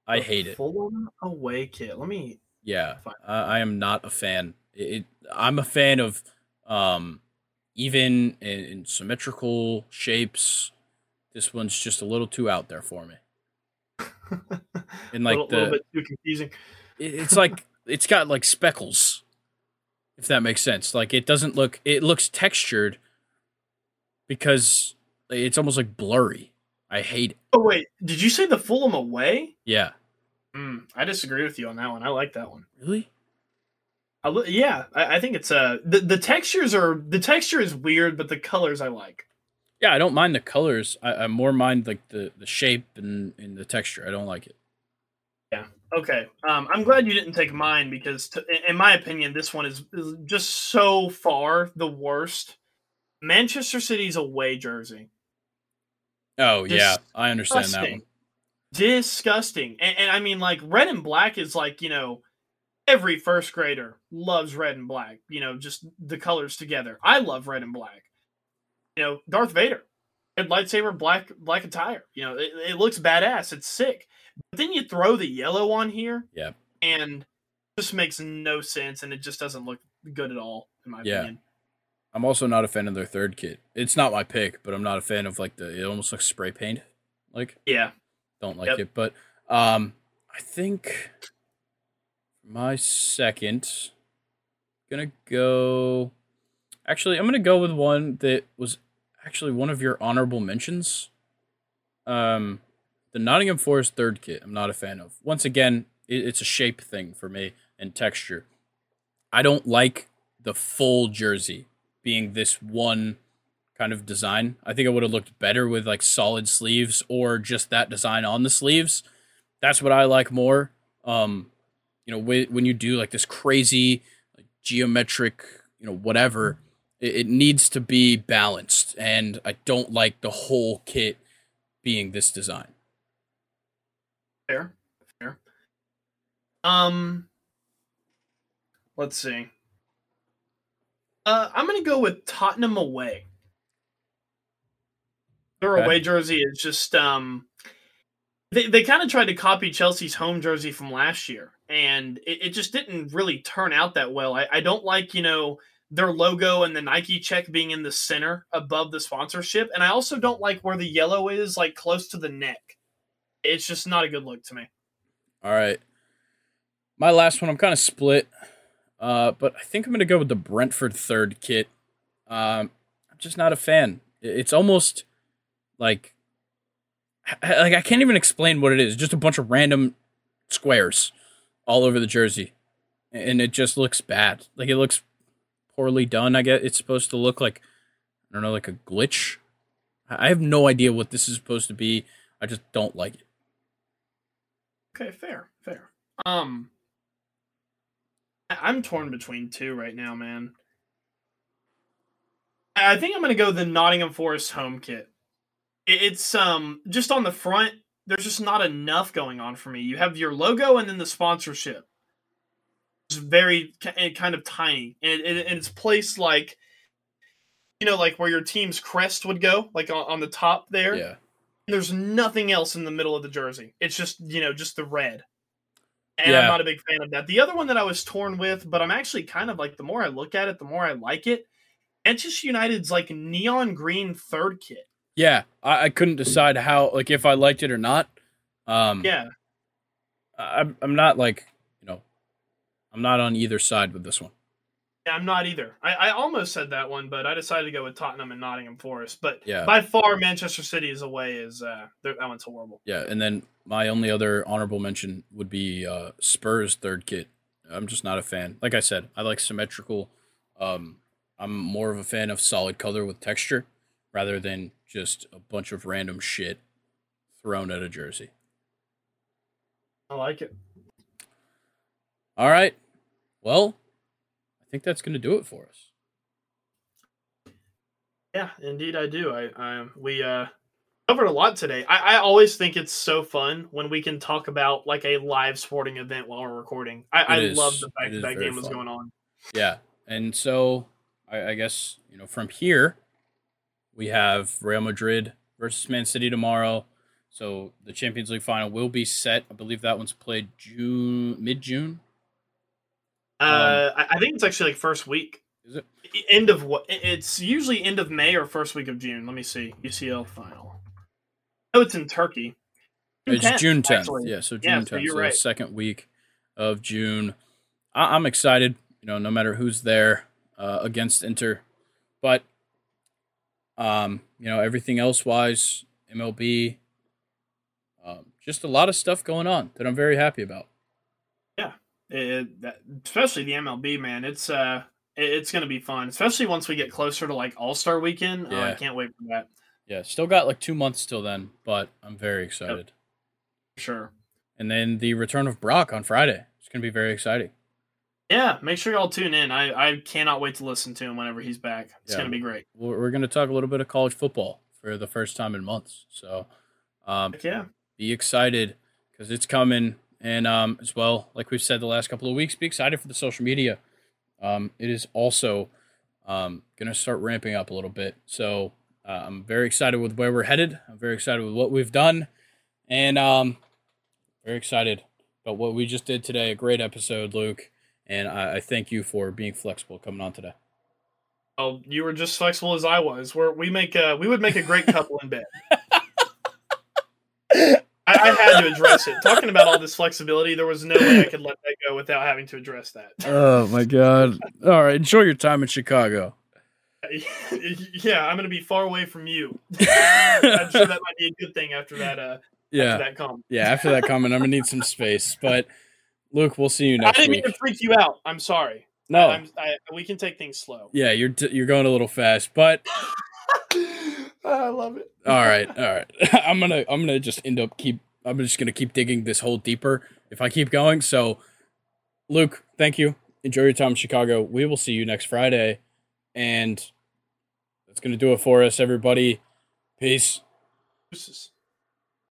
I the hate it. Fulham away kit. Let me. Yeah, I am not a fan. It, I'm a fan of um, even in, in symmetrical shapes. This one's just a little too out there for me. And like a little, the little bit too confusing. It, it's like it's got like speckles, if that makes sense. Like it doesn't look. It looks textured because it's almost like blurry. I hate it. Oh wait, did you say the Fulham away? Yeah. Mm, I disagree with you on that one. I like that one. Really? I, yeah, I, I, think it's uh the the textures are the texture is weird, but the colors I like. Yeah, I don't mind the colors. I, I more mind like the the shape and, and the texture. I don't like it. Okay. Um, I'm glad you didn't take mine because, to, in my opinion, this one is, is just so far the worst. Manchester City's away jersey. Oh Disgusting. yeah, I understand that one. Disgusting, and, and I mean, like red and black is like you know every first grader loves red and black. You know, just the colors together. I love red and black. You know, Darth Vader, red lightsaber, black black attire. You know, it, it looks badass. It's sick. But then you throw the yellow on here. Yeah. And just makes no sense, and it just doesn't look good at all, in my yeah. opinion. I'm also not a fan of their third kit. It's not my pick, but I'm not a fan of like the it almost looks spray paint. Like yeah, don't like yep. it. But um, I think my second gonna go. Actually, I'm gonna go with one that was actually one of your honorable mentions. Um, the Nottingham Forest third kit. I'm not a fan of. Once again, it, it's a shape thing for me and texture. I don't like the full jersey being this one kind of design. I think it would have looked better with like solid sleeves or just that design on the sleeves. That's what I like more. Um, you know, when you do like this crazy like, geometric, you know, whatever, it, it needs to be balanced, and I don't like the whole kit being this design. Fair, fair. Um, let's see. Uh, I'm gonna go with Tottenham away. Their okay. away jersey is just um, they they kind of tried to copy Chelsea's home jersey from last year, and it, it just didn't really turn out that well. I, I don't like you know their logo and the Nike check being in the center above the sponsorship, and I also don't like where the yellow is like close to the neck. It's just not a good look to me. All right, my last one. I'm kind of split. Uh, but I think I'm going to go with the Brentford third kit. Um, I'm just not a fan. It's almost like like I can't even explain what it is. Just a bunch of random squares all over the jersey, and it just looks bad. Like it looks poorly done. I guess it's supposed to look like I don't know, like a glitch. I have no idea what this is supposed to be. I just don't like it. Okay, fair, fair. Um, I'm torn between two right now, man. I think I'm going to go the Nottingham Forest home kit. It's um just on the front. There's just not enough going on for me. You have your logo and then the sponsorship. It's very kind of tiny, and, and it's placed like you know, like where your team's crest would go, like on, on the top there. Yeah. There's nothing else in the middle of the jersey. It's just you know just the red and yeah. I'm not a big fan of that. The other one that I was torn with, but I'm actually kind of like the more I look at it, the more I like it. Manchester United's like neon green third kit. Yeah, I, I couldn't decide how like if I liked it or not. Um, yeah, I'm I'm not like you know, I'm not on either side with this one. Yeah, I'm not either. I, I almost said that one, but I decided to go with Tottenham and Nottingham Forest. But yeah. by far, Manchester City is away. Is uh, that one's horrible. Yeah, and then my only other honorable mention would be uh, Spurs third kit. I'm just not a fan. Like I said, I like symmetrical. Um, I'm more of a fan of solid color with texture rather than just a bunch of random shit thrown at a jersey. I like it. All right. Well, think that's going to do it for us. Yeah, indeed, I do. I, I we uh covered a lot today. I, I always think it's so fun when we can talk about like a live sporting event while we're recording. I, I love the fact that that game fun. was going on. Yeah, and so I, I guess you know from here we have Real Madrid versus Man City tomorrow. So the Champions League final will be set. I believe that one's played June, mid June. Uh, um, I think it's actually like first week. Is it end of what? It's usually end of May or first week of June. Let me see. UCL final. Oh, it's in Turkey. June it's 10th, June tenth. Yeah, so June yeah, tenth. So, so right. second week of June. I- am excited. You know, no matter who's there uh, against Inter, but um, you know, everything else wise, MLB, um, just a lot of stuff going on that I'm very happy about. Yeah, it, especially the MLB, man. It's uh, it's going to be fun, especially once we get closer to like All Star Weekend. Yeah. Uh, I can't wait for that. Yeah, still got like two months till then, but I'm very excited. Yep. Sure. And then the return of Brock on Friday. It's going to be very exciting. Yeah, make sure y'all tune in. I, I cannot wait to listen to him whenever he's back. It's yeah. going to be great. We're, to talk a little bit of college football for the first time in months. So, um, yeah, be excited because it's coming. And um, as well, like we've said the last couple of weeks, be excited for the social media. Um, it is also um, going to start ramping up a little bit. So uh, I'm very excited with where we're headed. I'm very excited with what we've done, and um, very excited about what we just did today. A great episode, Luke and I, I thank you for being flexible coming on today. Oh, you were just flexible as I was. Where we make a, we would make a great couple in bed. I, I, had to address it. Talking about all this flexibility, there was no way I could let that go without having to address that. Oh my god! All right, enjoy your time in Chicago. yeah, I'm going to be far away from you. I'm sure that might be a good thing after that. Uh, yeah, after that comment. yeah, after that comment, I'm going to need some space, but. Luke, we'll see you next week. I didn't week. mean to freak you out. I'm sorry. No, I, we can take things slow. Yeah, you're t- you're going a little fast, but Ah, I love it. all right, all right. I'm gonna I'm gonna just end up keep. I'm just gonna keep digging this hole deeper if I keep going. So, Luke, thank you. Enjoy your time in Chicago. We will see you next Friday, and that's gonna do it for us, everybody. Peace. Peace.